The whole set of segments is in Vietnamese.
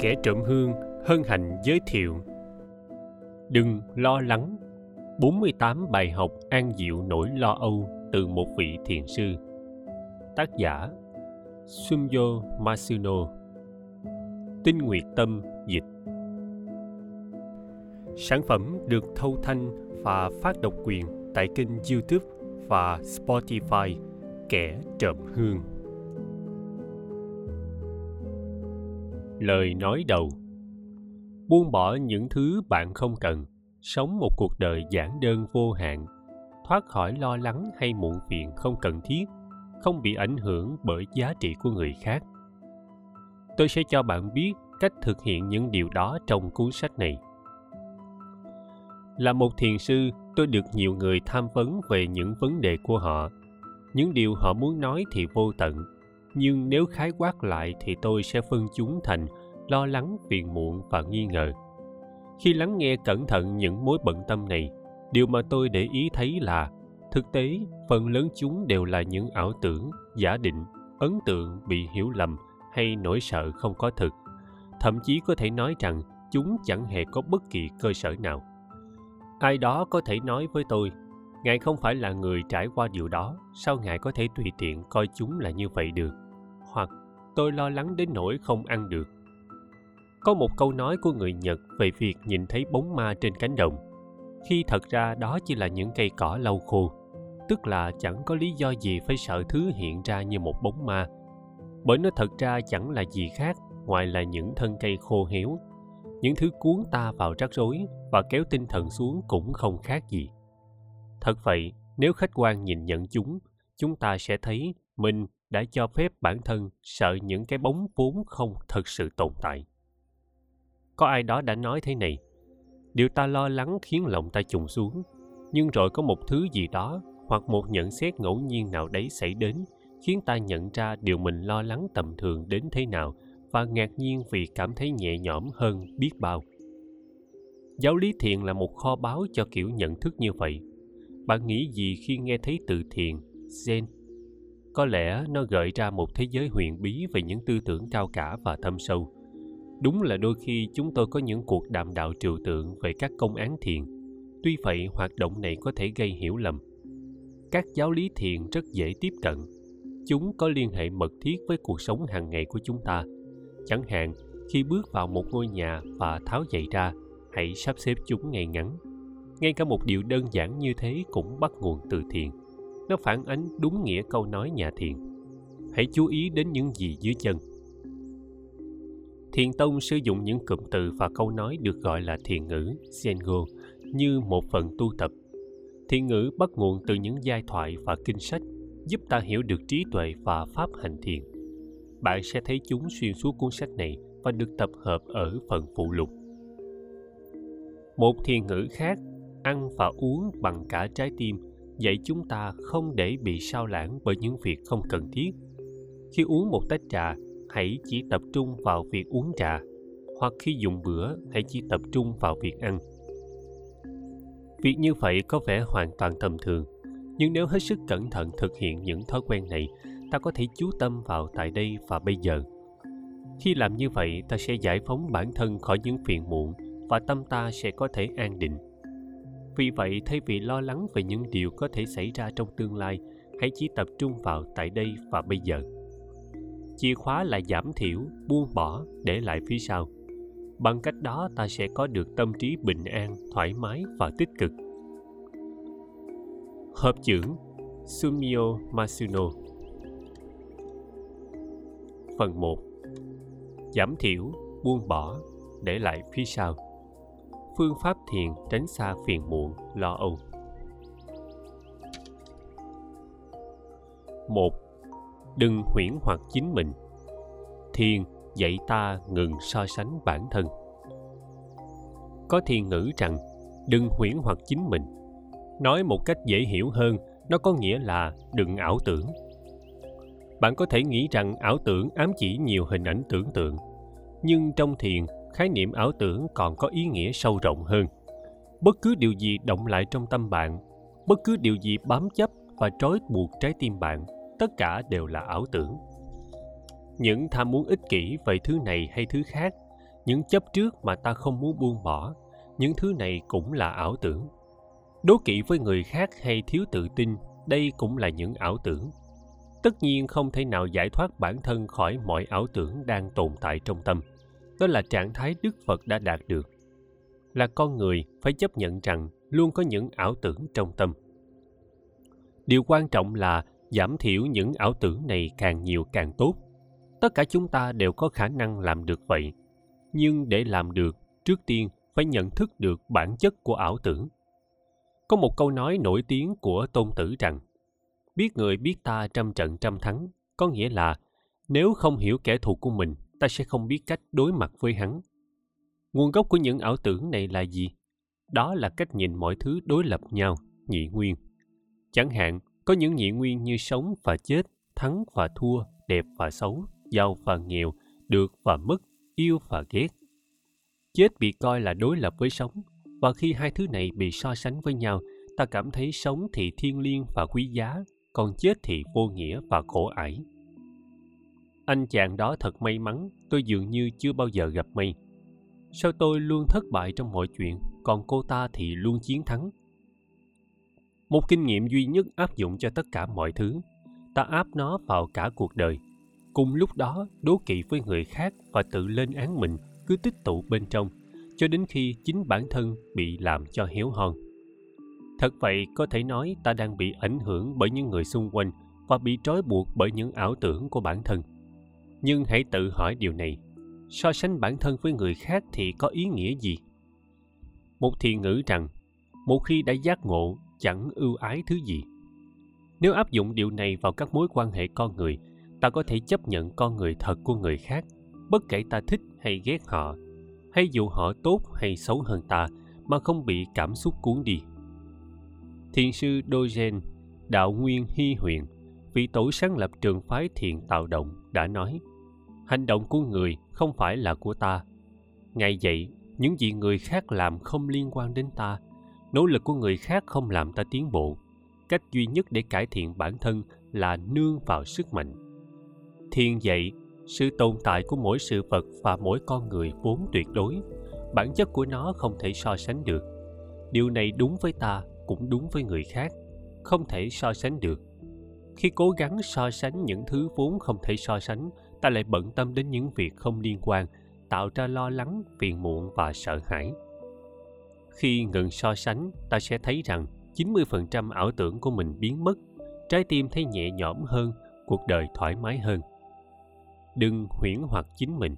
kẻ trộm hương hân hạnh giới thiệu. Đừng lo lắng. 48 bài học an dịu nỗi lo âu từ một vị thiền sư. Tác giả Sumyo Masuno. Tinh Nguyệt Tâm dịch. Sản phẩm được thâu thanh và phát độc quyền tại kênh YouTube và Spotify Kẻ Trộm Hương. Lời nói đầu. Buông bỏ những thứ bạn không cần, sống một cuộc đời giản đơn vô hạn, thoát khỏi lo lắng hay muộn phiền không cần thiết, không bị ảnh hưởng bởi giá trị của người khác. Tôi sẽ cho bạn biết cách thực hiện những điều đó trong cuốn sách này. Là một thiền sư, tôi được nhiều người tham vấn về những vấn đề của họ. Những điều họ muốn nói thì vô tận nhưng nếu khái quát lại thì tôi sẽ phân chúng thành lo lắng, phiền muộn và nghi ngờ. Khi lắng nghe cẩn thận những mối bận tâm này, điều mà tôi để ý thấy là thực tế phần lớn chúng đều là những ảo tưởng, giả định, ấn tượng bị hiểu lầm hay nỗi sợ không có thực. Thậm chí có thể nói rằng chúng chẳng hề có bất kỳ cơ sở nào. Ai đó có thể nói với tôi ngài không phải là người trải qua điều đó, sao ngài có thể tùy tiện coi chúng là như vậy được? Hoặc, tôi lo lắng đến nỗi không ăn được. Có một câu nói của người nhật về việc nhìn thấy bóng ma trên cánh đồng. Khi thật ra đó chỉ là những cây cỏ lau khô, tức là chẳng có lý do gì phải sợ thứ hiện ra như một bóng ma. Bởi nó thật ra chẳng là gì khác ngoài là những thân cây khô héo. Những thứ cuốn ta vào rắc rối và kéo tinh thần xuống cũng không khác gì thật vậy, nếu khách quan nhìn nhận chúng chúng ta sẽ thấy mình đã cho phép bản thân sợ những cái bóng vốn không thật sự tồn tại. Có ai đó đã nói thế này, điều ta lo lắng khiến lòng ta trùng xuống, nhưng rồi có một thứ gì đó hoặc một nhận xét ngẫu nhiên nào đấy xảy đến khiến ta nhận ra điều mình lo lắng tầm thường đến thế nào và ngạc nhiên vì cảm thấy nhẹ nhõm hơn biết bao. Giáo lý thiền là một kho báu cho kiểu nhận thức như vậy bạn nghĩ gì khi nghe thấy từ thiền, zen? Có lẽ nó gợi ra một thế giới huyền bí về những tư tưởng cao cả và thâm sâu. Đúng là đôi khi chúng tôi có những cuộc đàm đạo trừu tượng về các công án thiền. Tuy vậy, hoạt động này có thể gây hiểu lầm. Các giáo lý thiền rất dễ tiếp cận. Chúng có liên hệ mật thiết với cuộc sống hàng ngày của chúng ta. Chẳng hạn, khi bước vào một ngôi nhà và tháo giày ra, hãy sắp xếp chúng ngay ngắn ngay cả một điều đơn giản như thế cũng bắt nguồn từ thiền. Nó phản ánh đúng nghĩa câu nói nhà thiền. Hãy chú ý đến những gì dưới chân. Thiền tông sử dụng những cụm từ và câu nói được gọi là thiền ngữ sengo như một phần tu tập. Thiền ngữ bắt nguồn từ những giai thoại và kinh sách, giúp ta hiểu được trí tuệ và pháp hành thiền. Bạn sẽ thấy chúng xuyên suốt cuốn sách này và được tập hợp ở phần phụ lục. Một thiền ngữ khác ăn và uống bằng cả trái tim. Dạy chúng ta không để bị sao lãng bởi những việc không cần thiết. Khi uống một tách trà, hãy chỉ tập trung vào việc uống trà, hoặc khi dùng bữa, hãy chỉ tập trung vào việc ăn. Việc như vậy có vẻ hoàn toàn tầm thường, nhưng nếu hết sức cẩn thận thực hiện những thói quen này, ta có thể chú tâm vào tại đây và bây giờ. Khi làm như vậy, ta sẽ giải phóng bản thân khỏi những phiền muộn và tâm ta sẽ có thể an định vì vậy, thay vì lo lắng về những điều có thể xảy ra trong tương lai, hãy chỉ tập trung vào tại đây và bây giờ. Chìa khóa là giảm thiểu, buông bỏ, để lại phía sau. Bằng cách đó, ta sẽ có được tâm trí bình an, thoải mái và tích cực. Hợp trưởng sumio masuno. Phần 1 giảm thiểu, buông bỏ, để lại phía sau phương pháp thiền tránh xa phiền muộn, lo âu. Một, đừng huyễn hoặc chính mình. Thiền dạy ta ngừng so sánh bản thân. Có thiền ngữ rằng, đừng huyễn hoặc chính mình. Nói một cách dễ hiểu hơn, nó có nghĩa là đừng ảo tưởng. Bạn có thể nghĩ rằng ảo tưởng ám chỉ nhiều hình ảnh tưởng tượng, nhưng trong thiền khái niệm ảo tưởng còn có ý nghĩa sâu rộng hơn. Bất cứ điều gì động lại trong tâm bạn, bất cứ điều gì bám chấp và trói buộc trái tim bạn, tất cả đều là ảo tưởng. Những tham muốn ích kỷ về thứ này hay thứ khác, những chấp trước mà ta không muốn buông bỏ, những thứ này cũng là ảo tưởng. Đố kỵ với người khác hay thiếu tự tin, đây cũng là những ảo tưởng. Tất nhiên không thể nào giải thoát bản thân khỏi mọi ảo tưởng đang tồn tại trong tâm đó là trạng thái đức phật đã đạt được. Là con người phải chấp nhận rằng luôn có những ảo tưởng trong tâm. Điều quan trọng là giảm thiểu những ảo tưởng này càng nhiều càng tốt. Tất cả chúng ta đều có khả năng làm được vậy. Nhưng để làm được, trước tiên phải nhận thức được bản chất của ảo tưởng. Có một câu nói nổi tiếng của tôn tử rằng, biết người biết ta trăm trận trăm thắng, có nghĩa là nếu không hiểu kẻ thù của mình ta sẽ không biết cách đối mặt với hắn. Nguồn gốc của những ảo tưởng này là gì? Đó là cách nhìn mọi thứ đối lập nhau, nhị nguyên. Chẳng hạn, có những nhị nguyên như sống và chết, thắng và thua, đẹp và xấu, giàu và nghèo, được và mất, yêu và ghét. Chết bị coi là đối lập với sống, và khi hai thứ này bị so sánh với nhau, ta cảm thấy sống thì thiêng liêng và quý giá, còn chết thì vô nghĩa và khổ ải anh chàng đó thật may mắn, tôi dường như chưa bao giờ gặp may. Sao tôi luôn thất bại trong mọi chuyện, còn cô ta thì luôn chiến thắng? Một kinh nghiệm duy nhất áp dụng cho tất cả mọi thứ. Ta áp nó vào cả cuộc đời. Cùng lúc đó, đố kỵ với người khác và tự lên án mình, cứ tích tụ bên trong, cho đến khi chính bản thân bị làm cho héo hon. Thật vậy, có thể nói ta đang bị ảnh hưởng bởi những người xung quanh và bị trói buộc bởi những ảo tưởng của bản thân nhưng hãy tự hỏi điều này. So sánh bản thân với người khác thì có ý nghĩa gì? Một thiền ngữ rằng, một khi đã giác ngộ, chẳng ưu ái thứ gì. Nếu áp dụng điều này vào các mối quan hệ con người, ta có thể chấp nhận con người thật của người khác, bất kể ta thích hay ghét họ, hay dù họ tốt hay xấu hơn ta, mà không bị cảm xúc cuốn đi. Thiền sư dogen, đạo nguyên hy huyền, vị tổ sáng lập trường phái thiền tạo động, đã nói hành động của người không phải là của ta. Ngay vậy, những gì người khác làm không liên quan đến ta. Nỗ lực của người khác không làm ta tiến bộ. Cách duy nhất để cải thiện bản thân là nương vào sức mạnh. Thiên dạy, sự tồn tại của mỗi sự vật và mỗi con người vốn tuyệt đối. Bản chất của nó không thể so sánh được. Điều này đúng với ta, cũng đúng với người khác. Không thể so sánh được. Khi cố gắng so sánh những thứ vốn không thể so sánh ta lại bận tâm đến những việc không liên quan, tạo ra lo lắng, phiền muộn và sợ hãi. Khi ngừng so sánh, ta sẽ thấy rằng 90% ảo tưởng của mình biến mất, trái tim thấy nhẹ nhõm hơn, cuộc đời thoải mái hơn. Đừng huyễn hoặc chính mình.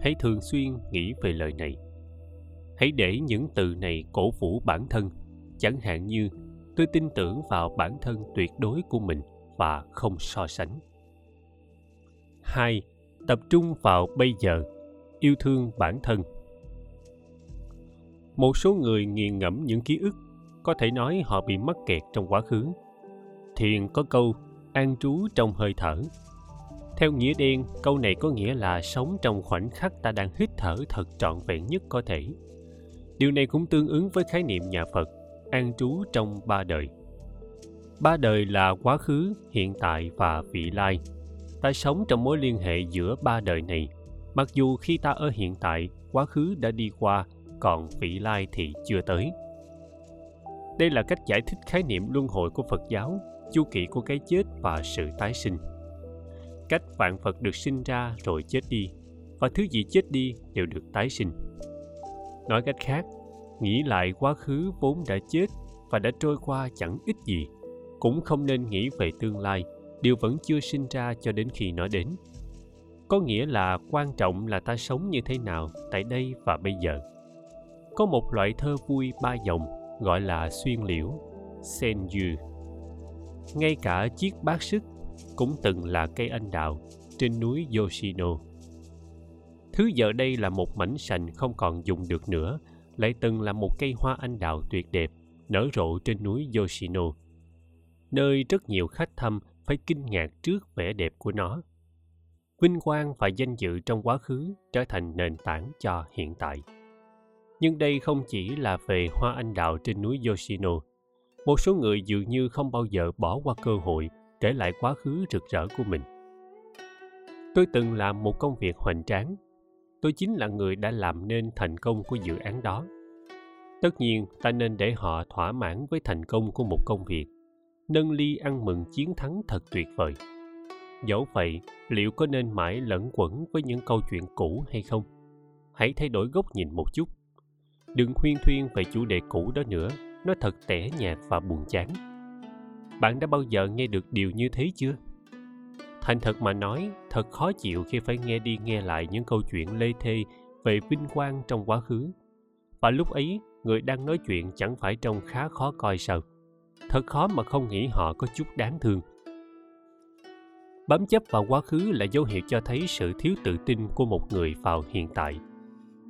Hãy thường xuyên nghĩ về lời này. Hãy để những từ này cổ vũ bản thân. Chẳng hạn như, tôi tin tưởng vào bản thân tuyệt đối của mình và không so sánh. 2. Tập trung vào bây giờ, yêu thương bản thân. Một số người nghiền ngẫm những ký ức, có thể nói họ bị mắc kẹt trong quá khứ. Thiền có câu an trú trong hơi thở. Theo nghĩa đen, câu này có nghĩa là sống trong khoảnh khắc ta đang hít thở thật trọn vẹn nhất có thể. Điều này cũng tương ứng với khái niệm nhà Phật, an trú trong ba đời. Ba đời là quá khứ, hiện tại và vị lai ta sống trong mối liên hệ giữa ba đời này. Mặc dù khi ta ở hiện tại, quá khứ đã đi qua, còn vị lai thì chưa tới. Đây là cách giải thích khái niệm luân hồi của phật giáo, chu kỳ của cái chết và sự tái sinh. Cách vạn phật được sinh ra rồi chết đi, và thứ gì chết đi đều được tái sinh. Nói cách khác, nghĩ lại quá khứ vốn đã chết và đã trôi qua chẳng ít gì, cũng không nên nghĩ về tương lai điều vẫn chưa sinh ra cho đến khi nó đến. Có nghĩa là quan trọng là ta sống như thế nào tại đây và bây giờ. Có một loại thơ vui ba dòng, gọi là xuyên liễu, sen dư. Ngay cả chiếc bát sức cũng từng là cây anh đào trên núi yoshino. Thứ giờ đây là một mảnh sành không còn dùng được nữa, lại từng là một cây hoa anh đào tuyệt đẹp, nở rộ trên núi yoshino. Nơi rất nhiều khách thăm phải kinh ngạc trước vẻ đẹp của nó. Vinh quang và danh dự trong quá khứ trở thành nền tảng cho hiện tại. Nhưng đây không chỉ là về hoa anh đào trên núi yoshino. Một số người dường như không bao giờ bỏ qua cơ hội kể lại quá khứ rực rỡ của mình. Tôi từng làm một công việc hoành tráng. Tôi chính là người đã làm nên thành công của dự án đó. Tất nhiên, ta nên để họ thỏa mãn với thành công của một công việc nâng ly ăn mừng chiến thắng thật tuyệt vời. Dẫu vậy, liệu có nên mãi lẫn quẩn với những câu chuyện cũ hay không? Hãy thay đổi góc nhìn một chút. Đừng khuyên thuyên về chủ đề cũ đó nữa, nó thật tẻ nhạt và buồn chán. Bạn đã bao giờ nghe được điều như thế chưa? Thành thật mà nói, thật khó chịu khi phải nghe đi nghe lại những câu chuyện lê thê về vinh quang trong quá khứ. Và lúc ấy, người đang nói chuyện chẳng phải trông khá khó coi sao? Thật khó mà không nghĩ họ có chút đáng thương. Bám chấp vào quá khứ là dấu hiệu cho thấy sự thiếu tự tin của một người vào hiện tại.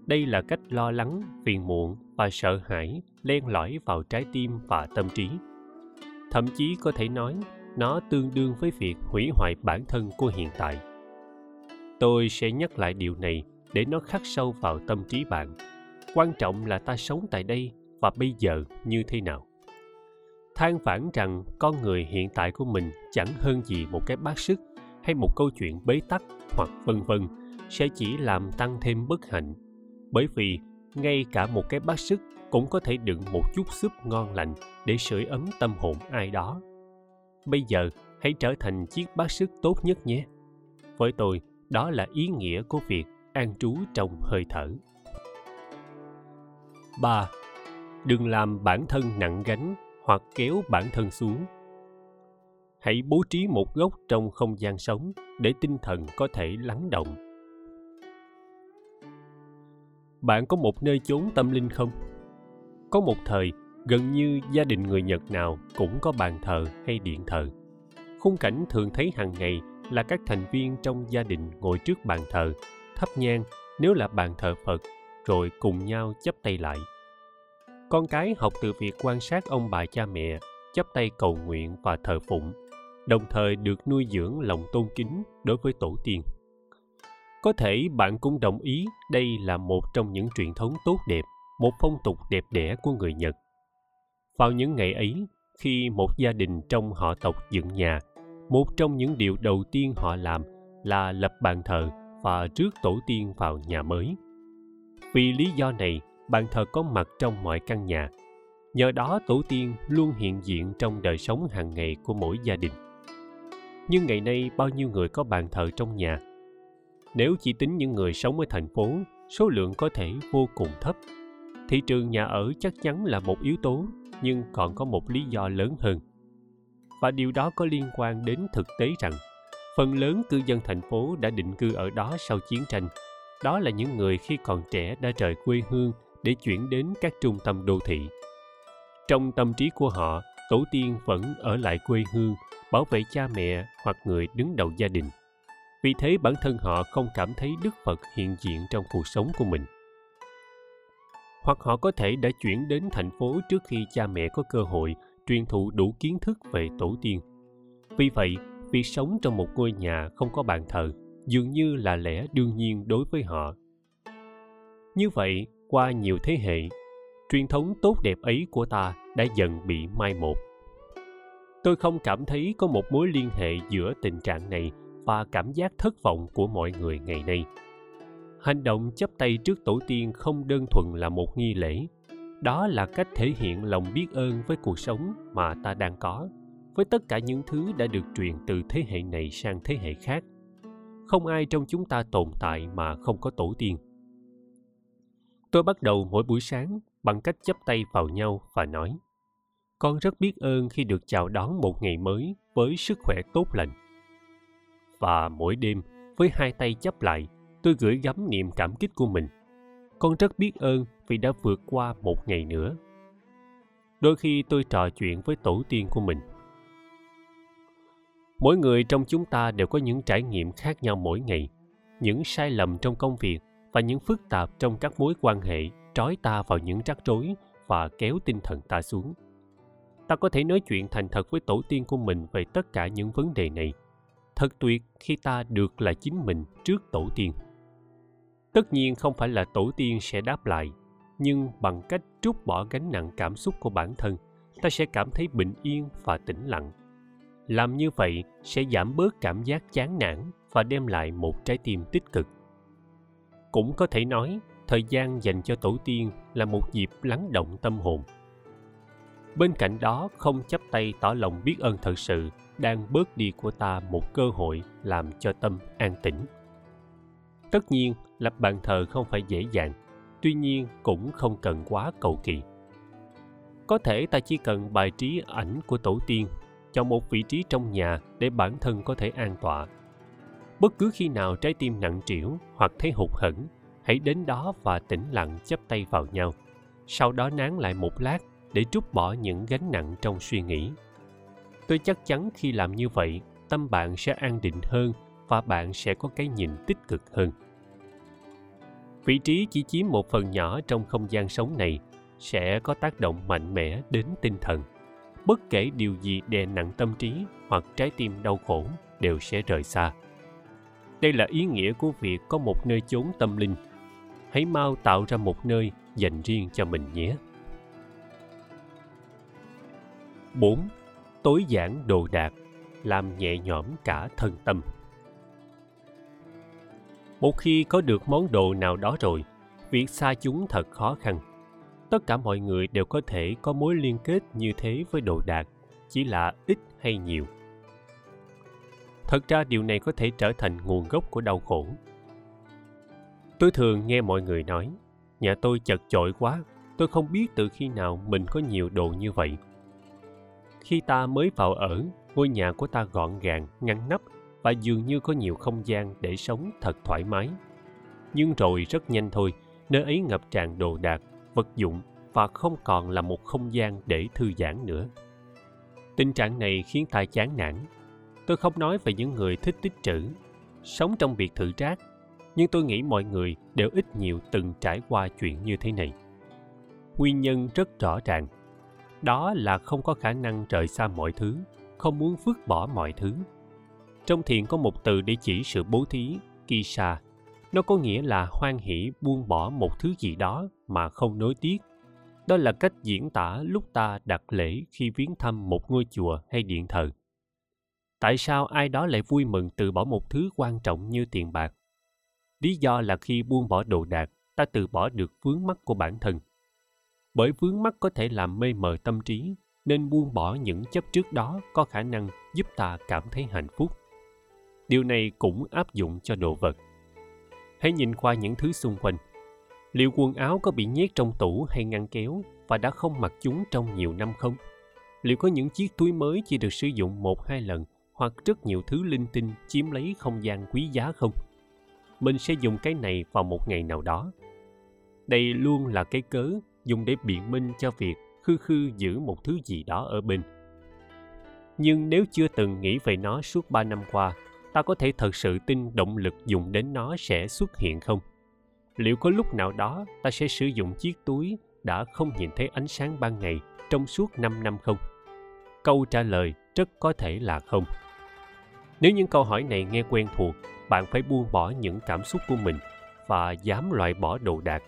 Đây là cách lo lắng, phiền muộn và sợ hãi len lỏi vào trái tim và tâm trí. Thậm chí có thể nói, nó tương đương với việc hủy hoại bản thân của hiện tại. Tôi sẽ nhắc lại điều này để nó khắc sâu vào tâm trí bạn. Quan trọng là ta sống tại đây và bây giờ như thế nào than vãn rằng con người hiện tại của mình chẳng hơn gì một cái bát sức hay một câu chuyện bế tắc hoặc vân vân, sẽ chỉ làm tăng thêm bất hạnh. Bởi vì ngay cả một cái bát sức cũng có thể đựng một chút súp ngon lành để sưởi ấm tâm hồn ai đó. Bây giờ, hãy trở thành chiếc bát sức tốt nhất nhé. Với tôi, đó là ý nghĩa của việc an trú trong hơi thở. 3. Đừng làm bản thân nặng gánh hoặc kéo bản thân xuống. Hãy bố trí một góc trong không gian sống để tinh thần có thể lắng động. Bạn có một nơi chốn tâm linh không? Có một thời, gần như gia đình người Nhật nào cũng có bàn thờ hay điện thờ. Khung cảnh thường thấy hàng ngày là các thành viên trong gia đình ngồi trước bàn thờ, thắp nhang nếu là bàn thờ Phật, rồi cùng nhau chắp tay lại. Con cái học từ việc quan sát ông bà cha mẹ, chấp tay cầu nguyện và thờ phụng, đồng thời được nuôi dưỡng lòng tôn kính đối với tổ tiên. Có thể bạn cũng đồng ý đây là một trong những truyền thống tốt đẹp, một phong tục đẹp đẽ của người Nhật. Vào những ngày ấy, khi một gia đình trong họ tộc dựng nhà, một trong những điều đầu tiên họ làm là lập bàn thờ và rước tổ tiên vào nhà mới. Vì lý do này, bàn thờ có mặt trong mọi căn nhà. Nhờ đó tổ tiên luôn hiện diện trong đời sống hàng ngày của mỗi gia đình. Nhưng ngày nay bao nhiêu người có bàn thờ trong nhà? Nếu chỉ tính những người sống ở thành phố, số lượng có thể vô cùng thấp. Thị trường nhà ở chắc chắn là một yếu tố, nhưng còn có một lý do lớn hơn. Và điều đó có liên quan đến thực tế rằng phần lớn cư dân thành phố đã định cư ở đó sau chiến tranh. Đó là những người khi còn trẻ đã rời quê hương để chuyển đến các trung tâm đô thị. Trong tâm trí của họ, tổ tiên vẫn ở lại quê hương, bảo vệ cha mẹ hoặc người đứng đầu gia đình. Vì thế bản thân họ không cảm thấy Đức Phật hiện diện trong cuộc sống của mình. Hoặc họ có thể đã chuyển đến thành phố trước khi cha mẹ có cơ hội truyền thụ đủ kiến thức về tổ tiên. Vì vậy, việc sống trong một ngôi nhà không có bàn thờ dường như là lẽ đương nhiên đối với họ. Như vậy, qua nhiều thế hệ, truyền thống tốt đẹp ấy của ta đã dần bị mai một. Tôi không cảm thấy có một mối liên hệ giữa tình trạng này và cảm giác thất vọng của mọi người ngày nay. Hành động chấp tay trước tổ tiên không đơn thuần là một nghi lễ, đó là cách thể hiện lòng biết ơn với cuộc sống mà ta đang có, với tất cả những thứ đã được truyền từ thế hệ này sang thế hệ khác. Không ai trong chúng ta tồn tại mà không có tổ tiên tôi bắt đầu mỗi buổi sáng bằng cách chắp tay vào nhau và nói, con rất biết ơn khi được chào đón một ngày mới với sức khỏe tốt lành. Và mỗi đêm, với hai tay chắp lại, tôi gửi gắm niềm cảm kích của mình. Con rất biết ơn vì đã vượt qua một ngày nữa. Đôi khi tôi trò chuyện với tổ tiên của mình. Mỗi người trong chúng ta đều có những trải nghiệm khác nhau mỗi ngày, những sai lầm trong công việc và những phức tạp trong các mối quan hệ trói ta vào những rắc rối và kéo tinh thần ta xuống. Ta có thể nói chuyện thành thật với tổ tiên của mình về tất cả những vấn đề này. Thật tuyệt khi ta được là chính mình trước tổ tiên. Tất nhiên không phải là tổ tiên sẽ đáp lại, nhưng bằng cách trút bỏ gánh nặng cảm xúc của bản thân, ta sẽ cảm thấy bình yên và tĩnh lặng. Làm như vậy sẽ giảm bớt cảm giác chán nản và đem lại một trái tim tích cực cũng có thể nói thời gian dành cho tổ tiên là một dịp lắng động tâm hồn. Bên cạnh đó, không chấp tay tỏ lòng biết ơn thật sự đang bớt đi của ta một cơ hội làm cho tâm an tĩnh. Tất nhiên, lập bàn thờ không phải dễ dàng, tuy nhiên cũng không cần quá cầu kỳ. Có thể ta chỉ cần bài trí ảnh của tổ tiên chọn một vị trí trong nhà để bản thân có thể an tọa bất cứ khi nào trái tim nặng trĩu hoặc thấy hụt hẫng, hãy đến đó và tĩnh lặng chấp tay vào nhau. Sau đó nán lại một lát để trút bỏ những gánh nặng trong suy nghĩ. Tôi chắc chắn khi làm như vậy, tâm bạn sẽ an định hơn và bạn sẽ có cái nhìn tích cực hơn. Vị trí chỉ chiếm một phần nhỏ trong không gian sống này sẽ có tác động mạnh mẽ đến tinh thần. Bất kể điều gì đè nặng tâm trí hoặc trái tim đau khổ đều sẽ rời xa đây là ý nghĩa của việc có một nơi chốn tâm linh hãy mau tạo ra một nơi dành riêng cho mình nhé 4. Tối giản đồ đạc, làm nhẹ nhõm cả thân tâm. Một khi có được món đồ nào đó rồi, việc xa chúng thật khó khăn. Tất cả mọi người đều có thể có mối liên kết như thế với đồ đạc, chỉ là ít hay nhiều. Thật ra điều này có thể trở thành nguồn gốc của đau khổ. Tôi thường nghe mọi người nói, nhà tôi chật chội quá, tôi không biết từ khi nào mình có nhiều đồ như vậy khi ta mới vào ở, ngôi nhà của ta gọn gàng, ngăn nắp và dường như có nhiều không gian để sống thật thoải mái. Nhưng rồi rất nhanh thôi, nơi ấy ngập tràn đồ đạc, vật dụng và không còn là một không gian để thư giãn nữa. Tình trạng này khiến ta chán nản. Tôi không nói về những người thích tích trữ, sống trong biệt thự rác, nhưng tôi nghĩ mọi người đều ít nhiều từng trải qua chuyện như thế này. Nguyên nhân rất rõ ràng đó là không có khả năng rời xa mọi thứ không muốn vứt bỏ mọi thứ. Trong thiền có một từ để chỉ sự bố thí kisa nó có nghĩa là hoan hỷ buông bỏ một thứ gì đó mà không nối tiếc. Đó là cách diễn tả lúc ta đặt lễ khi viếng thăm một ngôi chùa hay điện thờ tại sao ai đó lại vui mừng từ bỏ một thứ quan trọng như tiền bạc? Lý do là khi buông bỏ đồ đạc, ta từ bỏ được vướng mắc của bản thân. Bởi vướng mắc có thể làm mê mờ tâm trí, nên buông bỏ những chấp trước đó có khả năng giúp ta cảm thấy hạnh phúc. Điều này cũng áp dụng cho đồ vật. Hãy nhìn qua những thứ xung quanh. Liệu quần áo có bị nhét trong tủ hay ngăn kéo và đã không mặc chúng trong nhiều năm không? Liệu có những chiếc túi mới chỉ được sử dụng một hai lần hoặc rất nhiều thứ linh tinh chiếm lấy không gian quý giá không mình sẽ dùng cái này vào một ngày nào đó đây luôn là cái cớ dùng để biện minh cho việc khư khư giữ một thứ gì đó ở bên. Nhưng nếu chưa từng nghĩ về nó suốt ba năm qua, ta có thể thật sự tin động lực dùng đến nó sẽ xuất hiện không? Liệu có lúc nào đó ta sẽ sử dụng chiếc túi đã không nhìn thấy ánh sáng ban ngày trong suốt 5 năm không? Câu trả lời rất có thể là không. Nếu những câu hỏi này nghe quen thuộc, bạn phải buông bỏ những cảm xúc của mình và dám loại bỏ đồ đạc.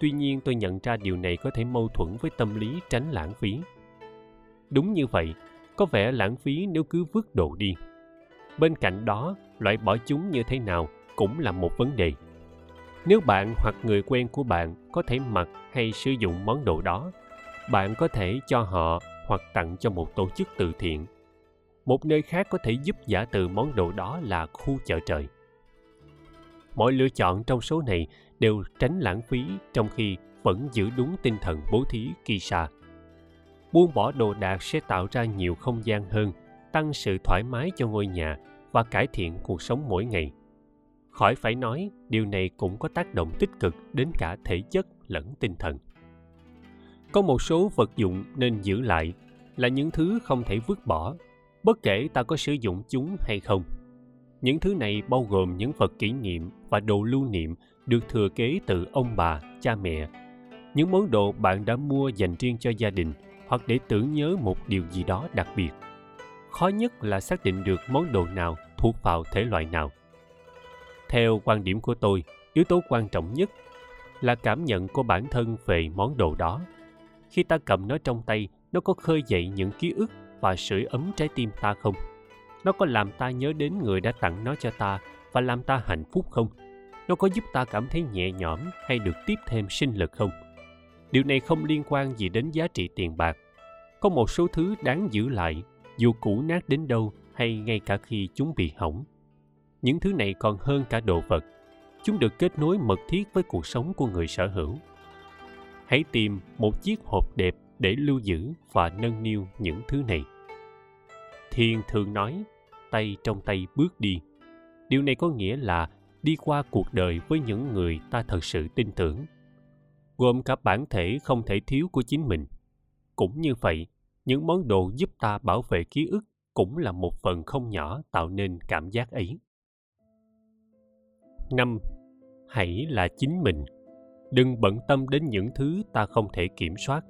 Tuy nhiên tôi nhận ra điều này có thể mâu thuẫn với tâm lý tránh lãng phí. Đúng như vậy có vẻ lãng phí nếu cứ vứt đồ đi. Bên cạnh đó loại bỏ chúng như thế nào cũng là một vấn đề. Nếu bạn hoặc người quen của bạn có thể mặc hay sử dụng món đồ đó bạn có thể cho họ hoặc tặng cho một tổ chức từ thiện một nơi khác có thể giúp giả từ món đồ đó là khu chợ trời mọi lựa chọn trong số này đều tránh lãng phí trong khi vẫn giữ đúng tinh thần bố thí Kisa. Buông bỏ đồ đạc sẽ tạo ra nhiều không gian hơn, tăng sự thoải mái cho ngôi nhà và cải thiện cuộc sống mỗi ngày. Khỏi phải nói, điều này cũng có tác động tích cực đến cả thể chất lẫn tinh thần. Có một số vật dụng nên giữ lại là những thứ không thể vứt bỏ, bất kể ta có sử dụng chúng hay không. Những thứ này bao gồm những vật kỷ niệm và đồ lưu niệm được thừa kế từ ông bà, cha mẹ. Những món đồ bạn đã mua dành riêng cho gia đình hoặc để tưởng nhớ một điều gì đó đặc biệt. Khó nhất là xác định được món đồ nào thuộc vào thể loại nào. Theo quan điểm của tôi, yếu tố quan trọng nhất là cảm nhận của bản thân về món đồ đó. Khi ta cầm nó trong tay, nó có khơi dậy những ký ức và sưởi ấm trái tim ta không? Nó có làm ta nhớ đến người đã tặng nó cho ta và làm ta hạnh phúc không? nó có giúp ta cảm thấy nhẹ nhõm hay được tiếp thêm sinh lực không? Điều này không liên quan gì đến giá trị tiền bạc. Có một số thứ đáng giữ lại dù cũ nát đến đâu hay ngay cả khi chúng bị hỏng. Những thứ này còn hơn cả đồ vật. Chúng được kết nối mật thiết với cuộc sống của người sở hữu hãy tìm một chiếc hộp đẹp để lưu giữ và nâng niu những thứ này. Thiên thường nói, tay trong tay bước đi. Điều này có nghĩa là đi qua cuộc đời với những người ta thật sự tin tưởng. Gồm cả bản thể không thể thiếu của chính mình. Cũng như vậy, những món đồ giúp ta bảo vệ ký ức cũng là một phần không nhỏ tạo nên cảm giác ấy. Năm, hãy là chính mình đừng bận tâm đến những thứ ta không thể kiểm soát.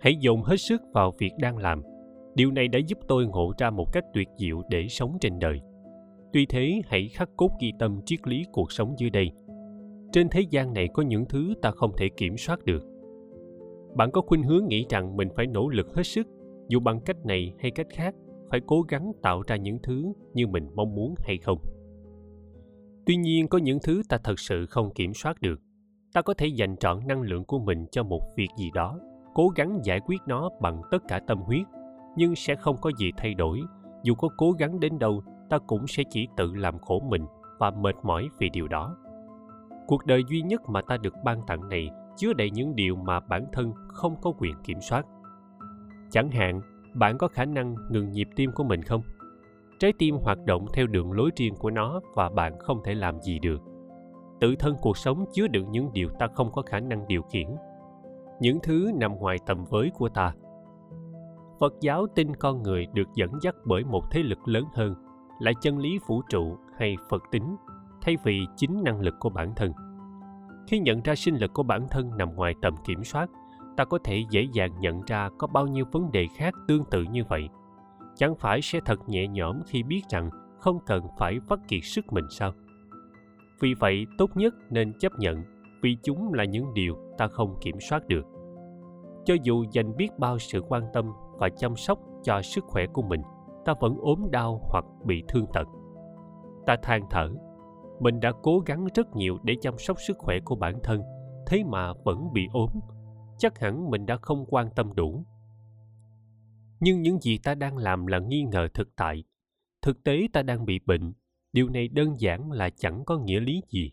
Hãy dồn hết sức vào việc đang làm. Điều này đã giúp tôi ngộ ra một cách tuyệt diệu để sống trên đời. Tuy thế, hãy khắc cốt ghi tâm triết lý cuộc sống dưới đây. Trên thế gian này có những thứ ta không thể kiểm soát được. Bạn có khuynh hướng nghĩ rằng mình phải nỗ lực hết sức, dù bằng cách này hay cách khác, phải cố gắng tạo ra những thứ như mình mong muốn hay không? Tuy nhiên, có những thứ ta thật sự không kiểm soát được. Ta có thể dành trọn năng lượng của mình cho một việc gì đó, cố gắng giải quyết nó bằng tất cả tâm huyết, nhưng sẽ không có gì thay đổi. Dù có cố gắng đến đâu, ta cũng sẽ chỉ tự làm khổ mình và mệt mỏi vì điều đó. Cuộc đời duy nhất mà ta được ban tặng này chứa đầy những điều mà bản thân không có quyền kiểm soát. Chẳng hạn, bạn có khả năng ngừng nhịp tim của mình không? Trái tim hoạt động theo đường lối riêng của nó và bạn không thể làm gì được. Tự thân cuộc sống chứa đựng những điều ta không có khả năng điều khiển. Những thứ nằm ngoài tầm với của ta. Phật giáo tin con người được dẫn dắt bởi một thế lực lớn hơn, là chân lý vũ trụ hay phật tính, thay vì chính năng lực của bản thân. Khi nhận ra sinh lực của bản thân nằm ngoài tầm kiểm soát, ta có thể dễ dàng nhận ra có bao nhiêu vấn đề khác tương tự như vậy chẳng phải sẽ thật nhẹ nhõm khi biết rằng không cần phải vắt kiệt sức mình sao? Vì vậy, tốt nhất nên chấp nhận, vì chúng là những điều ta không kiểm soát được. Cho dù dành biết bao sự quan tâm và chăm sóc cho sức khỏe của mình, ta vẫn ốm đau hoặc bị thương tật. Ta than thở, mình đã cố gắng rất nhiều để chăm sóc sức khỏe của bản thân, thế mà vẫn bị ốm. Chắc hẳn mình đã không quan tâm đủ nhưng những gì ta đang làm là nghi ngờ thực tại. Thực tế ta đang bị bệnh. Điều này đơn giản là chẳng có nghĩa lý gì.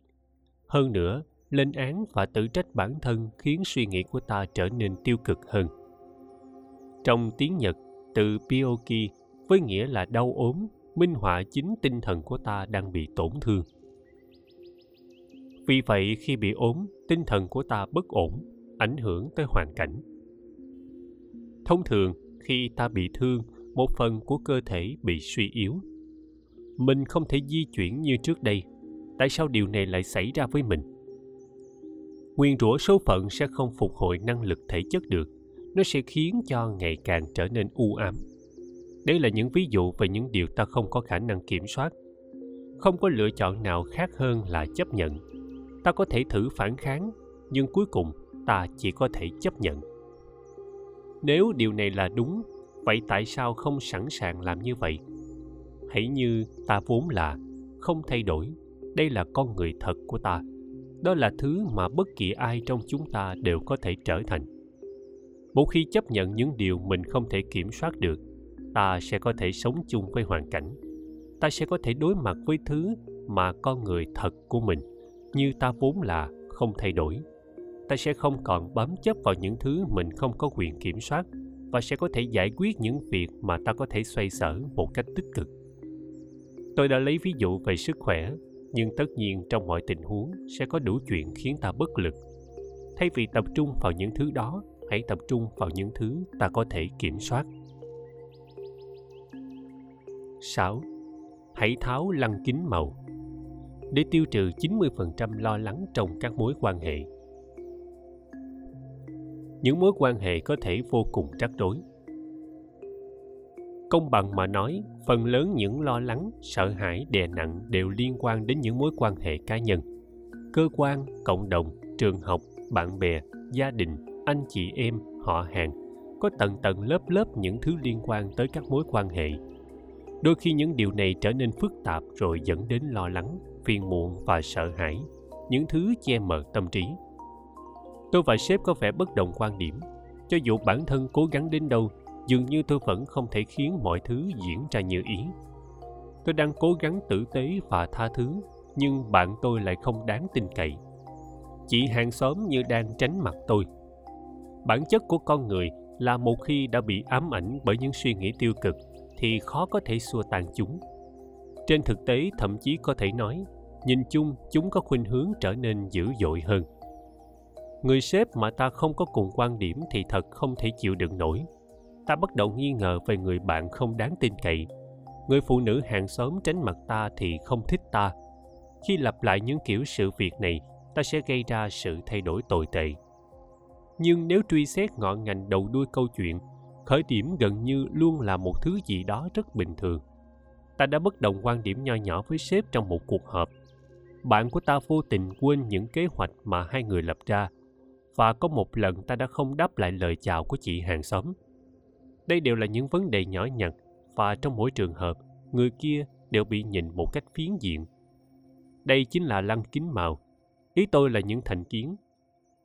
Hơn nữa, lên án và tự trách bản thân khiến suy nghĩ của ta trở nên tiêu cực hơn. Trong tiếng nhật, từ pioki với nghĩa là đau ốm, minh họa chính tinh thần của ta đang bị tổn thương. Vì vậy, khi bị ốm, tinh thần của ta bất ổn, ảnh hưởng tới hoàn cảnh. Thông thường khi ta bị thương, một phần của cơ thể bị suy yếu. Mình không thể di chuyển như trước đây. Tại sao điều này lại xảy ra với mình? Nguyên rủa số phận sẽ không phục hồi năng lực thể chất được. Nó sẽ khiến cho ngày càng trở nên u ám. Đây là những ví dụ về những điều ta không có khả năng kiểm soát. Không có lựa chọn nào khác hơn là chấp nhận. Ta có thể thử phản kháng, nhưng cuối cùng ta chỉ có thể chấp nhận nếu điều này là đúng, vậy tại sao không sẵn sàng làm như vậy? Hãy như ta vốn là, không thay đổi. Đây là con người thật của ta. Đó là thứ mà bất kỳ ai trong chúng ta đều có thể trở thành. Một khi chấp nhận những điều mình không thể kiểm soát được, ta sẽ có thể sống chung với hoàn cảnh. Ta sẽ có thể đối mặt với thứ mà con người thật của mình, như ta vốn là, không thay đổi ta sẽ không còn bám chấp vào những thứ mình không có quyền kiểm soát và sẽ có thể giải quyết những việc mà ta có thể xoay sở một cách tích cực tôi đã lấy ví dụ về sức khỏe, nhưng tất nhiên trong mọi tình huống sẽ có đủ chuyện khiến ta bất lực thay vì tập trung vào những thứ đó, hãy tập trung vào những thứ ta có thể kiểm soát 6. Hãy tháo lăng kính màu để tiêu trừ 90% lo lắng trong các mối quan hệ. Những mối quan hệ có thể vô cùng rắc rối. Công bằng mà nói, phần lớn những lo lắng, sợ hãi đè nặng đều liên quan đến những mối quan hệ cá nhân. Cơ quan, cộng đồng, trường học, bạn bè, gia đình, anh chị em, họ hàng, có tầng tầng lớp lớp những thứ liên quan tới các mối quan hệ đôi khi những điều này trở nên phức tạp rồi dẫn đến lo lắng phiền muộn và sợ hãi những thứ che mờ tâm trí tôi và sếp có vẻ bất đồng quan điểm. Cho dù bản thân cố gắng đến đâu, dường như tôi vẫn không thể khiến mọi thứ diễn ra như ý. Tôi đang cố gắng tử tế và tha thứ, nhưng bạn tôi lại không đáng tin cậy. Chị hàng xóm như đang tránh mặt tôi. Bản chất của con người là một khi đã bị ám ảnh bởi những suy nghĩ tiêu cực, thì khó có thể xua tan chúng. Trên thực tế, thậm chí có thể nói, nhìn chung, chúng có khuynh hướng trở nên dữ dội hơn người sếp mà ta không có cùng quan điểm thì thật không thể chịu đựng nổi. Ta bắt đầu nghi ngờ về người bạn không đáng tin cậy. Người phụ nữ hàng xóm tránh mặt ta thì không thích ta. Khi lặp lại những kiểu sự việc này, ta sẽ gây ra sự thay đổi tồi tệ. Nhưng nếu truy xét ngọn ngành đầu đuôi câu chuyện, khởi điểm gần như luôn là một thứ gì đó rất bình thường. Ta đã bất đồng quan điểm nho nhỏ với sếp trong một cuộc họp. Bạn của ta vô tình quên những kế hoạch mà hai người lập ra và có một lần ta đã không đáp lại lời chào của chị hàng xóm. Đây đều là những vấn đề nhỏ nhặt và trong mỗi trường hợp, người kia đều bị nhìn một cách phiến diện. Đây chính là lăng kính màu. Ý tôi là những thành kiến.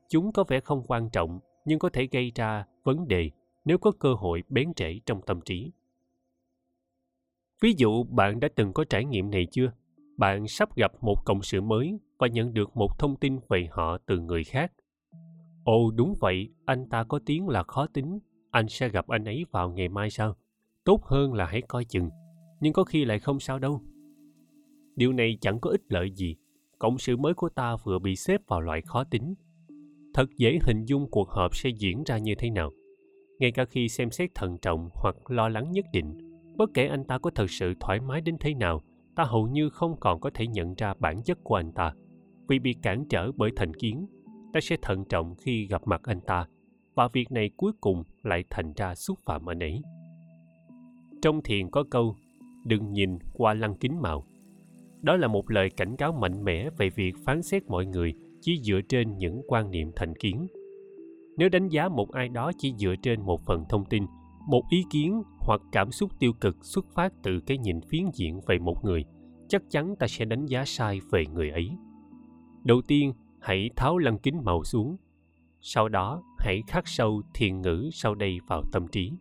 Chúng có vẻ không quan trọng, nhưng có thể gây ra vấn đề nếu có cơ hội bén rễ trong tâm trí. Ví dụ, bạn đã từng có trải nghiệm này chưa? Bạn sắp gặp một cộng sự mới và nhận được một thông tin về họ từ người khác ồ, đúng vậy, anh ta có tiếng là khó tính, anh sẽ gặp anh ấy vào ngày mai sao? Tốt hơn là hãy coi chừng, nhưng có khi lại không sao đâu. Điều này chẳng có ích lợi gì, cộng sự mới của ta vừa bị xếp vào loại khó tính. Thật dễ hình dung cuộc họp sẽ diễn ra như thế nào, ngay cả khi xem xét thận trọng hoặc lo lắng nhất định, bất kể anh ta có thật sự thoải mái đến thế nào, ta hầu như không còn có thể nhận ra bản chất của anh ta, vì bị cản trở bởi thành kiến ta sẽ thận trọng khi gặp mặt anh ta, và việc này cuối cùng lại thành ra xúc phạm anh ấy. Trong thiền có câu, đừng nhìn qua lăng kính màu. Đó là một lời cảnh cáo mạnh mẽ về việc phán xét mọi người chỉ dựa trên những quan niệm thành kiến. Nếu đánh giá một ai đó chỉ dựa trên một phần thông tin, một ý kiến hoặc cảm xúc tiêu cực xuất phát từ cái nhìn phiến diện về một người, chắc chắn ta sẽ đánh giá sai về người ấy. Đầu tiên hãy tháo lăng kính màu xuống. Sau đó, hãy khắc sâu thiền ngữ sau đây vào tâm trí.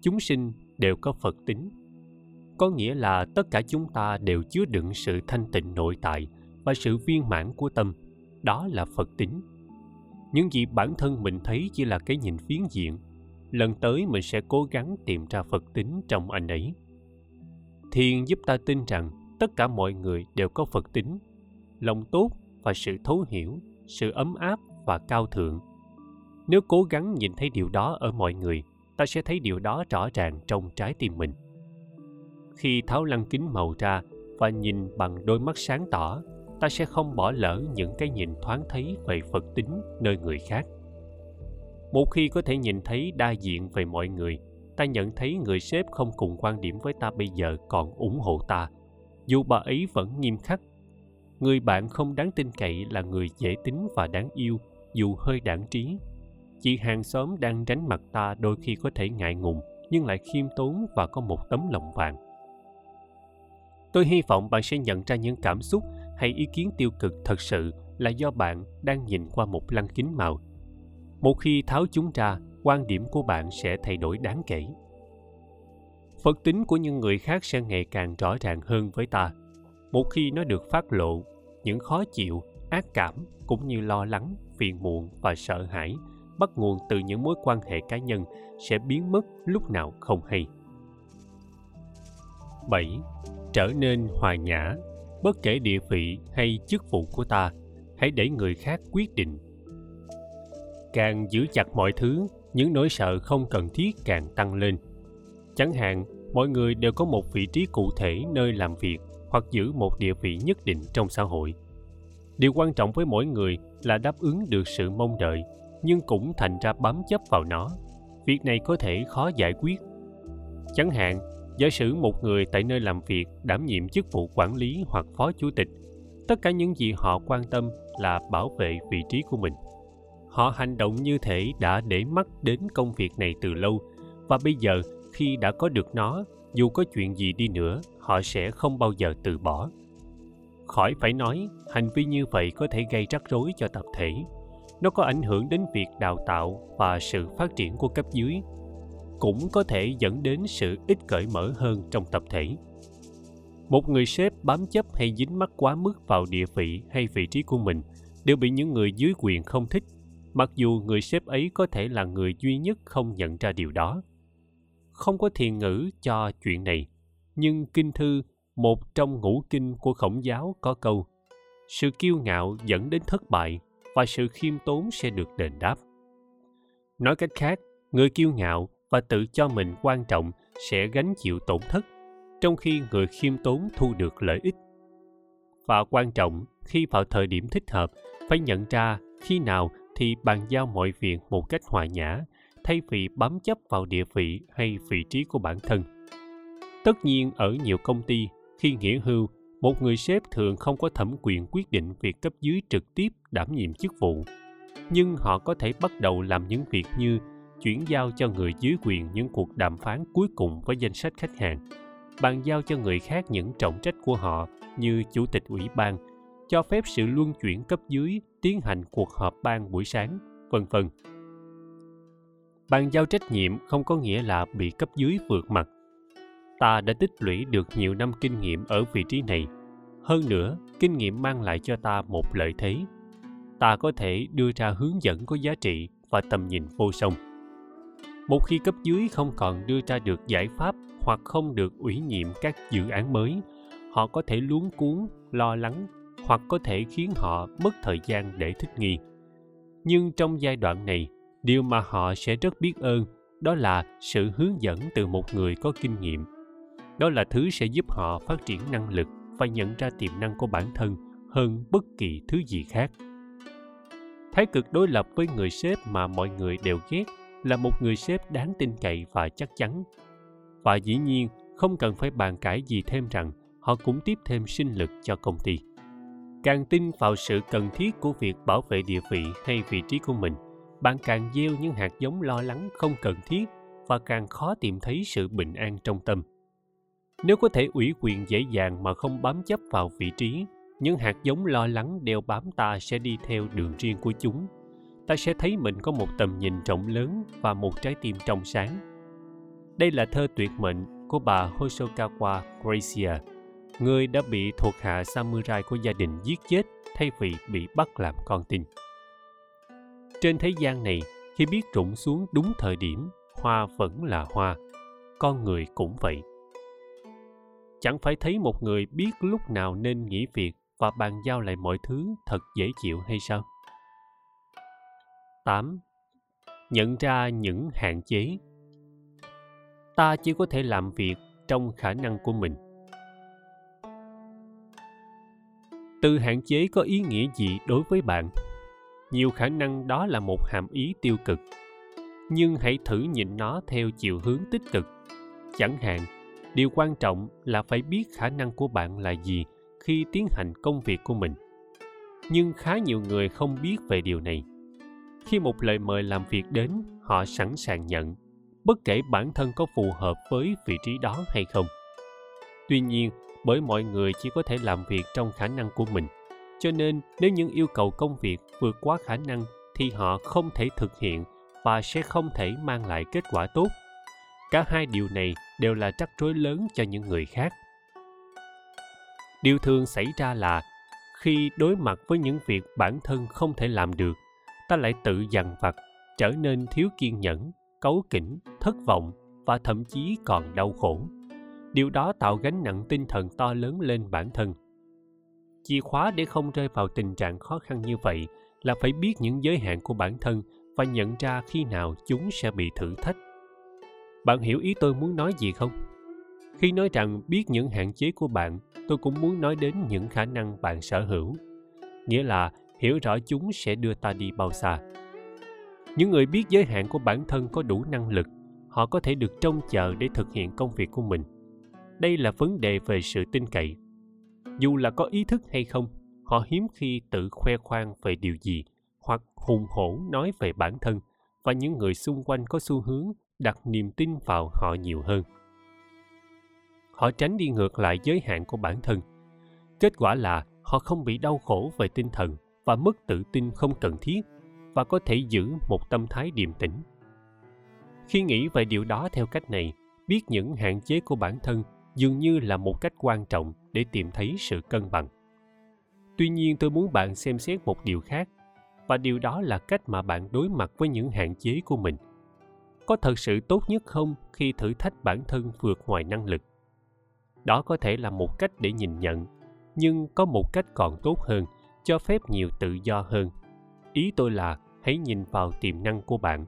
Chúng sinh đều có phật tính. Có nghĩa là tất cả chúng ta đều chứa đựng sự thanh tịnh nội tại và sự viên mãn của tâm. Đó là phật tính. Những gì bản thân mình thấy chỉ là cái nhìn phiến diện. Lần tới mình sẽ cố gắng tìm ra phật tính trong anh ấy. Thiền giúp ta tin rằng tất cả mọi người đều có phật tính. Lòng tốt và sự thấu hiểu, sự ấm áp và cao thượng. Nếu cố gắng nhìn thấy điều đó ở mọi người, ta sẽ thấy điều đó rõ ràng trong trái tim mình. Khi tháo lăng kính màu ra và nhìn bằng đôi mắt sáng tỏ, ta sẽ không bỏ lỡ những cái nhìn thoáng thấy về phật tính nơi người khác. Một khi có thể nhìn thấy đa diện về mọi người, ta nhận thấy người sếp không cùng quan điểm với ta bây giờ còn ủng hộ ta. Dù bà ấy vẫn nghiêm khắc người bạn không đáng tin cậy là người dễ tính và đáng yêu, dù hơi đảng trí. Chị hàng xóm đang tránh mặt ta đôi khi có thể ngại ngùng, nhưng lại khiêm tốn và có một tấm lòng vàng. Tôi hy vọng bạn sẽ nhận ra những cảm xúc hay ý kiến tiêu cực thật sự là do bạn đang nhìn qua một lăng kính màu. Một khi tháo chúng ra, quan điểm của bạn sẽ thay đổi đáng kể. Phật tính của những người khác sẽ ngày càng rõ ràng hơn với ta một khi nó được phát lộ, những khó chịu, ác cảm cũng như lo lắng, phiền muộn và sợ hãi, bắt nguồn từ những mối quan hệ cá nhân sẽ biến mất lúc nào không hay. 7. Trở nên hòa nhã. Bất kể địa vị hay chức vụ của ta, hãy để người khác quyết định. Càng giữ chặt mọi thứ, những nỗi sợ không cần thiết càng tăng lên. Chẳng hạn, mọi người đều có một vị trí cụ thể nơi làm việc hoặc giữ một địa vị nhất định trong xã hội. Điều quan trọng với mỗi người là đáp ứng được sự mong đợi, nhưng cũng thành ra bám chấp vào nó. Việc này có thể khó giải quyết. Chẳng hạn, giả sử một người tại nơi làm việc đảm nhiệm chức vụ quản lý hoặc phó chủ tịch, tất cả những gì họ quan tâm là bảo vệ vị trí của mình. Họ hành động như thể đã để mắt đến công việc này từ lâu, và bây giờ khi đã có được nó dù có chuyện gì đi nữa, họ sẽ không bao giờ từ bỏ. Khỏi phải nói, hành vi như vậy có thể gây rắc rối cho tập thể. Nó có ảnh hưởng đến việc đào tạo và sự phát triển của cấp dưới. Cũng có thể dẫn đến sự ít cởi mở hơn trong tập thể. Một người sếp bám chấp hay dính mắc quá mức vào địa vị hay vị trí của mình đều bị những người dưới quyền không thích, mặc dù người sếp ấy có thể là người duy nhất không nhận ra điều đó không có thiền ngữ cho chuyện này, nhưng kinh thư, một trong ngũ kinh của khổng giáo, có câu, sự kiêu ngạo dẫn đến thất bại và sự khiêm tốn sẽ được đền đáp. Nói cách khác, người kiêu ngạo và tự cho mình quan trọng sẽ gánh chịu tổn thất, trong khi người khiêm tốn thu được lợi ích. Và quan trọng, khi vào thời điểm thích hợp, phải nhận ra khi nào thì bàn giao mọi việc một cách hòa nhã thay vì bám chấp vào địa vị hay vị trí của bản thân. Tất nhiên, ở nhiều công ty, khi nghỉ hưu, một người sếp thường không có thẩm quyền quyết định việc cấp dưới trực tiếp đảm nhiệm chức vụ. Nhưng họ có thể bắt đầu làm những việc như chuyển giao cho người dưới quyền những cuộc đàm phán cuối cùng với danh sách khách hàng, bàn giao cho người khác những trọng trách của họ như chủ tịch ủy ban, cho phép sự luân chuyển cấp dưới, tiến hành cuộc họp ban buổi sáng, vân vân bàn giao trách nhiệm không có nghĩa là bị cấp dưới vượt mặt. Ta đã tích lũy được nhiều năm kinh nghiệm ở vị trí này. Hơn nữa, kinh nghiệm mang lại cho ta một lợi thế. Ta có thể đưa ra hướng dẫn có giá trị và tầm nhìn vô song. Một khi cấp dưới không còn đưa ra được giải pháp hoặc không được ủy nhiệm các dự án mới, họ có thể luống cuống lo lắng hoặc có thể khiến họ mất thời gian để thích nghi. Nhưng trong giai đoạn này điều mà họ sẽ rất biết ơn đó là sự hướng dẫn từ một người có kinh nghiệm. Đó là thứ sẽ giúp họ phát triển năng lực và nhận ra tiềm năng của bản thân hơn bất kỳ thứ gì khác. Thái cực đối lập với người sếp mà mọi người đều ghét là một người sếp đáng tin cậy và chắc chắn. Và dĩ nhiên, không cần phải bàn cãi gì thêm rằng họ cũng tiếp thêm sinh lực cho công ty. Càng tin vào sự cần thiết của việc bảo vệ địa vị hay vị trí của mình bạn càng gieo những hạt giống lo lắng không cần thiết và càng khó tìm thấy sự bình an trong tâm. Nếu có thể ủy quyền dễ dàng mà không bám chấp vào vị trí những hạt giống lo lắng đeo bám ta sẽ đi theo đường riêng của chúng. Ta sẽ thấy mình có một tầm nhìn rộng lớn và một trái tim trong sáng. Đây là thơ tuyệt mệnh của bà Hosokawa Gracia, người đã bị thuộc hạ samurai của gia đình giết chết thay vì bị bắt làm con tin. Trên thế gian này, khi biết rụng xuống đúng thời điểm, hoa vẫn là hoa, con người cũng vậy chẳng phải thấy một người biết lúc nào nên nghỉ việc và bàn giao lại mọi thứ thật dễ chịu hay sao? 8. Nhận ra những hạn chế Ta chỉ có thể làm việc trong khả năng của mình. Từ hạn chế có ý nghĩa gì đối với bạn? Nhiều khả năng đó là một hàm ý tiêu cực. Nhưng hãy thử nhìn nó theo chiều hướng tích cực. Chẳng hạn, điều quan trọng là phải biết khả năng của bạn là gì khi tiến hành công việc của mình nhưng khá nhiều người không biết về điều này khi một lời mời làm việc đến họ sẵn sàng nhận bất kể bản thân có phù hợp với vị trí đó hay không tuy nhiên bởi mọi người chỉ có thể làm việc trong khả năng của mình cho nên, nếu những yêu cầu công việc vượt quá khả năng, thì họ không thể thực hiện và sẽ không thể mang lại kết quả tốt. Cả hai điều này đều là rắc rối lớn cho những người khác. Điều thường xảy ra là, khi đối mặt với những việc bản thân không thể làm được, ta lại tự dằn vặt, trở nên thiếu kiên nhẫn cấu kỉnh, thất vọng và thậm chí còn đau khổ. Điều đó tạo gánh nặng tinh thần to lớn lên bản thân chìa khóa để không rơi vào tình trạng khó khăn như vậy là phải biết những giới hạn của bản thân và nhận ra khi nào chúng sẽ bị thử thách. Bạn hiểu ý tôi muốn nói gì không? Khi nói rằng biết những hạn chế của bạn, tôi cũng muốn nói đến những khả năng bạn sở hữu. Nghĩa là hiểu rõ chúng sẽ đưa ta đi bao xa. Những người biết giới hạn của bản thân có đủ năng lực, họ có thể được trông chờ để thực hiện công việc của mình. Đây là vấn đề về sự tin cậy dù là có ý thức hay không, họ hiếm khi tự khoe khoang về điều gì, hoặc hùng hổ nói về bản thân và những người xung quanh có xu hướng đặt niềm tin vào họ nhiều hơn. Họ tránh đi ngược lại giới hạn của bản thân. Kết quả là họ không bị đau khổ về tinh thần và mất tự tin không cần thiết và có thể giữ một tâm thái điềm tĩnh. Khi nghĩ về điều đó theo cách này, biết những hạn chế của bản thân dường như là một cách quan trọng để tìm thấy sự cân bằng. Tuy nhiên tôi muốn bạn xem xét một điều khác, và điều đó là cách mà bạn đối mặt với những hạn chế của mình. Có thật sự tốt nhất không khi thử thách bản thân vượt ngoài năng lực? Đó có thể là một cách để nhìn nhận, nhưng có một cách còn tốt hơn, cho phép nhiều tự do hơn. Ý tôi là hãy nhìn vào tiềm năng của bạn.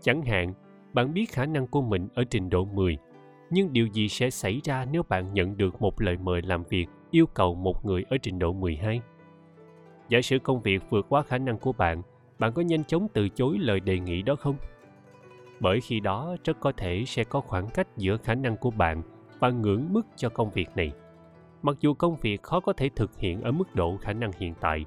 Chẳng hạn, bạn biết khả năng của mình ở trình độ 10 nhưng điều gì sẽ xảy ra nếu bạn nhận được một lời mời làm việc yêu cầu một người ở trình độ 12? Giả sử công việc vượt quá khả năng của bạn, bạn có nhanh chóng từ chối lời đề nghị đó không? Bởi khi đó rất có thể sẽ có khoảng cách giữa khả năng của bạn và ngưỡng mức cho công việc này. Mặc dù công việc khó có thể thực hiện ở mức độ khả năng hiện tại,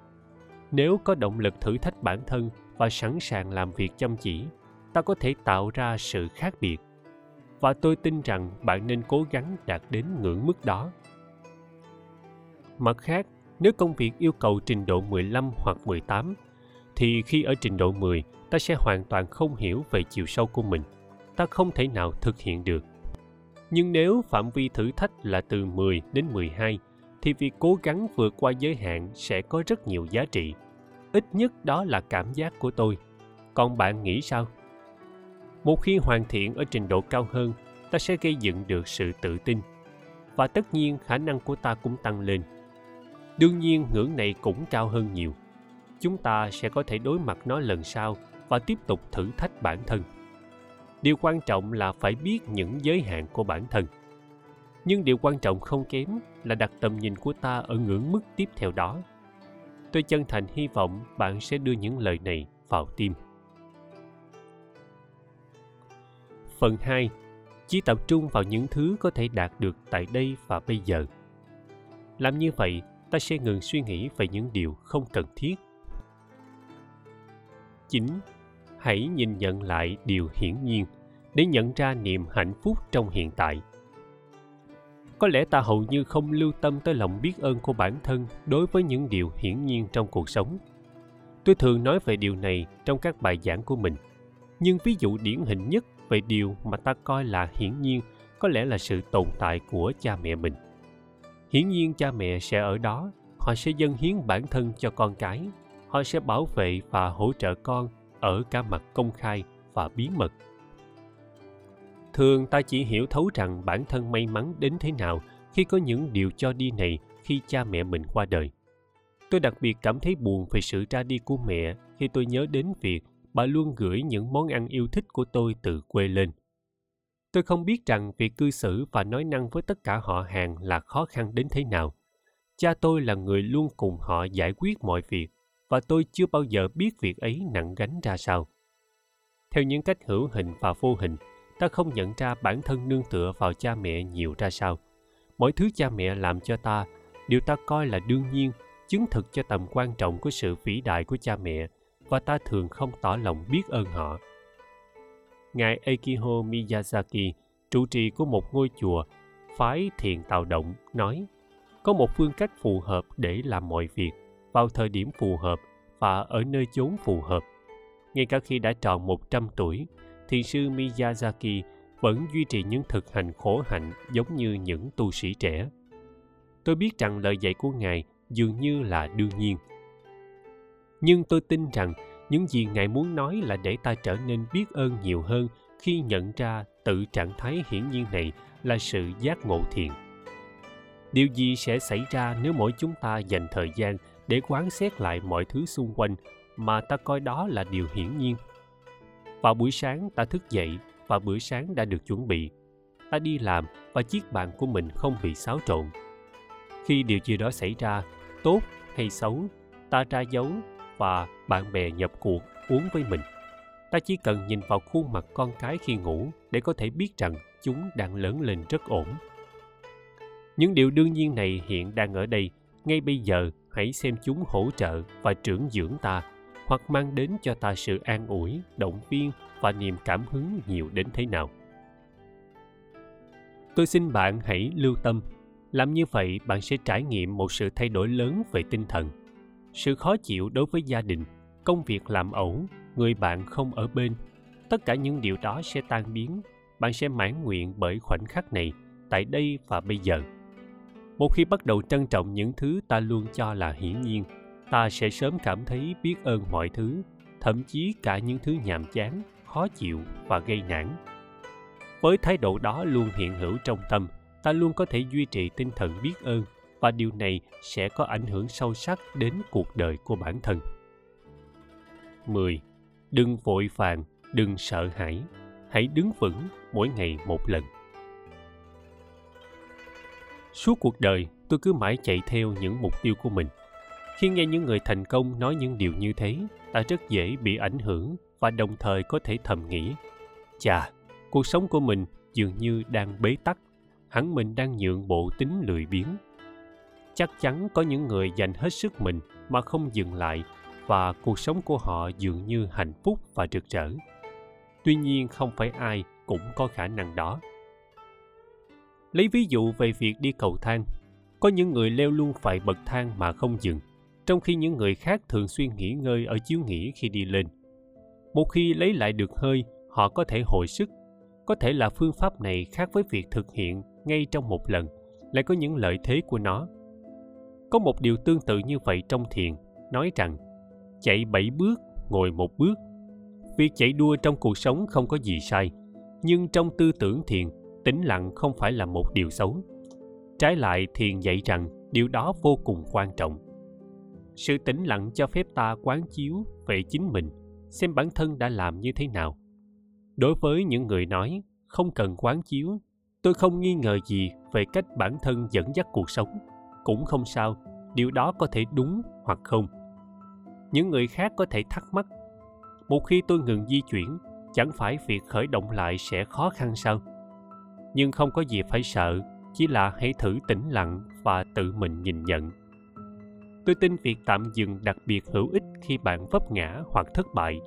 nếu có động lực thử thách bản thân và sẵn sàng làm việc chăm chỉ, ta có thể tạo ra sự khác biệt. Và tôi tin rằng bạn nên cố gắng đạt đến ngưỡng mức đó. Mặt khác, nếu công việc yêu cầu trình độ 15 hoặc 18, thì khi ở trình độ 10, ta sẽ hoàn toàn không hiểu về chiều sâu của mình. Ta không thể nào thực hiện được. Nhưng nếu phạm vi thử thách là từ 10 đến 12, thì việc cố gắng vượt qua giới hạn sẽ có rất nhiều giá trị. Ít nhất đó là cảm giác của tôi. Còn bạn nghĩ sao? Một khi hoàn thiện ở trình độ cao hơn, ta sẽ gây dựng được sự tự tin. Và tất nhiên khả năng của ta cũng tăng lên. Đương nhiên ngưỡng này cũng cao hơn nhiều. Chúng ta sẽ có thể đối mặt nó lần sau và tiếp tục thử thách bản thân. Điều quan trọng là phải biết những giới hạn của bản thân. Nhưng điều quan trọng không kém là đặt tầm nhìn của ta ở ngưỡng mức tiếp theo đó. Tôi chân thành hy vọng bạn sẽ đưa những lời này vào tim. Phần 2 chỉ tập trung vào những thứ có thể đạt được tại đây và bây giờ làm như vậy ta sẽ ngừng suy nghĩ về những điều không cần thiết. 9. Hãy nhìn nhận lại điều hiển nhiên để nhận ra niềm hạnh phúc trong hiện tại. Có lẽ ta hầu như không lưu tâm tới lòng biết ơn của bản thân đối với những điều hiển nhiên trong cuộc sống. Tôi thường nói về điều này trong các bài giảng của mình, nhưng ví dụ điển hình nhất về điều mà ta coi là hiển nhiên, có lẽ là sự tồn tại của cha mẹ mình. Hiển nhiên cha mẹ sẽ ở đó, họ sẽ dâng hiến bản thân cho con cái, họ sẽ bảo vệ và hỗ trợ con ở cả mặt công khai và bí mật. Thường ta chỉ hiểu thấu rằng bản thân may mắn đến thế nào khi có những điều cho đi này khi cha mẹ mình qua đời. Tôi đặc biệt cảm thấy buồn về sự ra đi của mẹ khi tôi nhớ đến việc bà luôn gửi những món ăn yêu thích của tôi từ quê lên Tôi không biết rằng việc cư xử và nói năng với tất cả họ hàng là khó khăn đến thế nào. Cha tôi là người luôn cùng họ giải quyết mọi việc và tôi chưa bao giờ biết việc ấy nặng gánh ra sao. Theo những cách hữu hình và vô hình, ta không nhận ra bản thân nương tựa vào cha mẹ nhiều ra sao. Mọi thứ cha mẹ làm cho ta, điều ta coi là đương nhiên, chứng thực cho tầm quan trọng của sự vĩ đại của cha mẹ và ta thường không tỏ lòng biết ơn họ ngài Akiho Miyazaki, trụ trì của một ngôi chùa, phái thiền tạo động, nói có một phương cách phù hợp để làm mọi việc vào thời điểm phù hợp và ở nơi chốn phù hợp. Ngay cả khi đã tròn 100 tuổi, thiền sư Miyazaki vẫn duy trì những thực hành khổ hạnh giống như những tu sĩ trẻ. Tôi biết rằng lời dạy của Ngài dường như là đương nhiên. Nhưng tôi tin rằng những gì ngài muốn nói là để ta trở nên biết ơn nhiều hơn khi nhận ra tự trạng thái hiển nhiên này là sự giác ngộ thiền điều gì sẽ xảy ra nếu mỗi chúng ta dành thời gian để quán xét lại mọi thứ xung quanh mà ta coi đó là điều hiển nhiên? Vào buổi sáng ta thức dậy, và bữa sáng đã được chuẩn bị. Ta đi làm và chiếc bàn của mình không bị xáo trộn. Khi điều gì đó xảy ra, tốt hay xấu, ta ra dấu và bạn bè nhập cuộc uống với mình. Ta chỉ cần nhìn vào khuôn mặt con cái khi ngủ để có thể biết rằng chúng đang lớn lên rất ổn. Những điều đương nhiên này hiện đang ở đây. Ngay bây giờ, hãy xem chúng hỗ trợ và trưởng dưỡng ta, hoặc mang đến cho ta sự an ủi, động viên và niềm cảm hứng nhiều đến thế nào. Tôi xin bạn hãy lưu tâm. Làm như vậy, bạn sẽ trải nghiệm một sự thay đổi lớn về tinh thần sự khó chịu đối với gia đình, công việc làm ẩu, người bạn không ở bên, tất cả những điều đó sẽ tan biến. Bạn sẽ mãn nguyện bởi khoảnh khắc này, tại đây và bây giờ. Một khi bắt đầu trân trọng những thứ ta luôn cho là hiển nhiên, ta sẽ sớm cảm thấy biết ơn mọi thứ, thậm chí cả những thứ nhàm chán, khó chịu và gây nản. Với thái độ đó luôn hiện hữu trong tâm, ta luôn có thể duy trì tinh thần biết ơn và điều này sẽ có ảnh hưởng sâu sắc đến cuộc đời của bản thân 10. Đừng vội vàng, đừng sợ hãi, hãy đứng vững mỗi ngày một lần. Suốt cuộc đời, tôi cứ mãi chạy theo những mục tiêu của mình. Khi nghe những người thành công nói những điều như thế, ta rất dễ bị ảnh hưởng và đồng thời có thể thầm nghĩ, chà, cuộc sống của mình dường như đang bế tắc, hẳn mình đang nhượng bộ tính lười biếng. Chắc chắn có những người dành hết sức mình mà không dừng lại và cuộc sống của họ dường như hạnh phúc và rực rỡ. Tuy nhiên không phải ai cũng có khả năng đó. Lấy ví dụ về việc đi cầu thang, có những người leo luôn phải bậc thang mà không dừng, trong khi những người khác thường xuyên nghỉ ngơi ở chiếu nghỉ khi đi lên. Một khi lấy lại được hơi, họ có thể hồi sức. Có thể là phương pháp này khác với việc thực hiện ngay trong một lần, lại có những lợi thế của nó. Có một điều tương tự như vậy trong thiền, nói rằng chạy bảy bước, ngồi một bước. Việc chạy đua trong cuộc sống không có gì sai, nhưng trong tư tưởng thiền, tĩnh lặng không phải là một điều xấu. Trái lại, thiền dạy rằng điều đó vô cùng quan trọng. Sự tĩnh lặng cho phép ta quán chiếu về chính mình, xem bản thân đã làm như thế nào. Đối với những người nói không cần quán chiếu, tôi không nghi ngờ gì về cách bản thân dẫn dắt cuộc sống. Cũng không sao, điều đó có thể đúng hoặc không. Những người khác có thể thắc mắc một khi tôi ngừng di chuyển chẳng phải việc khởi động lại sẽ khó khăn sao? Nhưng không có gì phải sợ chỉ là hãy thử tĩnh lặng và tự mình nhìn nhận. Tôi tin việc tạm dừng đặc biệt hữu ích khi bạn vấp ngã hoặc thất bại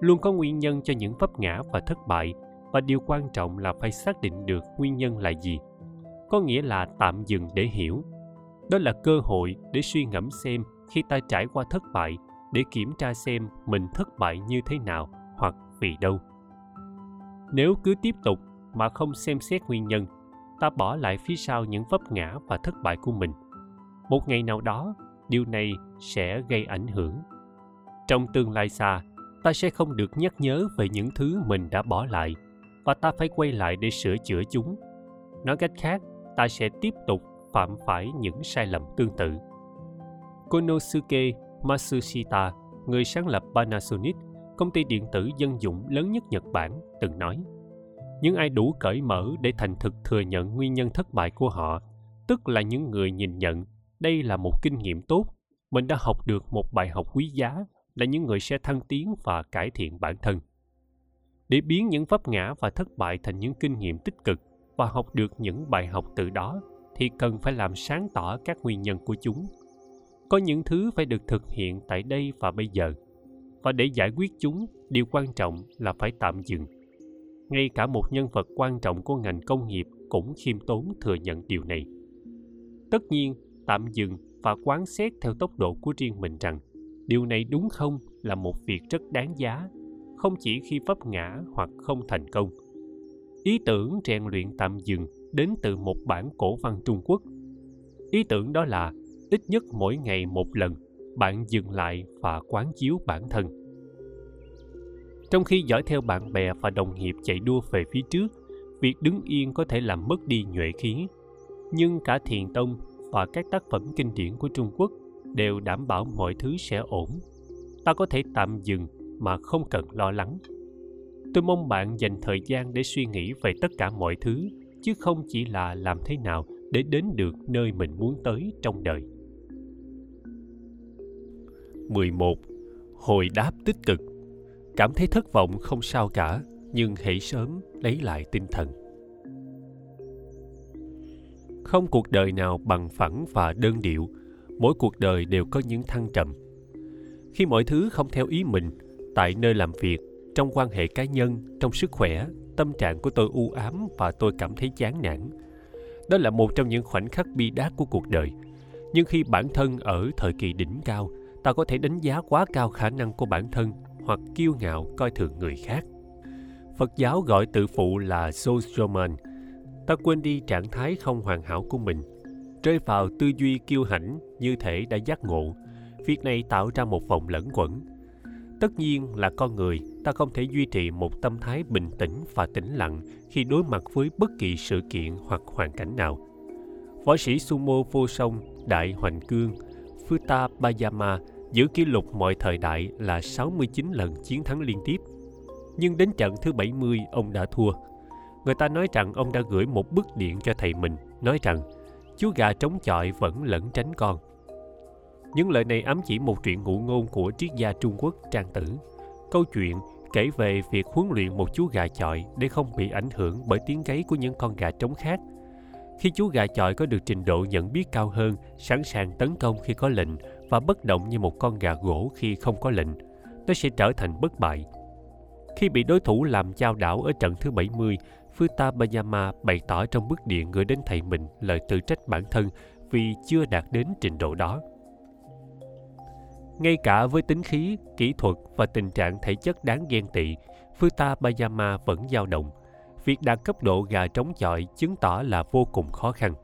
luôn có nguyên nhân cho những vấp ngã và thất bại và điều quan trọng là phải xác định được nguyên nhân là gì. Có nghĩa là tạm dừng để hiểu đó là cơ hội để suy ngẫm xem khi ta trải qua thất bại, để kiểm tra xem mình thất bại như thế nào hoặc vì đâu. Nếu cứ tiếp tục mà không xem xét nguyên nhân, ta bỏ lại phía sau những vấp ngã và thất bại của mình. Một ngày nào đó, điều này sẽ gây ảnh hưởng. Trong tương lai xa, ta sẽ không được nhắc nhớ về những thứ mình đã bỏ lại và ta phải quay lại để sửa chữa chúng. Nói cách khác, ta sẽ tiếp tục phạm phải những sai lầm tương tự konosuke Matsushita, người sáng lập Panasonic, công ty điện tử dân dụng lớn nhất Nhật Bản, từng nói những ai đủ cởi mở để thành thực thừa nhận nguyên nhân thất bại của họ, tức là những người nhìn nhận đây là một kinh nghiệm tốt, mình đã học được một bài học quý giá là những người sẽ thăng tiến và cải thiện bản thân. Để biến những vấp ngã và thất bại thành những kinh nghiệm tích cực và học được những bài học từ đó thì cần phải làm sáng tỏ các nguyên nhân của chúng. Có những thứ phải được thực hiện tại đây và bây giờ, và để giải quyết chúng, điều quan trọng là phải tạm dừng. Ngay cả một nhân vật quan trọng của ngành công nghiệp cũng khiêm tốn thừa nhận điều này. Tất nhiên, tạm dừng và quán xét theo tốc độ của riêng mình rằng, điều này đúng không là một việc rất đáng giá, không chỉ khi vấp ngã hoặc không thành công. Ý tưởng rèn luyện tạm dừng đến từ một bản cổ văn trung quốc. Ý tưởng đó là ít nhất mỗi ngày một lần, bạn dừng lại và quán chiếu bản thân. Trong khi dõi theo bạn bè và đồng nghiệp chạy đua về phía trước, việc đứng yên có thể làm mất đi nhuệ khí. Nhưng cả thiền tông và các tác phẩm kinh điển của trung quốc đều đảm bảo mọi thứ sẽ ổn. Ta có thể tạm dừng mà không cần lo lắng. Tôi mong bạn dành thời gian để suy nghĩ về tất cả mọi thứ chứ không chỉ là làm thế nào để đến được nơi mình muốn tới trong đời 11. Hồi đáp tích cực Cảm thấy thất vọng không sao cả, nhưng hãy sớm lấy lại tinh thần. Không cuộc đời nào bằng phẳng và đơn điệu, mỗi cuộc đời đều có những thăng trầm. Khi mọi thứ không theo ý mình, tại nơi làm việc, trong quan hệ cá nhân, trong sức khỏe, tâm trạng của tôi u ám và tôi cảm thấy chán nản. đó là một trong những khoảnh khắc bi đát của cuộc đời nhưng khi bản thân ở thời kỳ đỉnh cao, ta có thể đánh giá quá cao khả năng của bản thân hoặc kiêu ngạo coi thường người khác phật giáo gọi tự phụ là Sojoman. ta quên đi trạng thái không hoàn hảo của mình rơi vào tư duy kiêu hãnh như thể đã giác ngộ, việc này tạo ra một vòng lẫn quẩn tất nhiên là con người ta không thể duy trì một tâm thái bình tĩnh và tĩnh lặng khi đối mặt với bất kỳ sự kiện hoặc hoàn cảnh nào võ sĩ sumo vô song đại hoành cương Futa Bayama giữ kỷ lục mọi thời đại là 69 lần chiến thắng liên tiếp. Nhưng đến trận thứ 70 ông đã thua. Người ta nói rằng ông đã gửi một bức điện cho thầy mình, nói rằng chú gà trống chọi vẫn lẫn tránh con. Những lời này ám chỉ một chuyện ngụ ngôn của triết gia Trung Quốc Trang Tử. Câu chuyện kể về việc huấn luyện một chú gà chọi để không bị ảnh hưởng bởi tiếng gáy của những con gà trống khác. Khi chú gà chọi có được trình độ nhận biết cao hơn, sẵn sàng tấn công khi có lệnh và bất động như một con gà gỗ khi không có lệnh, nó sẽ trở thành bất bại. Khi bị đối thủ làm chao đảo ở trận thứ 70, Futa Bayama bày tỏ trong bức điện gửi đến thầy mình lời tự trách bản thân vì chưa đạt đến trình độ đó. Ngay cả với tính khí, kỹ thuật và tình trạng thể chất đáng ghen tị, Futa Bayama vẫn dao động. Việc đạt cấp độ gà trống chọi chứng tỏ là vô cùng khó khăn.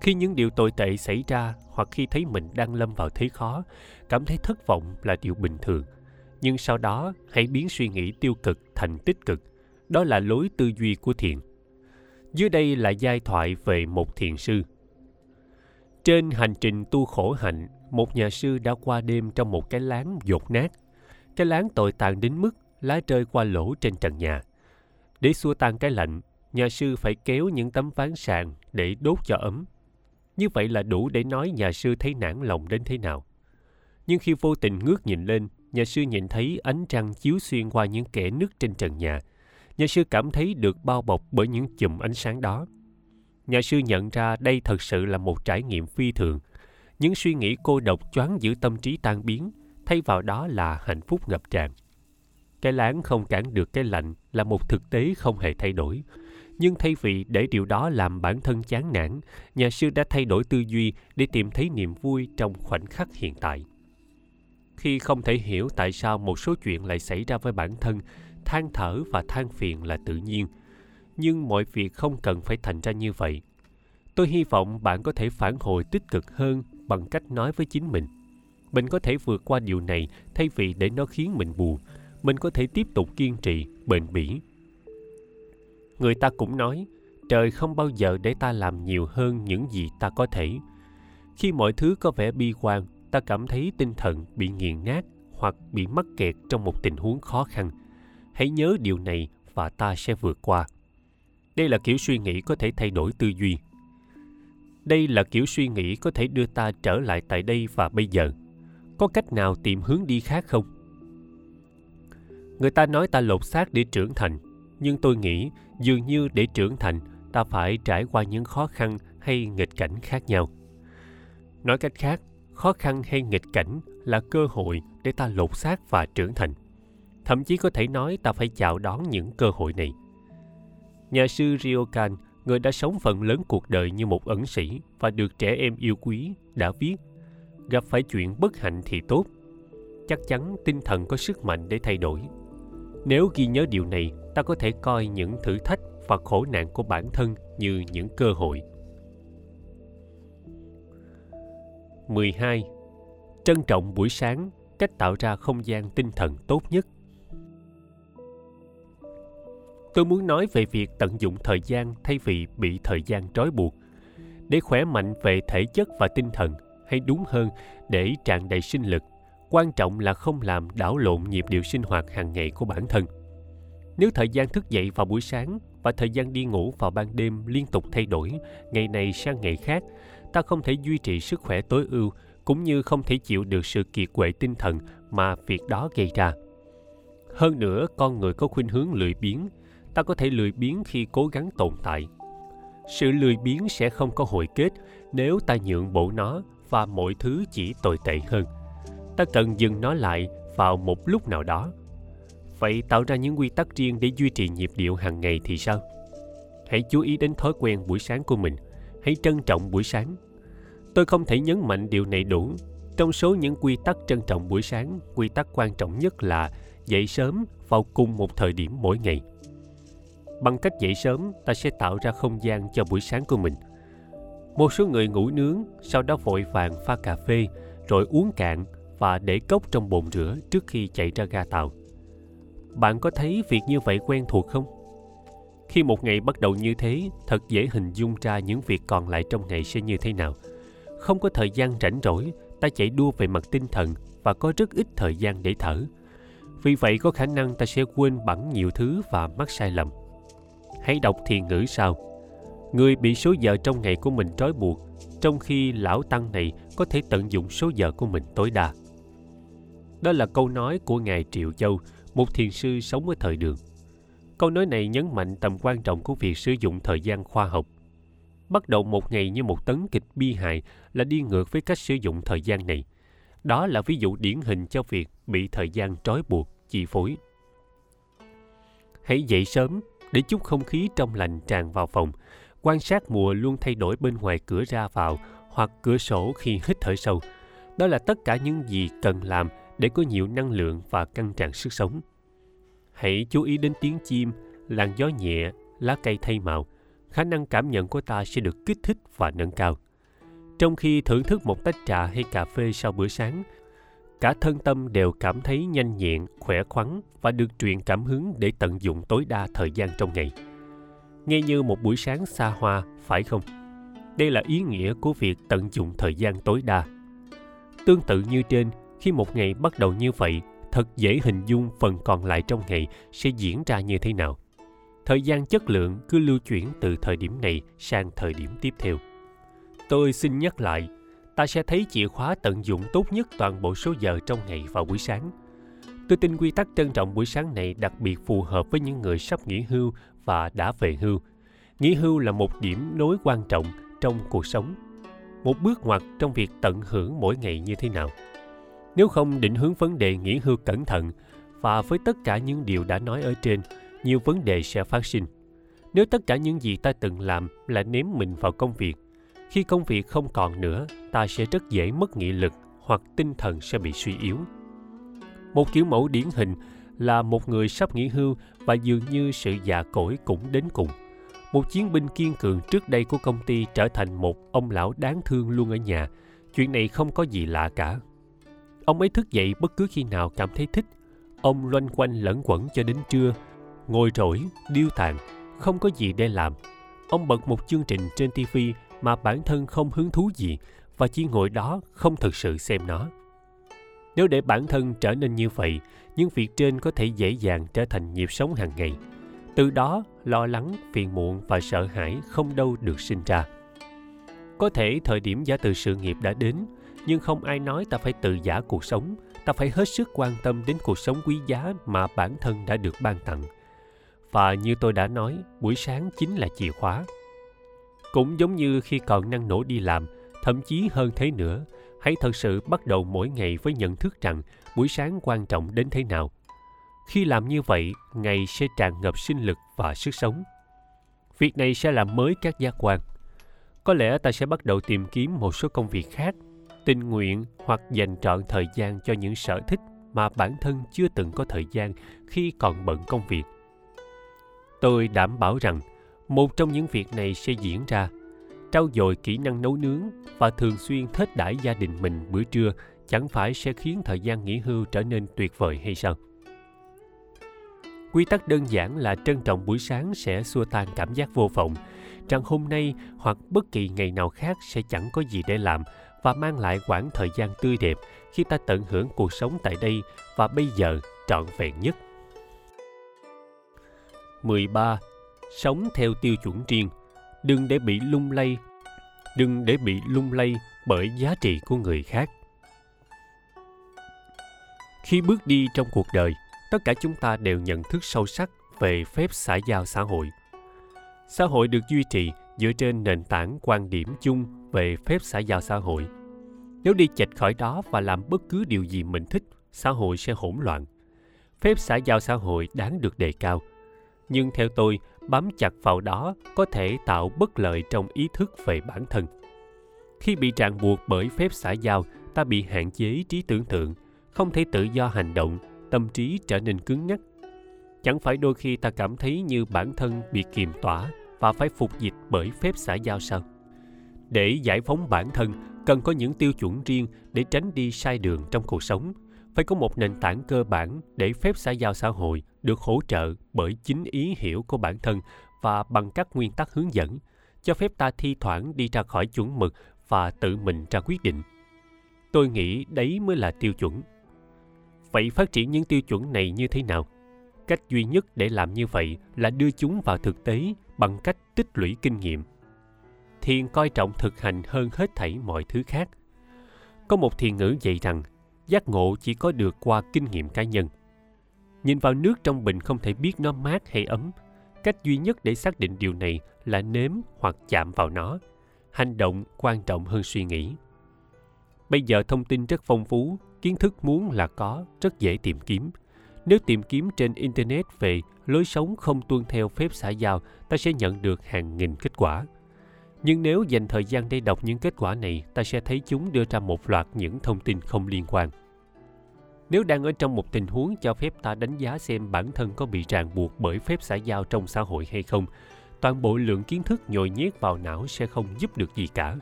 Khi những điều tồi tệ xảy ra hoặc khi thấy mình đang lâm vào thế khó, cảm thấy thất vọng là điều bình thường. Nhưng sau đó, hãy biến suy nghĩ tiêu cực thành tích cực. Đó là lối tư duy của thiền. Dưới đây là giai thoại về một thiền sư. Trên hành trình tu khổ hạnh, một nhà sư đã qua đêm trong một cái láng dột nát. Cái láng tồi tàn đến mức lá rơi qua lỗ trên trần nhà. Để xua tan cái lạnh, nhà sư phải kéo những tấm ván sàn để đốt cho ấm như vậy là đủ để nói nhà sư thấy nản lòng đến thế nào. Nhưng khi vô tình ngước nhìn lên, nhà sư nhìn thấy ánh trăng chiếu xuyên qua những kẽ nứt trên trần nhà. Nhà sư cảm thấy được bao bọc bởi những chùm ánh sáng đó. Nhà sư nhận ra đây thật sự là một trải nghiệm phi thường. Những suy nghĩ cô độc choáng giữ tâm trí tan biến, thay vào đó là hạnh phúc ngập tràn. Cái láng không cản được cái lạnh là một thực tế không hề thay đổi. Nhưng thay vì để điều đó làm bản thân chán nản nhà sư đã thay đổi tư duy để tìm thấy niềm vui trong khoảnh khắc hiện tại. Khi không thể hiểu tại sao một số chuyện lại xảy ra với bản thân than thở và than phiền là tự nhiên. Nhưng mọi việc không cần phải thành ra như vậy. Tôi hy vọng bạn có thể phản hồi tích cực hơn bằng cách nói với chính mình. Mình có thể vượt qua điều này thay vì để nó khiến mình buồn. Mình có thể tiếp tục kiên trì, bền bỉ. Người ta cũng nói, trời không bao giờ để ta làm nhiều hơn những gì ta có thể. Khi mọi thứ có vẻ bi quan, ta cảm thấy tinh thần bị nghiền nát hoặc bị mắc kẹt trong một tình huống khó khăn. Hãy nhớ điều này và ta sẽ vượt qua. Đây là kiểu suy nghĩ có thể thay đổi tư duy đây là kiểu suy nghĩ có thể đưa ta trở lại tại đây và bây giờ. Có cách nào tìm hướng đi khác không? Người ta nói ta lột xác để trưởng thành, nhưng tôi nghĩ dường như để trưởng thành, ta phải trải qua những khó khăn hay nghịch cảnh khác nhau. Nói cách khác, khó khăn hay nghịch cảnh là cơ hội để ta lột xác và trưởng thành. Thậm chí có thể nói ta phải chào đón những cơ hội này. Nhà sư ryokan người đã sống phần lớn cuộc đời như một ẩn sĩ và được trẻ em yêu quý đã viết gặp phải chuyện bất hạnh thì tốt chắc chắn tinh thần có sức mạnh để thay đổi nếu ghi nhớ điều này ta có thể coi những thử thách và khổ nạn của bản thân như những cơ hội. 12. Trân trọng buổi sáng, cách tạo ra không gian tinh thần tốt nhất. Tôi muốn nói về việc tận dụng thời gian thay vì bị thời gian trói buộc. Để khỏe mạnh về thể chất và tinh thần, hay đúng hơn, để tràn đầy sinh lực, quan trọng là không làm đảo lộn nhịp điệu sinh hoạt hàng ngày của bản thân – nếu thời gian thức dậy vào buổi sáng và thời gian đi ngủ vào ban đêm liên tục thay đổi, ngày này sang ngày khác, ta không thể duy trì sức khỏe tối ưu cũng như không thể chịu được sự kiệt quệ tinh thần mà việc đó gây ra. Hơn nữa, con người có khuynh hướng lười biếng, ta có thể lười biếng khi cố gắng tồn tại. Sự lười biếng sẽ không có hồi kết nếu ta nhượng bộ nó và mọi thứ chỉ tồi tệ hơn. Ta cần dừng nó lại vào một lúc nào đó Vậy tạo ra những quy tắc riêng để duy trì nhịp điệu hàng ngày thì sao? hãy chú ý đến thói quen buổi sáng của mình hãy trân trọng buổi sáng tôi không thể nhấn mạnh điều này đủ trong số những quy tắc trân trọng buổi sáng, quy tắc quan trọng nhất là dậy sớm vào cùng một thời điểm mỗi ngày bằng cách dậy sớm, ta sẽ tạo ra không gian cho buổi sáng của mình. Một số người ngủ nướng, sau đó vội vàng pha cà phê, rồi uống cạn và để cốc trong bồn rửa trước khi chạy ra ga tàu. Bạn có thấy việc như vậy quen thuộc không? Khi một ngày bắt đầu như thế, thật dễ hình dung ra những việc còn lại trong ngày sẽ như thế nào. Không có thời gian rảnh rỗi, ta chạy đua về mặt tinh thần và có rất ít thời gian để thở. Vì vậy có khả năng ta sẽ quên bẵng nhiều thứ và mắc sai lầm hãy đọc thiền ngữ sau. Người bị số giờ trong ngày của mình trói buộc, trong khi lão tăng này có thể tận dụng số giờ của mình tối đa. Đó là câu nói của ngài triệu châu, một thiền sư sống ở thời đường. Câu nói này nhấn mạnh tầm quan trọng của việc sử dụng thời gian khoa học. Bắt đầu một ngày như một tấn kịch bi hài là đi ngược với cách sử dụng thời gian này. Đó là ví dụ điển hình cho việc bị thời gian trói buộc chi phối. Hãy dậy sớm để chút không khí trong lành tràn vào phòng. Quan sát mùa luôn thay đổi bên ngoài cửa ra vào hoặc cửa sổ khi hít thở sâu. Đó là tất cả những gì cần làm để có nhiều năng lượng và căng tràn sức sống. Hãy chú ý đến tiếng chim, làn gió nhẹ, lá cây thay màu. Khả năng cảm nhận của ta sẽ được kích thích và nâng cao. Trong khi thưởng thức một tách trà hay cà phê sau bữa sáng cả thân tâm đều cảm thấy nhanh nhẹn, khỏe khoắn và được truyền cảm hứng để tận dụng tối đa thời gian trong ngày. Nghe như một buổi sáng xa hoa, phải không? Đây là ý nghĩa của việc tận dụng thời gian tối đa. Tương tự như trên, khi một ngày bắt đầu như vậy, thật dễ hình dung phần còn lại trong ngày sẽ diễn ra như thế nào. Thời gian chất lượng cứ lưu chuyển từ thời điểm này sang thời điểm tiếp theo. Tôi xin nhắc lại ta sẽ thấy chìa khóa tận dụng tốt nhất toàn bộ số giờ trong ngày vào buổi sáng. Tôi tin quy tắc trân trọng buổi sáng này đặc biệt phù hợp với những người sắp nghỉ hưu và đã về hưu. Nghỉ hưu là một điểm nối quan trọng trong cuộc sống, một bước ngoặt trong việc tận hưởng mỗi ngày như thế nào. Nếu không định hướng vấn đề nghỉ hưu cẩn thận và với tất cả những điều đã nói ở trên, nhiều vấn đề sẽ phát sinh. Nếu tất cả những gì ta từng làm là ném mình vào công việc khi công việc không còn nữa, ta sẽ rất dễ mất nghị lực hoặc tinh thần sẽ bị suy yếu. Một kiểu mẫu điển hình là một người sắp nghỉ hưu và dường như sự già cỗi cũng đến cùng. Một chiến binh kiên cường trước đây của công ty trở thành một ông lão đáng thương luôn ở nhà. Chuyện này không có gì lạ cả. Ông ấy thức dậy bất cứ khi nào cảm thấy thích. Ông loanh quanh lẫn quẩn cho đến trưa, ngồi rỗi, điêu tàn, không có gì để làm. Ông bật một chương trình trên tivi mà bản thân không hứng thú gì và chỉ ngồi đó không thực sự xem nó. Nếu để bản thân trở nên như vậy, những việc trên có thể dễ dàng trở thành nhịp sống hàng ngày. Từ đó, lo lắng, phiền muộn và sợ hãi không đâu được sinh ra. Có thể thời điểm giả từ sự nghiệp đã đến, nhưng không ai nói ta phải tự giả cuộc sống, ta phải hết sức quan tâm đến cuộc sống quý giá mà bản thân đã được ban tặng. Và như tôi đã nói, buổi sáng chính là chìa khóa cũng giống như khi còn năng nổ đi làm, thậm chí hơn thế nữa, hãy thật sự bắt đầu mỗi ngày với nhận thức rằng buổi sáng quan trọng đến thế nào. Khi làm như vậy, ngày sẽ tràn ngập sinh lực và sức sống. Việc này sẽ làm mới các giác quan. Có lẽ ta sẽ bắt đầu tìm kiếm một số công việc khác, tình nguyện hoặc dành trọn thời gian cho những sở thích mà bản thân chưa từng có thời gian khi còn bận công việc. Tôi đảm bảo rằng một trong những việc này sẽ diễn ra trau dồi kỹ năng nấu nướng và thường xuyên thết đãi gia đình mình bữa trưa chẳng phải sẽ khiến thời gian nghỉ hưu trở nên tuyệt vời hay sao quy tắc đơn giản là trân trọng buổi sáng sẽ xua tan cảm giác vô vọng, rằng hôm nay hoặc bất kỳ ngày nào khác sẽ chẳng có gì để làm và mang lại quãng thời gian tươi đẹp khi ta tận hưởng cuộc sống tại đây và bây giờ trọn vẹn nhất. 13. Sống theo tiêu chuẩn riêng, đừng để bị lung lay, đừng để bị lung lay bởi giá trị của người khác. Khi bước đi trong cuộc đời, tất cả chúng ta đều nhận thức sâu sắc về phép xã giao xã hội. Xã hội được duy trì dựa trên nền tảng quan điểm chung về phép xã giao xã hội nếu đi chệch khỏi đó và làm bất cứ điều gì mình thích xã hội sẽ hỗn loạn phép xã giao xã hội đáng được đề cao nhưng theo tôi bám chặt vào đó có thể tạo bất lợi trong ý thức về bản thân. Khi bị ràng buộc bởi phép xã giao, ta bị hạn chế trí tưởng tượng, không thể tự do hành động, tâm trí trở nên cứng nhắc. Chẳng phải đôi khi ta cảm thấy như bản thân bị kiềm tỏa và phải phục dịch bởi phép xã giao sao? Để giải phóng bản thân, cần có những tiêu chuẩn riêng để tránh đi sai đường trong cuộc sống. Phải có một nền tảng cơ bản để phép xã giao xã hội được hỗ trợ bởi chính ý hiểu của bản thân và bằng các nguyên tắc hướng dẫn, cho phép ta thi thoảng đi ra khỏi chuẩn mực và tự mình ra quyết định. Tôi nghĩ đấy mới là tiêu chuẩn. Vậy phát triển những tiêu chuẩn này như thế nào? Cách duy nhất để làm như vậy là đưa chúng vào thực tế bằng cách tích lũy kinh nghiệm. Thiền coi trọng thực hành hơn hết thảy mọi thứ khác. Có một thiền ngữ dạy rằng, giác ngộ chỉ có được qua kinh nghiệm cá nhân nhìn vào nước trong bình không thể biết nó mát hay ấm. Cách duy nhất để xác định điều này là nếm hoặc chạm vào nó. Hành động quan trọng hơn suy nghĩ. Bây giờ thông tin rất phong phú, kiến thức muốn là có, rất dễ tìm kiếm. Nếu tìm kiếm trên internet về lối sống không tuân theo phép xã giao, ta sẽ nhận được hàng nghìn kết quả. Nhưng nếu dành thời gian để đọc những kết quả này, ta sẽ thấy chúng đưa ra một loạt những thông tin không liên quan nếu đang ở trong một tình huống cho phép ta đánh giá xem bản thân có bị ràng buộc bởi phép xã giao trong xã hội hay không, toàn bộ lượng kiến thức nhồi nhét vào não sẽ không giúp được gì cả.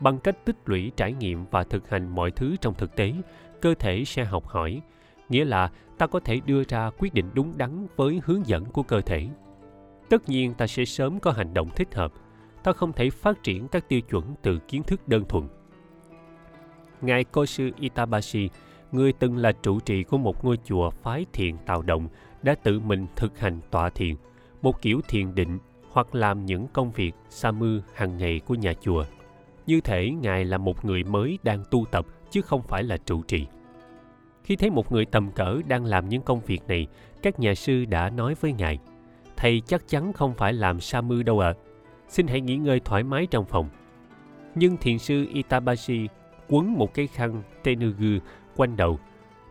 Bằng cách tích lũy trải nghiệm và thực hành mọi thứ trong thực tế, cơ thể sẽ học hỏi, nghĩa là ta có thể đưa ra quyết định đúng đắn với hướng dẫn của cơ thể. Tất nhiên, ta sẽ sớm có hành động thích hợp, ta không thể phát triển các tiêu chuẩn từ kiến thức đơn thuần. Ngài kosu itabashi người từng là trụ trì của một ngôi chùa phái thiền tào động, đã tự mình thực hành tọa thiền, một kiểu thiền định hoặc làm những công việc sa mư hàng ngày của nhà chùa. Như thể ngài là một người mới đang tu tập, chứ không phải là trụ trì. Khi thấy một người tầm cỡ đang làm những công việc này, các nhà sư đã nói với ngài, thầy chắc chắn không phải làm sa mư đâu ạ. À. xin hãy nghỉ ngơi thoải mái trong phòng. Nhưng thiền sư itabashi quấn một cái khăn tenugu quanh đầu,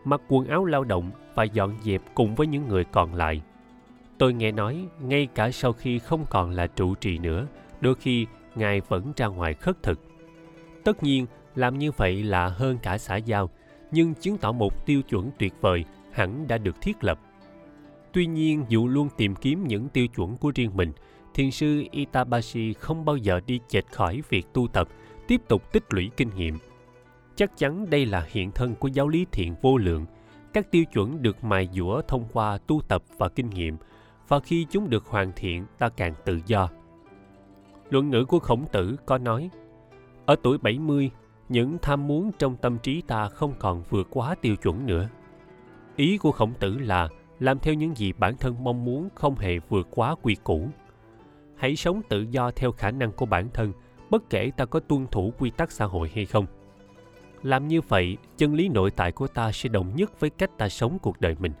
mặc quần áo lao động và dọn dẹp cùng với những người còn lại. Tôi nghe nói ngay cả sau khi không còn là trụ trì nữa, đôi khi ngài vẫn ra ngoài khất thực. Tất nhiên, làm như vậy là hơn cả xã giao, nhưng chứng tỏ một tiêu chuẩn tuyệt vời hẳn đã được thiết lập. Tuy nhiên, dù luôn tìm kiếm những tiêu chuẩn của riêng mình, thiền sư itabashi không bao giờ đi chệch khỏi việc tu tập, tiếp tục tích lũy kinh nghiệm chắc chắn đây là hiện thân của giáo lý thiện vô lượng các tiêu chuẩn được mài dũa thông qua tu tập và kinh nghiệm và khi chúng được hoàn thiện ta càng tự do luận ngữ của khổng tử có nói ở tuổi 70, những tham muốn trong tâm trí ta không còn vượt quá tiêu chuẩn nữa. Ý của khổng tử là làm theo những gì bản thân mong muốn không hề vượt quá quy củ. Hãy sống tự do theo khả năng của bản thân, bất kể ta có tuân thủ quy tắc xã hội hay không. Làm như vậy, chân lý nội tại của ta sẽ đồng nhất với cách ta sống cuộc đời mình.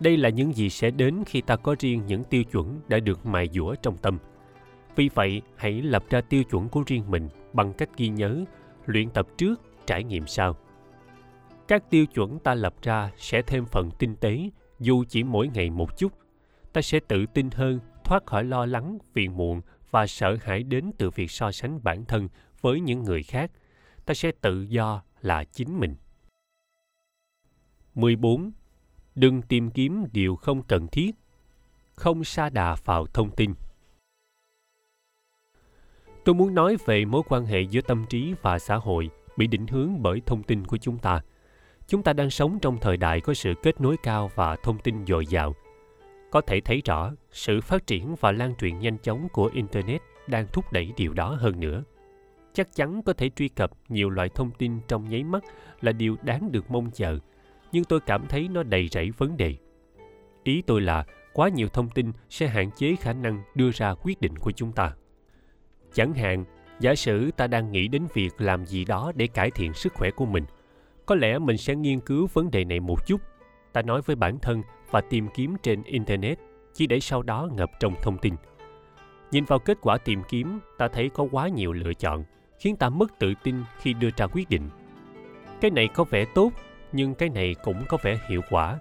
Đây là những gì sẽ đến khi ta có riêng những tiêu chuẩn đã được mài dũa trong tâm. Vì vậy, hãy lập ra tiêu chuẩn của riêng mình bằng cách ghi nhớ, luyện tập trước, trải nghiệm sau. Các tiêu chuẩn ta lập ra sẽ thêm phần tinh tế, dù chỉ mỗi ngày một chút. Ta sẽ tự tin hơn, thoát khỏi lo lắng, phiền muộn và sợ hãi đến từ việc so sánh bản thân với những người khác. Ta sẽ tự do là chính mình. 14. Đừng tìm kiếm điều không cần thiết. Không sa đà vào thông tin. Tôi muốn nói về mối quan hệ giữa tâm trí và xã hội bị định hướng bởi thông tin của chúng ta. Chúng ta đang sống trong thời đại có sự kết nối cao và thông tin dồi dào. Có thể thấy rõ, sự phát triển và lan truyền nhanh chóng của Internet đang thúc đẩy điều đó hơn nữa. Chắc chắn có thể truy cập nhiều loại thông tin trong nháy mắt là điều đáng được mong chờ, nhưng tôi cảm thấy nó đầy rẫy vấn đề. Ý tôi là quá nhiều thông tin sẽ hạn chế khả năng đưa ra quyết định của chúng ta Chẳng hạn, giả sử ta đang nghĩ đến việc làm gì đó để cải thiện sức khỏe của mình. Có lẽ mình sẽ nghiên cứu vấn đề này một chút. Ta nói với bản thân và tìm kiếm trên Internet, chỉ để sau đó ngập trong thông tin. Nhìn vào kết quả tìm kiếm, ta thấy có quá nhiều lựa chọn, khiến ta mất tự tin khi đưa ra quyết định. Cái này có vẻ tốt, nhưng cái này cũng có vẻ hiệu quả.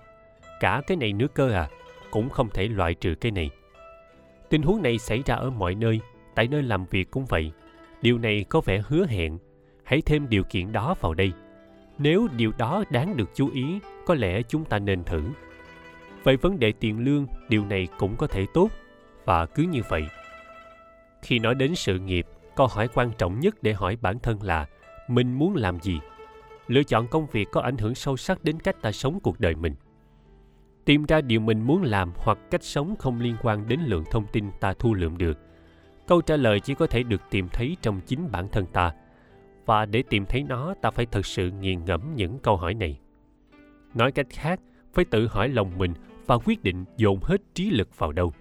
Cả cái này nữa cơ à, cũng không thể loại trừ cái này. Tình huống này xảy ra ở mọi nơi tại nơi làm việc cũng vậy. Điều này có vẻ hứa hẹn. Hãy thêm điều kiện đó vào đây. Nếu điều đó đáng được chú ý có lẽ chúng ta nên thử. Vậy vấn đề tiền lương điều này cũng có thể tốt và cứ như vậy. Khi nói đến sự nghiệp câu hỏi quan trọng nhất để hỏi bản thân là, mình muốn làm gì? Lựa chọn công việc có ảnh hưởng sâu sắc đến cách ta sống cuộc đời mình. Tìm ra điều mình muốn làm hoặc cách sống không liên quan đến lượng thông tin ta thu lượm được. Câu trả lời chỉ có thể được tìm thấy trong chính bản thân ta. Và để tìm thấy nó, ta phải thực sự nghiền ngẫm những câu hỏi này. Nói cách khác, phải tự hỏi lòng mình và quyết định dồn hết trí lực vào đâu.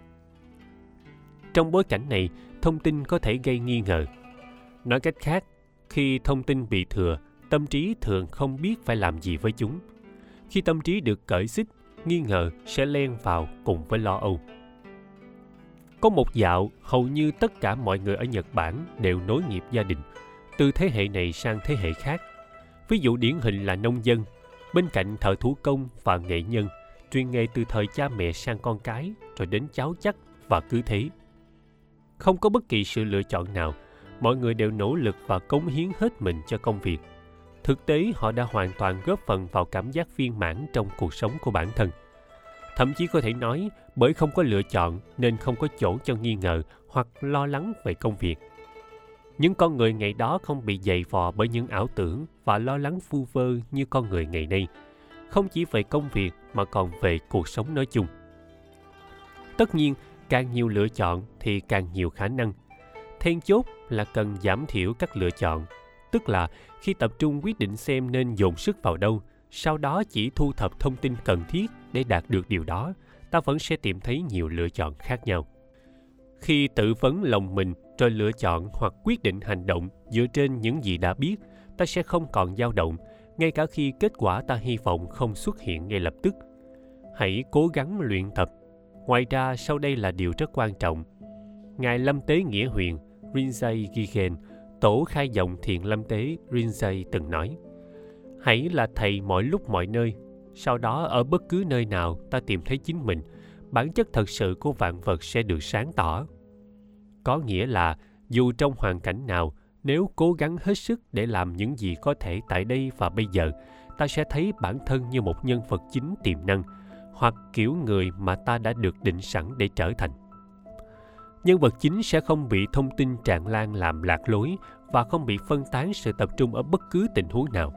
Trong bối cảnh này thông tin có thể gây nghi ngờ. Nói cách khác, khi thông tin bị thừa, tâm trí thường không biết phải làm gì với chúng. Khi tâm trí được cởi xích, nghi ngờ sẽ len vào cùng với lo âu. Có một dạo, hầu như tất cả mọi người ở nhật bản đều nối nghiệp gia đình, từ thế hệ này sang thế hệ khác. Ví dụ điển hình là nông dân. Bên cạnh thợ thủ công và nghệ nhân truyền nghề từ thời cha mẹ sang con cái rồi đến cháu chắc và cứ thế không có bất kỳ sự lựa chọn nào. Mọi người đều nỗ lực và cống hiến hết mình cho công việc. Thực tế, họ đã hoàn toàn góp phần vào cảm giác viên mãn trong cuộc sống của bản thân. Thậm chí có thể nói, bởi không có lựa chọn nên không có chỗ cho nghi ngờ hoặc lo lắng về công việc. Những con người ngày đó không bị dày vò bởi những ảo tưởng và lo lắng vu vơ như con người ngày nay. Không chỉ về công việc mà còn về cuộc sống nói chung. Tất nhiên càng nhiều lựa chọn thì càng nhiều khả năng. Then chốt là cần giảm thiểu các lựa chọn, tức là khi tập trung quyết định xem nên dồn sức vào đâu, sau đó chỉ thu thập thông tin cần thiết để đạt được điều đó, ta vẫn sẽ tìm thấy nhiều lựa chọn khác nhau. Khi tự vấn lòng mình rồi lựa chọn hoặc quyết định hành động dựa trên những gì đã biết, ta sẽ không còn dao động, ngay cả khi kết quả ta hy vọng không xuất hiện ngay lập tức. Hãy cố gắng luyện tập ngoài ra, sau đây là điều rất quan trọng. Ngài lâm tế nghĩa huyền, rinzai gigen, tổ khai dòng thiền lâm tế, rinzai từng nói, hãy là thầy mọi lúc mọi nơi. Sau đó, ở bất cứ nơi nào, ta tìm thấy chính mình, bản chất thật sự của vạn vật sẽ được sáng tỏ. Có nghĩa là, dù trong hoàn cảnh nào, nếu cố gắng hết sức để làm những gì có thể tại đây và bây giờ, ta sẽ thấy bản thân như một nhân vật chính tiềm năng hoặc kiểu người mà ta đã được định sẵn để trở thành. Nhân vật chính sẽ không bị thông tin tràn lan làm lạc lối và không bị phân tán sự tập trung ở bất cứ tình huống nào.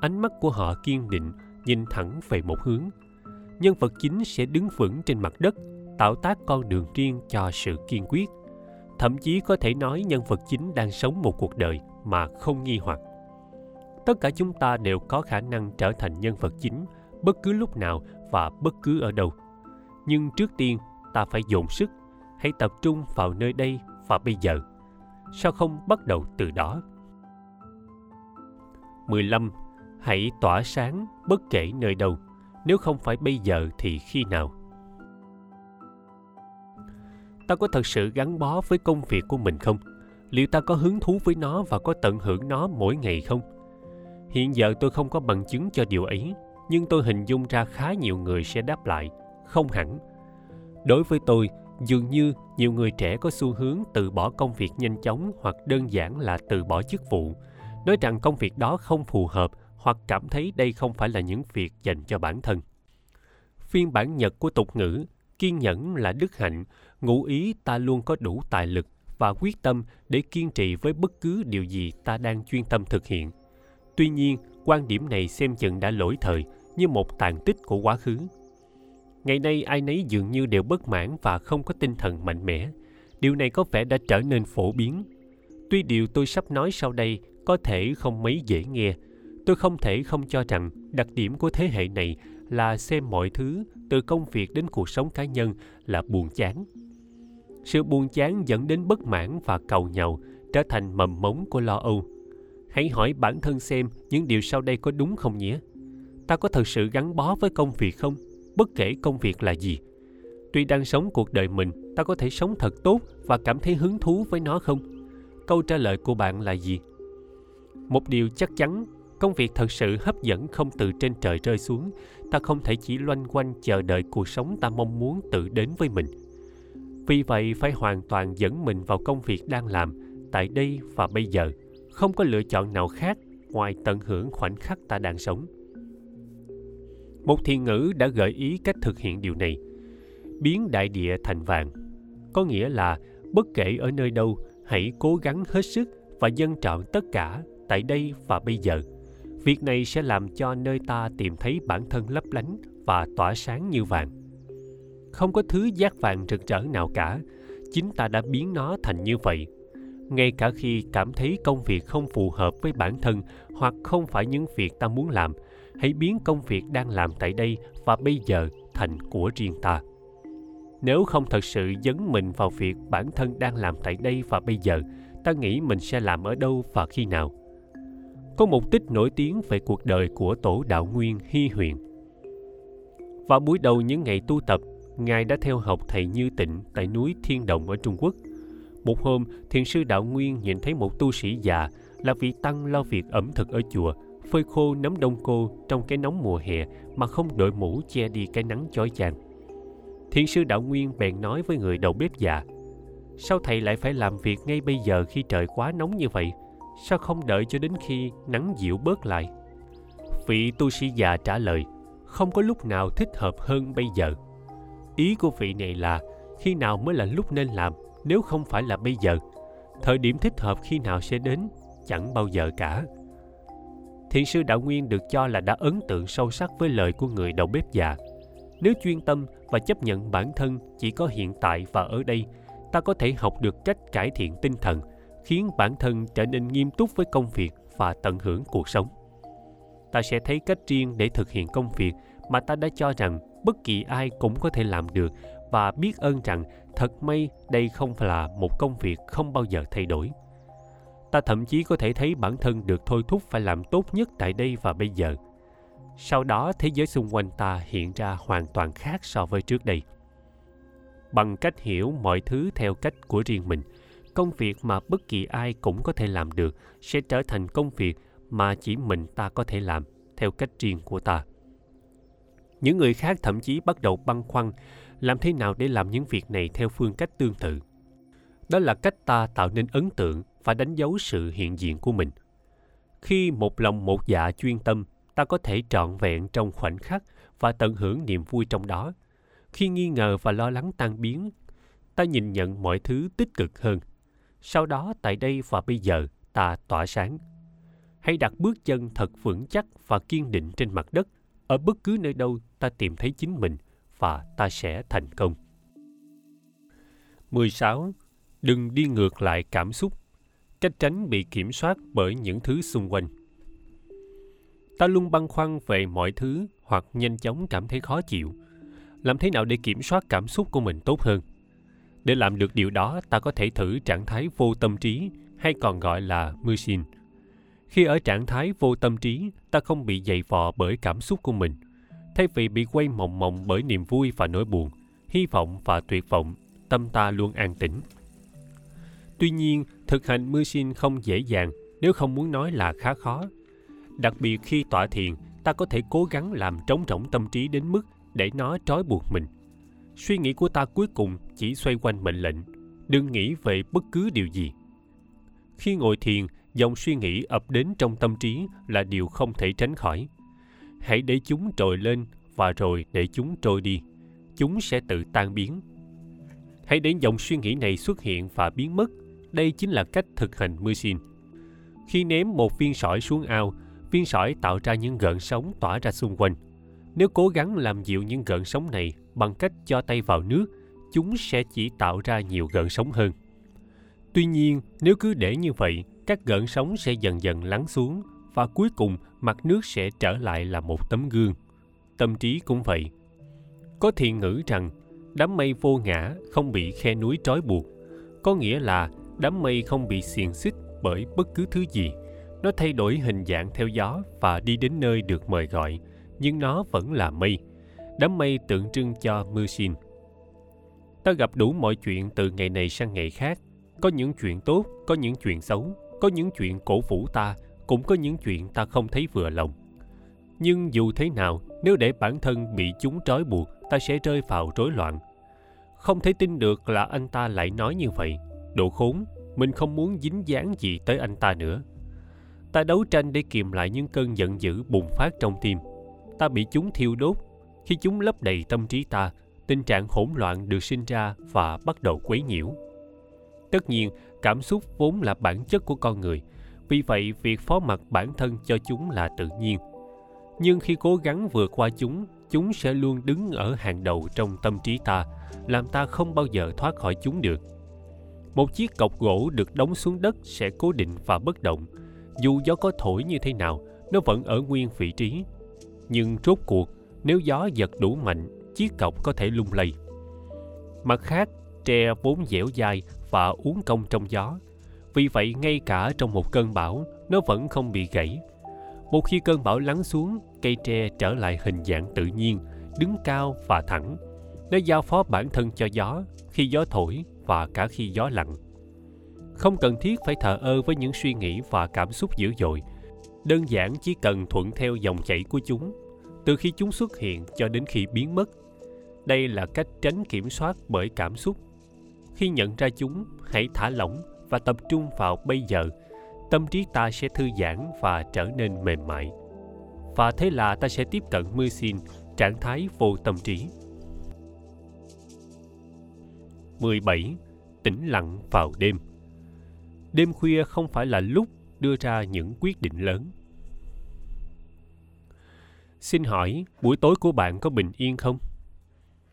Ánh mắt của họ kiên định, nhìn thẳng về một hướng. Nhân vật chính sẽ đứng vững trên mặt đất, tạo tác con đường riêng cho sự kiên quyết. Thậm chí có thể nói nhân vật chính đang sống một cuộc đời mà không nghi hoặc. Tất cả chúng ta đều có khả năng trở thành nhân vật chính, bất cứ lúc nào và bất cứ ở đâu nhưng trước tiên ta phải dồn sức hãy tập trung vào nơi đây và bây giờ sao không bắt đầu từ đó 15. Hãy tỏa sáng bất kể nơi đâu, nếu không phải bây giờ thì khi nào. Ta có thật sự gắn bó với công việc của mình không? Liệu ta có hứng thú với nó và có tận hưởng nó mỗi ngày không? Hiện giờ tôi không có bằng chứng cho điều ấy, nhưng tôi hình dung ra khá nhiều người sẽ đáp lại, không hẳn. Đối với tôi, dường như nhiều người trẻ có xu hướng từ bỏ công việc nhanh chóng hoặc đơn giản là từ bỏ chức vụ. Nói rằng công việc đó không phù hợp hoặc cảm thấy đây không phải là những việc dành cho bản thân. Phiên bản nhật của tục ngữ kiên nhẫn là đức hạnh ngụ ý ta luôn có đủ tài lực và quyết tâm để kiên trì với bất cứ điều gì ta đang chuyên tâm thực hiện. Tuy nhiên quan điểm này xem chừng đã lỗi thời như một tàn tích của quá khứ. Ngày nay ai nấy dường như đều bất mãn và không có tinh thần mạnh mẽ. Điều này có vẻ đã trở nên phổ biến. Tuy điều tôi sắp nói sau đây có thể không mấy dễ nghe, tôi không thể không cho rằng đặc điểm của thế hệ này là xem mọi thứ, từ công việc đến cuộc sống cá nhân, là buồn chán. Sự buồn chán dẫn đến bất mãn và cầu nhàu trở thành mầm mống của lo âu hãy hỏi bản thân xem những điều sau đây có đúng không nhé. Ta có thật sự gắn bó với công việc không? Bất kể công việc là gì. Tuy đang sống cuộc đời mình, ta có thể sống thật tốt và cảm thấy hứng thú với nó không? Câu trả lời của bạn là gì? Một điều chắc chắn, công việc thật sự hấp dẫn không từ trên trời rơi xuống. Ta không thể chỉ loanh quanh chờ đợi cuộc sống ta mong muốn tự đến với mình. Vì vậy phải hoàn toàn dẫn mình vào công việc đang làm, tại đây và bây giờ không có lựa chọn nào khác ngoài tận hưởng khoảnh khắc ta đang sống. Một thiền ngữ đã gợi ý cách thực hiện điều này. Biến đại địa thành vàng, có nghĩa là bất kể ở nơi đâu, hãy cố gắng hết sức và dân trọn tất cả tại đây và bây giờ. Việc này sẽ làm cho nơi ta tìm thấy bản thân lấp lánh và tỏa sáng như vàng. Không có thứ giác vàng rực rỡ nào cả, chính ta đã biến nó thành như vậy ngay cả khi cảm thấy công việc không phù hợp với bản thân hoặc không phải những việc ta muốn làm, hãy biến công việc đang làm tại đây và bây giờ thành của riêng ta. Nếu không thật sự dấn mình vào việc bản thân đang làm tại đây và bây giờ, ta nghĩ mình sẽ làm ở đâu và khi nào? Có một tích nổi tiếng về cuộc đời của tổ đạo nguyên hy huyền. Vào buổi đầu những ngày tu tập, ngài đã theo học thầy như tịnh tại núi thiên động ở trung quốc một hôm, thiền sư đạo nguyên nhìn thấy một tu sĩ già là vị tăng lo việc ẩm thực ở chùa, phơi khô nấm đông cô trong cái nóng mùa hè mà không đội mũ che đi cái nắng chói chang. Thiền sư đạo nguyên bèn nói với người đầu bếp già, sao thầy lại phải làm việc ngay bây giờ khi trời quá nóng như vậy? Sao không đợi cho đến khi nắng dịu bớt lại? Vị tu sĩ già trả lời, không có lúc nào thích hợp hơn bây giờ. Ý của vị này là khi nào mới là lúc nên làm? Nếu không phải là bây giờ. Thời điểm thích hợp khi nào sẽ đến, chẳng bao giờ cả. Thiền sư đạo nguyên được cho là đã ấn tượng sâu sắc với lời của người đầu bếp già. Nếu chuyên tâm và chấp nhận bản thân chỉ có hiện tại và ở đây, ta có thể học được cách cải thiện tinh thần, khiến bản thân trở nên nghiêm túc với công việc và tận hưởng cuộc sống. Ta sẽ thấy cách riêng để thực hiện công việc mà ta đã cho rằng bất kỳ ai cũng có thể làm được và biết ơn rằng thật may, đây không phải là một công việc không bao giờ thay đổi. Ta thậm chí có thể thấy bản thân được thôi thúc phải làm tốt nhất tại đây và bây giờ. Sau đó, thế giới xung quanh ta hiện ra hoàn toàn khác so với trước đây. Bằng cách hiểu mọi thứ theo cách của riêng mình, công việc mà bất kỳ ai cũng có thể làm được sẽ trở thành công việc mà chỉ mình ta có thể làm theo cách riêng của ta. Những người khác thậm chí bắt đầu băn khoăn làm thế nào để làm những việc này theo phương cách tương tự? Đó là cách ta tạo nên ấn tượng và đánh dấu sự hiện diện của mình. Khi một lòng một dạ chuyên tâm, ta có thể trọn vẹn trong khoảnh khắc và tận hưởng niềm vui trong đó. Khi nghi ngờ và lo lắng tan biến, ta nhìn nhận mọi thứ tích cực hơn. Sau đó, tại đây và bây giờ, ta tỏa sáng. Hãy đặt bước chân thật vững chắc và kiên định trên mặt đất. Ở bất cứ nơi đâu, ta tìm thấy chính mình và ta sẽ thành công. 16. Đừng đi ngược lại cảm xúc. Cách tránh bị kiểm soát bởi những thứ xung quanh. Ta luôn băn khoăn về mọi thứ hoặc nhanh chóng cảm thấy khó chịu. Làm thế nào để kiểm soát cảm xúc của mình tốt hơn? Để làm được điều đó, ta có thể thử trạng thái vô tâm trí, hay còn gọi là mushin. khi ở trạng thái vô tâm trí, ta không bị dày vò bởi cảm xúc của mình thay vì bị quay mộng mộng bởi niềm vui và nỗi buồn, hy vọng và tuyệt vọng, tâm ta luôn an tĩnh. Tuy nhiên, thực hành musin không dễ dàng, nếu không muốn nói là khá khó. Đặc biệt khi tọa thiền, ta có thể cố gắng làm trống rỗng tâm trí đến mức để nó trói buộc mình. Suy nghĩ của ta cuối cùng chỉ xoay quanh mệnh lệnh, đừng nghĩ về bất cứ điều gì. Khi ngồi thiền, dòng suy nghĩ ập đến trong tâm trí là điều không thể tránh khỏi hãy để chúng trồi lên và rồi để chúng trôi đi. Chúng sẽ tự tan biến. Hãy để dòng suy nghĩ này xuất hiện và biến mất. Đây chính là cách thực hành mưa xin khi ném một viên sỏi xuống ao, viên sỏi tạo ra những gợn sóng tỏa ra xung quanh. Nếu cố gắng làm dịu những gợn sóng này bằng cách cho tay vào nước, chúng sẽ chỉ tạo ra nhiều gợn sóng hơn. Tuy nhiên, nếu cứ để như vậy, các gợn sóng sẽ dần dần lắng xuống và cuối cùng mặt nước sẽ trở lại là một tấm gương. Tâm trí cũng vậy. Có thiện ngữ rằng, đám mây vô ngã không bị khe núi trói buộc. Có nghĩa là đám mây không bị xiềng xích bởi bất cứ thứ gì. Nó thay đổi hình dạng theo gió và đi đến nơi được mời gọi, nhưng nó vẫn là mây. Đám mây tượng trưng cho mưa xin ta gặp đủ mọi chuyện từ ngày này sang ngày khác. Có những chuyện tốt, có những chuyện xấu, có những chuyện cổ vũ ta cũng có những chuyện ta không thấy vừa lòng nhưng dù thế nào nếu để bản thân bị chúng trói buộc ta sẽ rơi vào rối loạn Không thể tin được là anh ta lại nói như vậy. Độ khốn, mình không muốn dính dáng gì tới anh ta nữa. Ta đấu tranh để kiềm lại những cơn giận dữ bùng phát trong tim. Ta bị chúng thiêu đốt. Khi chúng lấp đầy tâm trí ta, tình trạng hỗn loạn được sinh ra và bắt đầu quấy nhiễu. Tất nhiên, cảm xúc vốn là bản chất của con người, vì vậy việc phó mặc bản thân cho chúng là tự nhiên. Nhưng khi cố gắng vượt qua chúng, chúng sẽ luôn đứng ở hàng đầu trong tâm trí ta, làm ta không bao giờ thoát khỏi chúng được. Một chiếc cọc gỗ được đóng xuống đất sẽ cố định và bất động. Dù gió có thổi như thế nào, nó vẫn ở nguyên vị trí. Nhưng rốt cuộc, nếu gió giật đủ mạnh, chiếc cọc có thể lung lay. Mặt khác, tre vốn dẻo dai và uốn cong trong gió. Vì vậy, ngay cả trong một cơn bão, nó vẫn không bị gãy. Một khi cơn bão lắng xuống, cây tre trở lại hình dạng tự nhiên, đứng cao và thẳng. Nó giao phó bản thân cho gió, khi gió thổi và cả khi gió lặng. Không cần thiết phải thờ ơ với những suy nghĩ và cảm xúc dữ dội. Đơn giản chỉ cần thuận theo dòng chảy của chúng, từ khi chúng xuất hiện cho đến khi biến mất. Đây là cách tránh kiểm soát bởi cảm xúc. Khi nhận ra chúng, hãy thả lỏng và tập trung vào bây giờ. Tâm trí ta sẽ thư giãn và trở nên mềm mại. Và thế là ta sẽ tiếp cận mưa xin, trạng thái vô tâm trí. 17. Tĩnh lặng vào đêm Đêm khuya không phải là lúc đưa ra những quyết định lớn. Xin hỏi, buổi tối của bạn có bình yên không?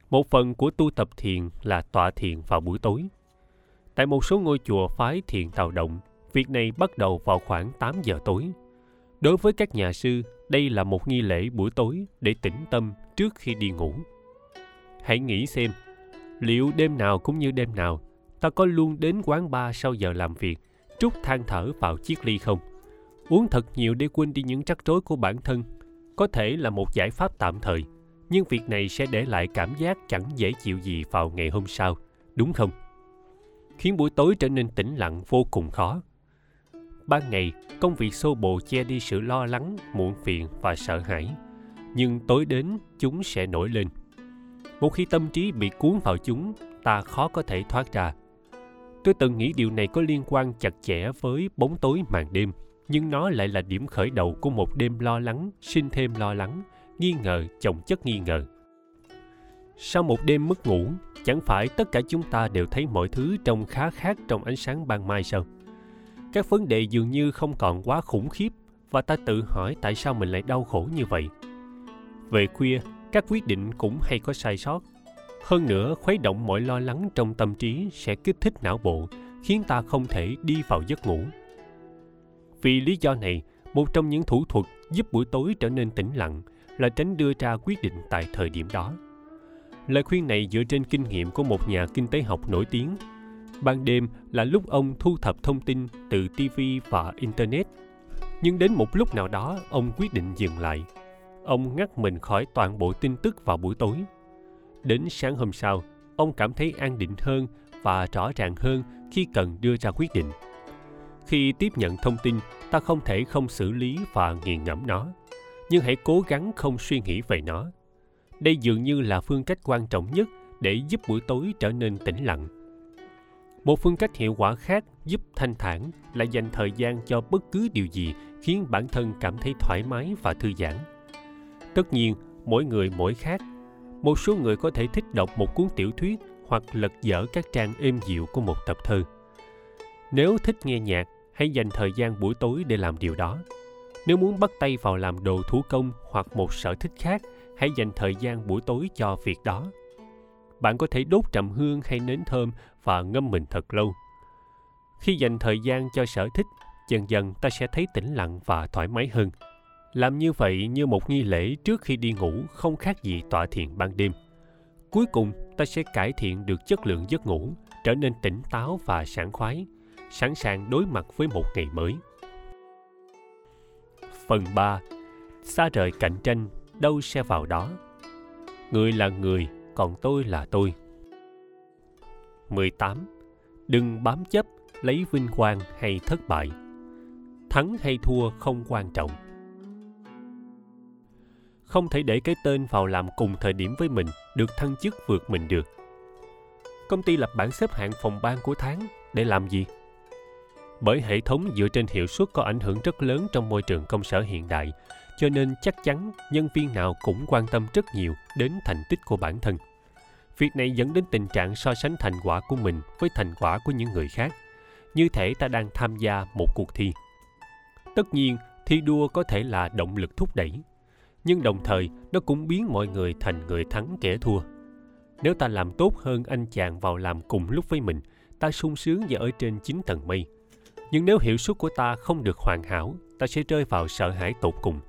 Một phần của tu tập thiền là tọa thiền vào buổi tối. Tại một số ngôi chùa phái thiền tào động, việc này bắt đầu vào khoảng 8 giờ tối. Đối với các nhà sư, đây là một nghi lễ buổi tối để tĩnh tâm trước khi đi ngủ. Hãy nghĩ xem, liệu đêm nào cũng như đêm nào, ta có luôn đến quán bar sau giờ làm việc, trút than thở vào chiếc ly không? Uống thật nhiều để quên đi những trắc rối của bản thân, có thể là một giải pháp tạm thời, nhưng việc này sẽ để lại cảm giác chẳng dễ chịu gì vào ngày hôm sau, đúng không? Khiến buổi tối trở nên tĩnh lặng vô cùng khó. Ban ngày, công việc xô bồ che đi sự lo lắng, muộn phiền và sợ hãi. Nhưng tối đến, chúng sẽ nổi lên – một khi tâm trí bị cuốn vào chúng ta khó có thể thoát ra tôi từng nghĩ điều này có liên quan chặt chẽ với bóng tối màn đêm nhưng nó lại là điểm khởi đầu của một đêm lo lắng sinh thêm lo lắng nghi ngờ chồng chất nghi ngờ sau một đêm mất ngủ chẳng phải tất cả chúng ta đều thấy mọi thứ trông khá khác trong ánh sáng ban mai sao? Các vấn đề dường như không còn quá khủng khiếp, và ta tự hỏi tại sao mình lại đau khổ như vậy? Về khuya, các quyết định cũng hay có sai sót. Hơn nữa, khuấy động mọi lo lắng trong tâm trí sẽ kích thích não bộ, khiến ta không thể đi vào giấc ngủ. Vì lý do này, một trong những thủ thuật giúp buổi tối trở nên tĩnh lặng là tránh đưa ra quyết định tại thời điểm đó lời khuyên này dựa trên kinh nghiệm của một nhà kinh tế học nổi tiếng. Ban đêm là lúc ông thu thập thông tin từ tv và internet. Nhưng đến một lúc nào đó, ông quyết định dừng lại. Ông ngắt mình khỏi toàn bộ tin tức vào buổi tối. Đến sáng hôm sau, ông cảm thấy an định hơn và rõ ràng hơn khi cần đưa ra quyết định. Khi tiếp nhận thông tin, ta không thể không xử lý và nghiền ngẫm nó. Nhưng hãy cố gắng không suy nghĩ về nó đây dường như là phương cách quan trọng nhất để giúp buổi tối trở nên tĩnh lặng. Một phương cách hiệu quả khác giúp thanh thản là dành thời gian cho bất cứ điều gì khiến bản thân cảm thấy thoải mái và thư giãn. Tất nhiên, mỗi người mỗi khác. Một số người có thể thích đọc một cuốn tiểu thuyết hoặc lật dở các trang êm dịu của một tập thơ. Nếu thích nghe nhạc, hãy dành thời gian buổi tối để làm điều đó. Nếu muốn bắt tay vào làm đồ thủ công hoặc một sở thích khác hãy dành thời gian buổi tối cho việc đó bạn có thể đốt trầm hương hay nến thơm và ngâm mình thật lâu khi dành thời gian cho sở thích dần dần ta sẽ thấy tĩnh lặng và thoải mái hơn làm như vậy như một nghi lễ trước khi đi ngủ không khác gì tọa thiền ban đêm. Cuối cùng, ta sẽ cải thiện được chất lượng giấc ngủ, trở nên tỉnh táo và sảng khoái, sẵn sàng đối mặt với một ngày mới. Phần 3. Xa rời cạnh tranh, đâu sẽ vào đó. Người là người, còn tôi là tôi. 18. Đừng bám chấp lấy vinh quang hay thất bại. Thắng hay thua không quan trọng không thể để cái tên vào làm cùng thời điểm với mình được thăng chức vượt mình được Công ty lập bảng xếp hạng phòng ban của tháng để làm gì? Bởi hệ thống dựa trên hiệu suất có ảnh hưởng rất lớn trong môi trường công sở hiện đại, cho nên chắc chắn nhân viên nào cũng quan tâm rất nhiều đến thành tích của bản thân. Việc này dẫn đến tình trạng so sánh thành quả của mình với thành quả của những người khác, như thể ta đang tham gia một cuộc thi. Tất nhiên, thi đua có thể là động lực thúc đẩy, nhưng đồng thời nó cũng biến mọi người thành người thắng kẻ thua. Nếu ta làm tốt hơn anh chàng vào làm cùng lúc với mình, ta sung sướng và ở trên chín tầng mây. Nhưng nếu hiệu suất của ta không được hoàn hảo, ta sẽ rơi vào sợ hãi tột cùng.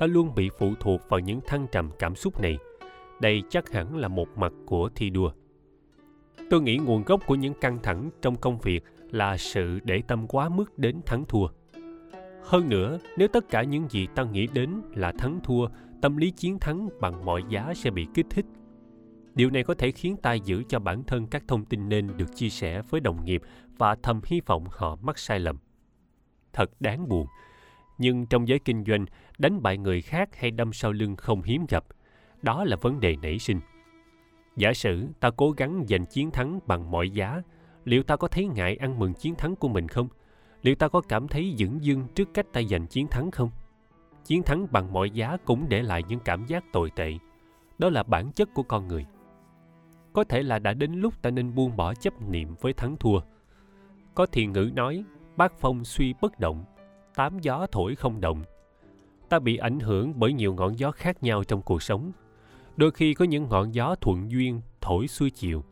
Ta luôn bị phụ thuộc vào những thăng trầm cảm xúc này. Đây chắc hẳn là một mặt của thi đua. Tôi nghĩ nguồn gốc của những căng thẳng trong công việc là sự để tâm quá mức đến thắng thua. Hơn nữa, nếu tất cả những gì ta nghĩ đến là thắng thua, tâm lý chiến thắng bằng mọi giá sẽ bị kích thích Điều này có thể khiến ta giữ cho bản thân các thông tin nên được chia sẻ với đồng nghiệp và thầm hy vọng họ mắc sai lầm. Thật đáng buồn, nhưng trong giới kinh doanh, đánh bại người khác hay đâm sau lưng không hiếm gặp. Đó là vấn đề nảy sinh. Giả sử ta cố gắng giành chiến thắng bằng mọi giá, liệu ta có thấy ngại ăn mừng chiến thắng của mình không? Liệu ta có cảm thấy dửng dưng trước cách ta giành chiến thắng không? Chiến thắng bằng mọi giá cũng để lại những cảm giác tồi tệ. Đó là bản chất của con người có thể là đã đến lúc ta nên buông bỏ chấp niệm với thắng thua. Có thiền ngữ nói, bát phong suy bất động, tám gió thổi không động. Ta bị ảnh hưởng bởi nhiều ngọn gió khác nhau trong cuộc sống. Đôi khi có những ngọn gió thuận duyên thổi xuôi chiều,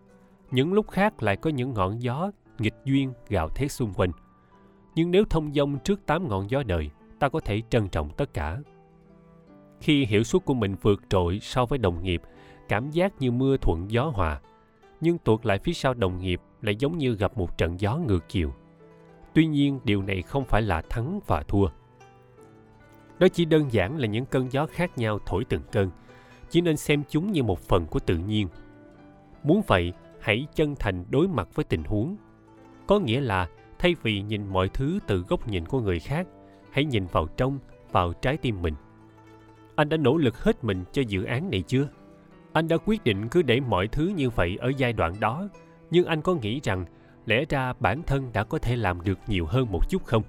những lúc khác lại có những ngọn gió nghịch duyên gào thét xung quanh. Nhưng nếu thông dong trước tám ngọn gió đời, ta có thể trân trọng tất cả. Khi hiệu suất của mình vượt trội so với đồng nghiệp cảm giác như mưa thuận gió hòa nhưng tuột lại phía sau đồng nghiệp lại giống như gặp một trận gió ngược chiều tuy nhiên điều này không phải là thắng và thua đó chỉ đơn giản là những cơn gió khác nhau thổi từng cơn. Chỉ nên xem chúng như một phần của tự nhiên. Muốn vậy, hãy chân thành đối mặt với tình huống. Có nghĩa là, thay vì nhìn mọi thứ từ góc nhìn của người khác, hãy nhìn vào trong, vào trái tim mình. Anh đã nỗ lực hết mình cho dự án này chưa? Anh đã quyết định cứ để mọi thứ như vậy ở giai đoạn đó, nhưng anh có nghĩ rằng lẽ ra bản thân đã có thể làm được nhiều hơn một chút không?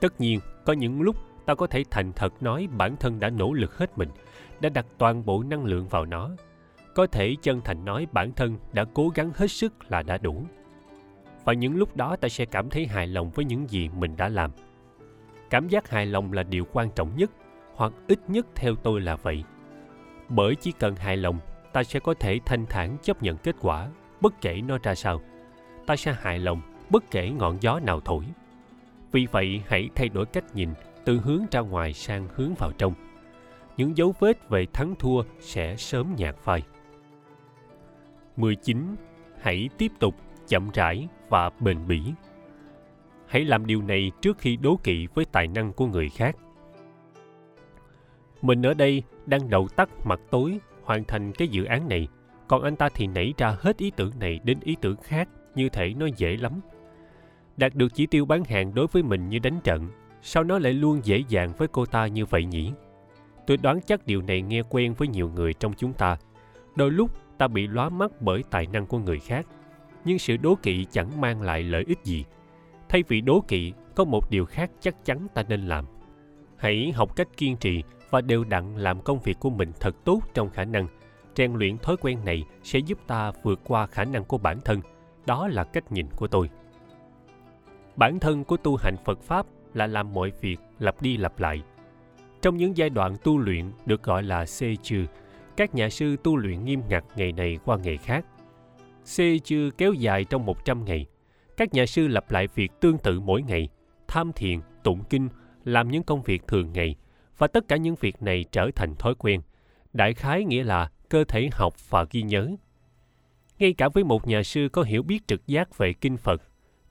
Tất nhiên, có những lúc ta có thể thành thật nói bản thân đã nỗ lực hết mình, đã đặt toàn bộ năng lượng vào nó. Có thể chân thành nói bản thân đã cố gắng hết sức là đã đủ. Và những lúc đó ta sẽ cảm thấy hài lòng với những gì mình đã làm. Cảm giác hài lòng là điều quan trọng nhất, hoặc ít nhất theo tôi là vậy. Bởi chỉ cần hài lòng, ta sẽ có thể thanh thản chấp nhận kết quả, bất kể nó ra sao. Ta sẽ hài lòng bất kể ngọn gió nào thổi. Vì vậy, hãy thay đổi cách nhìn từ hướng ra ngoài sang hướng vào trong những dấu vết về thắng thua sẽ sớm nhạt phai 19. Hãy tiếp tục chậm rãi và bền bỉ. Hãy làm điều này trước khi đố kỵ với tài năng của người khác mình ở đây đang đầu tắt mặt tối hoàn thành cái dự án này, còn anh ta thì nảy ra hết ý tưởng này đến ý tưởng khác, như thể nó dễ lắm đạt được chỉ tiêu bán hàng đối với mình như đánh trận sao nó lại luôn dễ dàng với cô ta như vậy nhỉ? Tôi đoán chắc điều này nghe quen với nhiều người trong chúng ta. Đôi lúc, ta bị lóa mắt bởi tài năng của người khác. Nhưng sự đố kỵ chẳng mang lại lợi ích gì. Thay vì đố kỵ, có một điều khác chắc chắn ta nên làm. Hãy học cách kiên trì và đều đặn làm công việc của mình thật tốt trong khả năng. Rèn luyện thói quen này sẽ giúp ta vượt qua khả năng của bản thân. Đó là cách nhìn của tôi. Bản thân của tu hành phật pháp là làm mọi việc lặp đi lặp lại. Trong những giai đoạn tu luyện được gọi là xê chư, các nhà sư tu luyện nghiêm ngặt ngày này qua ngày khác. Xê chư kéo dài trong 100 ngày. Các nhà sư lặp lại việc tương tự mỗi ngày, tham thiền, tụng kinh, làm những công việc thường ngày, và tất cả những việc này trở thành thói quen. Đại khái nghĩa là cơ thể học và ghi nhớ. Ngay cả với một nhà sư có hiểu biết trực giác về kinh phật,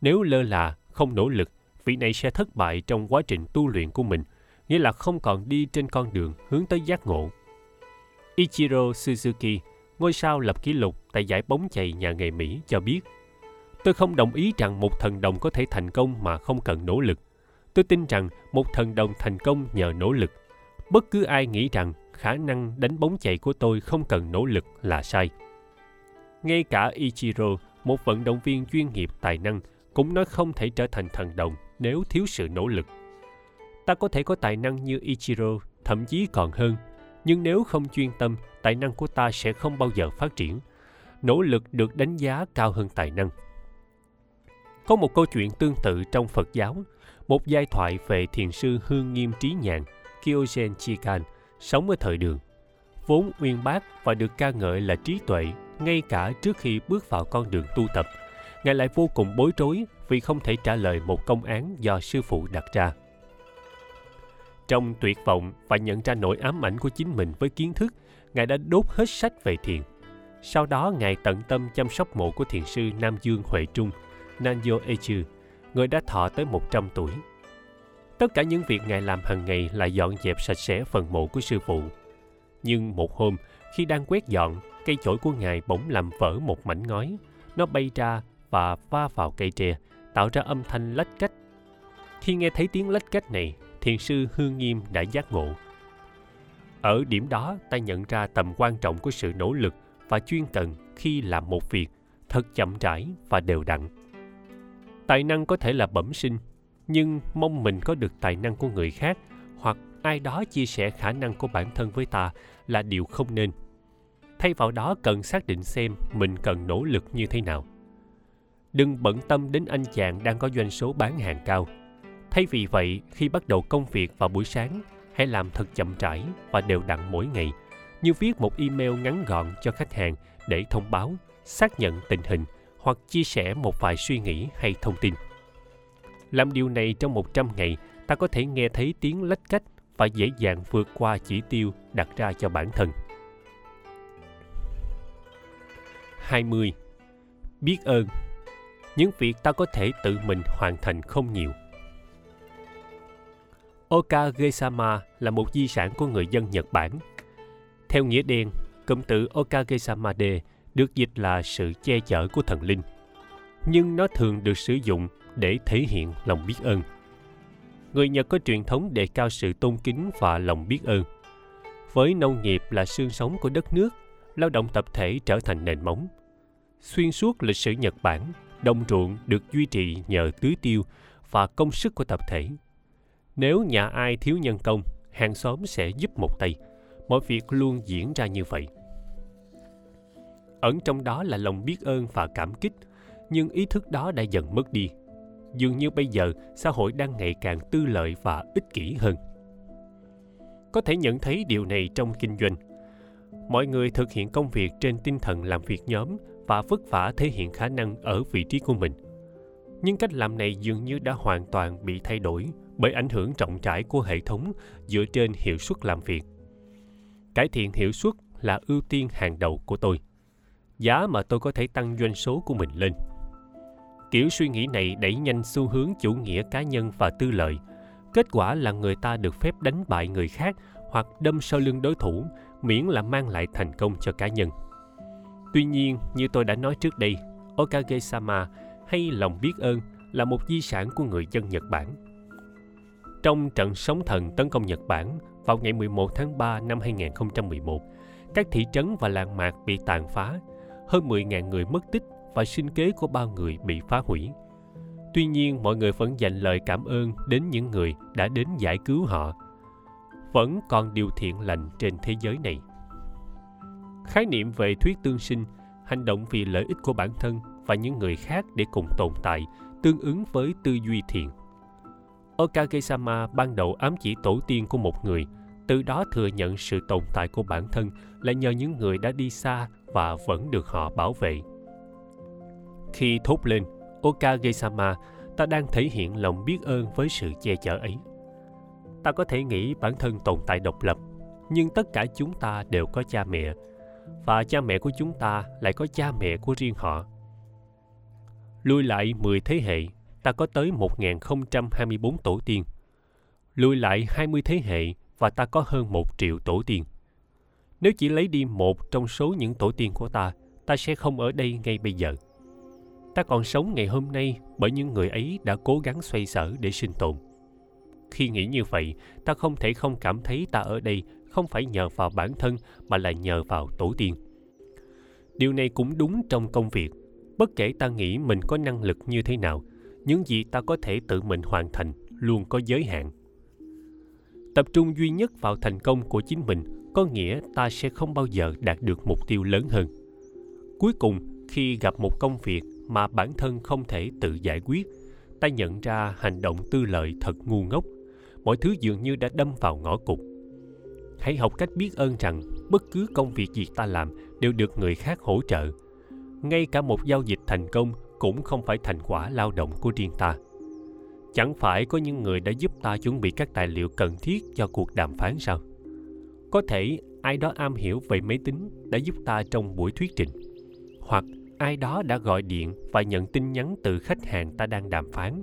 nếu lơ là, không nỗ lực vị này sẽ thất bại trong quá trình tu luyện của mình nghĩa là không còn đi trên con đường hướng tới giác ngộ. Ichiro suzuki ngôi sao lập kỷ lục tại giải bóng chày nhà nghề mỹ cho biết tôi không đồng ý rằng một thần đồng có thể thành công mà không cần nỗ lực. Tôi tin rằng một thần đồng thành công nhờ nỗ lực. Bất cứ ai nghĩ rằng khả năng đánh bóng chày của tôi không cần nỗ lực là sai. Ngay cả Ichiro, một vận động viên chuyên nghiệp tài năng, cũng nói không thể trở thành thần đồng nếu thiếu sự nỗ lực. Ta có thể có tài năng như Ichiro, thậm chí còn hơn, nhưng nếu không chuyên tâm, tài năng của ta sẽ không bao giờ phát triển. Nỗ lực được đánh giá cao hơn tài năng. Có một câu chuyện tương tự trong Phật giáo, một giai thoại về thiền sư hương nghiêm trí nhàn, Kyogen Chikan, sống ở thời đường. Vốn uyên bác và được ca ngợi là trí tuệ ngay cả trước khi bước vào con đường tu tập. Ngài lại vô cùng bối rối vì không thể trả lời một công án do sư phụ đặt ra. Trong tuyệt vọng và nhận ra nỗi ám ảnh của chính mình với kiến thức, Ngài đã đốt hết sách về thiền. Sau đó, Ngài tận tâm chăm sóc mộ của thiền sư Nam Dương Huệ Trung, nanjo Echu, người đã thọ tới 100 tuổi. Tất cả những việc Ngài làm hàng ngày là dọn dẹp sạch sẽ phần mộ của sư phụ. Nhưng một hôm, khi đang quét dọn, cây chổi của Ngài bỗng làm vỡ một mảnh ngói. Nó bay ra và va vào cây tre, tạo ra âm thanh lách cách. Khi nghe thấy tiếng lách cách này, thiền sư Hương Nghiêm đã giác ngộ. Ở điểm đó, ta nhận ra tầm quan trọng của sự nỗ lực và chuyên cần khi làm một việc thật chậm rãi và đều đặn. Tài năng có thể là bẩm sinh, nhưng mong mình có được tài năng của người khác hoặc ai đó chia sẻ khả năng của bản thân với ta là điều không nên. Thay vào đó cần xác định xem mình cần nỗ lực như thế nào. Đừng bận tâm đến anh chàng đang có doanh số bán hàng cao – Thay vì vậy, khi bắt đầu công việc vào buổi sáng, hãy làm thật chậm rãi và đều đặn mỗi ngày, như viết một email ngắn gọn cho khách hàng để thông báo, xác nhận tình hình hoặc chia sẻ một vài suy nghĩ hay thông tin. Làm điều này trong 100 ngày, ta có thể nghe thấy tiếng lách cách và dễ dàng vượt qua chỉ tiêu đặt ra cho bản thân. 20. Biết ơn những việc ta có thể tự mình hoàn thành không nhiều. Okage-sama là một di sản của người dân Nhật Bản. Theo nghĩa đen, cụm từ Okage-samade được dịch là sự che chở của thần linh. Nhưng nó thường được sử dụng để thể hiện lòng biết ơn. Người Nhật có truyền thống đề cao sự tôn kính và lòng biết ơn. Với nông nghiệp là xương sống của đất nước, lao động tập thể trở thành nền móng. Xuyên suốt lịch sử Nhật Bản, đồng ruộng được duy trì nhờ tưới tiêu và công sức của tập thể nếu nhà ai thiếu nhân công, hàng xóm sẽ giúp một tay. Mọi việc luôn diễn ra như vậy. Ẩn trong đó là lòng biết ơn và cảm kích, nhưng ý thức đó đã dần mất đi. Dường như bây giờ xã hội đang ngày càng tư lợi và ích kỷ hơn. Có thể nhận thấy điều này trong kinh doanh. Mọi người thực hiện công việc trên tinh thần làm việc nhóm và vất vả thể hiện khả năng ở vị trí của mình. Nhưng cách làm này dường như đã hoàn toàn bị thay đổi bởi ảnh hưởng rộng rãi của hệ thống dựa trên hiệu suất làm việc. Cải thiện hiệu suất là ưu tiên hàng đầu của tôi. Giá mà tôi có thể tăng doanh số của mình lên. Kiểu suy nghĩ này đẩy nhanh xu hướng chủ nghĩa cá nhân và tư lợi. Kết quả là người ta được phép đánh bại người khác hoặc đâm sau lưng đối thủ, miễn là mang lại thành công cho cá nhân. Tuy nhiên, như tôi đã nói trước đây, Okage-sama hay lòng biết ơn là một di sản của người dân Nhật Bản trong trận sóng thần tấn công Nhật Bản vào ngày 11 tháng 3 năm 2011, các thị trấn và làng mạc bị tàn phá, hơn 10.000 người mất tích và sinh kế của bao người bị phá hủy. Tuy nhiên, mọi người vẫn dành lời cảm ơn đến những người đã đến giải cứu họ. Vẫn còn điều thiện lành trên thế giới này. Khái niệm về thuyết tương sinh, hành động vì lợi ích của bản thân và những người khác để cùng tồn tại, tương ứng với tư duy thiện Okage-sama ban đầu ám chỉ tổ tiên của một người, từ đó thừa nhận sự tồn tại của bản thân là nhờ những người đã đi xa và vẫn được họ bảo vệ. Khi thốt lên, Okage-sama, ta đang thể hiện lòng biết ơn với sự che chở ấy. Ta có thể nghĩ bản thân tồn tại độc lập, nhưng tất cả chúng ta đều có cha mẹ, và cha mẹ của chúng ta lại có cha mẹ của riêng họ. Lui lại 10 thế hệ, ta có tới 1024 tổ tiên. Lui lại 20 thế hệ và ta có hơn một triệu tổ tiên. Nếu chỉ lấy đi một trong số những tổ tiên của ta, ta sẽ không ở đây ngay bây giờ. Ta còn sống ngày hôm nay bởi những người ấy đã cố gắng xoay sở để sinh tồn. Khi nghĩ như vậy, ta không thể không cảm thấy ta ở đây không phải nhờ vào bản thân mà là nhờ vào tổ tiên. điều này cũng đúng trong công việc. Bất kể ta nghĩ mình có năng lực như thế nào, những gì ta có thể tự mình hoàn thành luôn có giới hạn. Tập trung duy nhất vào thành công của chính mình có nghĩa ta sẽ không bao giờ đạt được mục tiêu lớn hơn. Cuối cùng, khi gặp một công việc mà bản thân không thể tự giải quyết, ta nhận ra hành động tư lợi thật ngu ngốc. Mọi thứ dường như đã đâm vào ngõ cụt hãy học cách biết ơn rằng bất cứ công việc gì ta làm đều được người khác hỗ trợ. Ngay cả một giao dịch thành công cũng không phải thành quả lao động của riêng ta. Chẳng phải có những người đã giúp ta chuẩn bị các tài liệu cần thiết cho cuộc đàm phán sao? Có thể ai đó am hiểu về máy tính đã giúp ta trong buổi thuyết trình, hoặc ai đó đã gọi điện và nhận tin nhắn từ khách hàng ta đang đàm phán,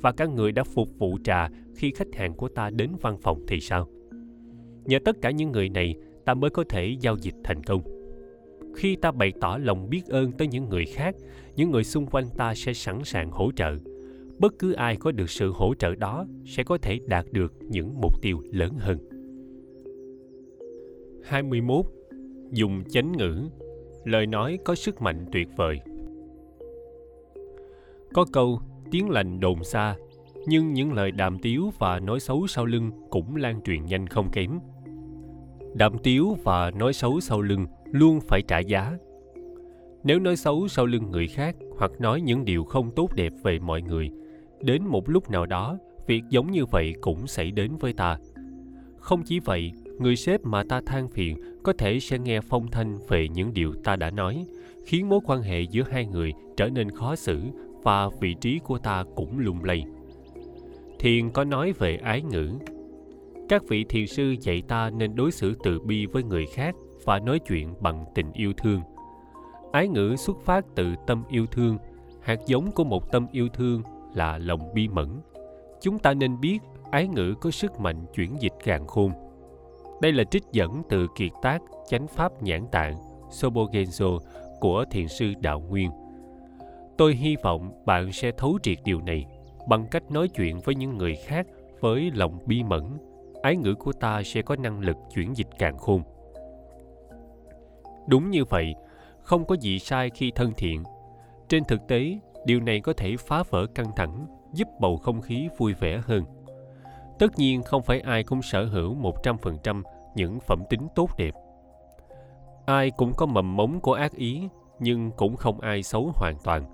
và các người đã phục vụ trà khi khách hàng của ta đến văn phòng thì sao? Nhờ tất cả những người này, ta mới có thể giao dịch thành công. Khi ta bày tỏ lòng biết ơn tới những người khác, những người xung quanh ta sẽ sẵn sàng hỗ trợ. Bất cứ ai có được sự hỗ trợ đó sẽ có thể đạt được những mục tiêu lớn hơn. 21. Dùng chánh ngữ. Lời nói có sức mạnh tuyệt vời. Có câu, tiếng lành đồn xa nhưng những lời đàm tiếu và nói xấu sau lưng cũng lan truyền nhanh không kém. Đàm tiếu và nói xấu sau lưng luôn phải trả giá. Nếu nói xấu sau lưng người khác hoặc nói những điều không tốt đẹp về mọi người, đến một lúc nào đó, việc giống như vậy cũng xảy đến với ta. Không chỉ vậy, người sếp mà ta than phiền có thể sẽ nghe phong thanh về những điều ta đã nói, khiến mối quan hệ giữa hai người trở nên khó xử và vị trí của ta cũng lung lay thiền có nói về ái ngữ. Các vị thiền sư dạy ta nên đối xử từ bi với người khác và nói chuyện bằng tình yêu thương. Ái ngữ xuất phát từ tâm yêu thương. Hạt giống của một tâm yêu thương là lòng bi mẫn. Chúng ta nên biết ái ngữ có sức mạnh chuyển dịch càng khôn. Đây là trích dẫn từ kiệt tác chánh pháp nhãn tạng sobogenzo của thiền sư đạo nguyên. Tôi hy vọng bạn sẽ thấu triệt điều này bằng cách nói chuyện với những người khác với lòng bi mẫn, ái ngữ của ta sẽ có năng lực chuyển dịch càng khôn. Đúng như vậy, không có gì sai khi thân thiện. Trên thực tế, điều này có thể phá vỡ căng thẳng, giúp bầu không khí vui vẻ hơn. Tất nhiên không phải ai cũng sở hữu một trăm phần trăm những phẩm tính tốt đẹp. Ai cũng có mầm mống của ác ý, nhưng cũng không ai xấu hoàn toàn.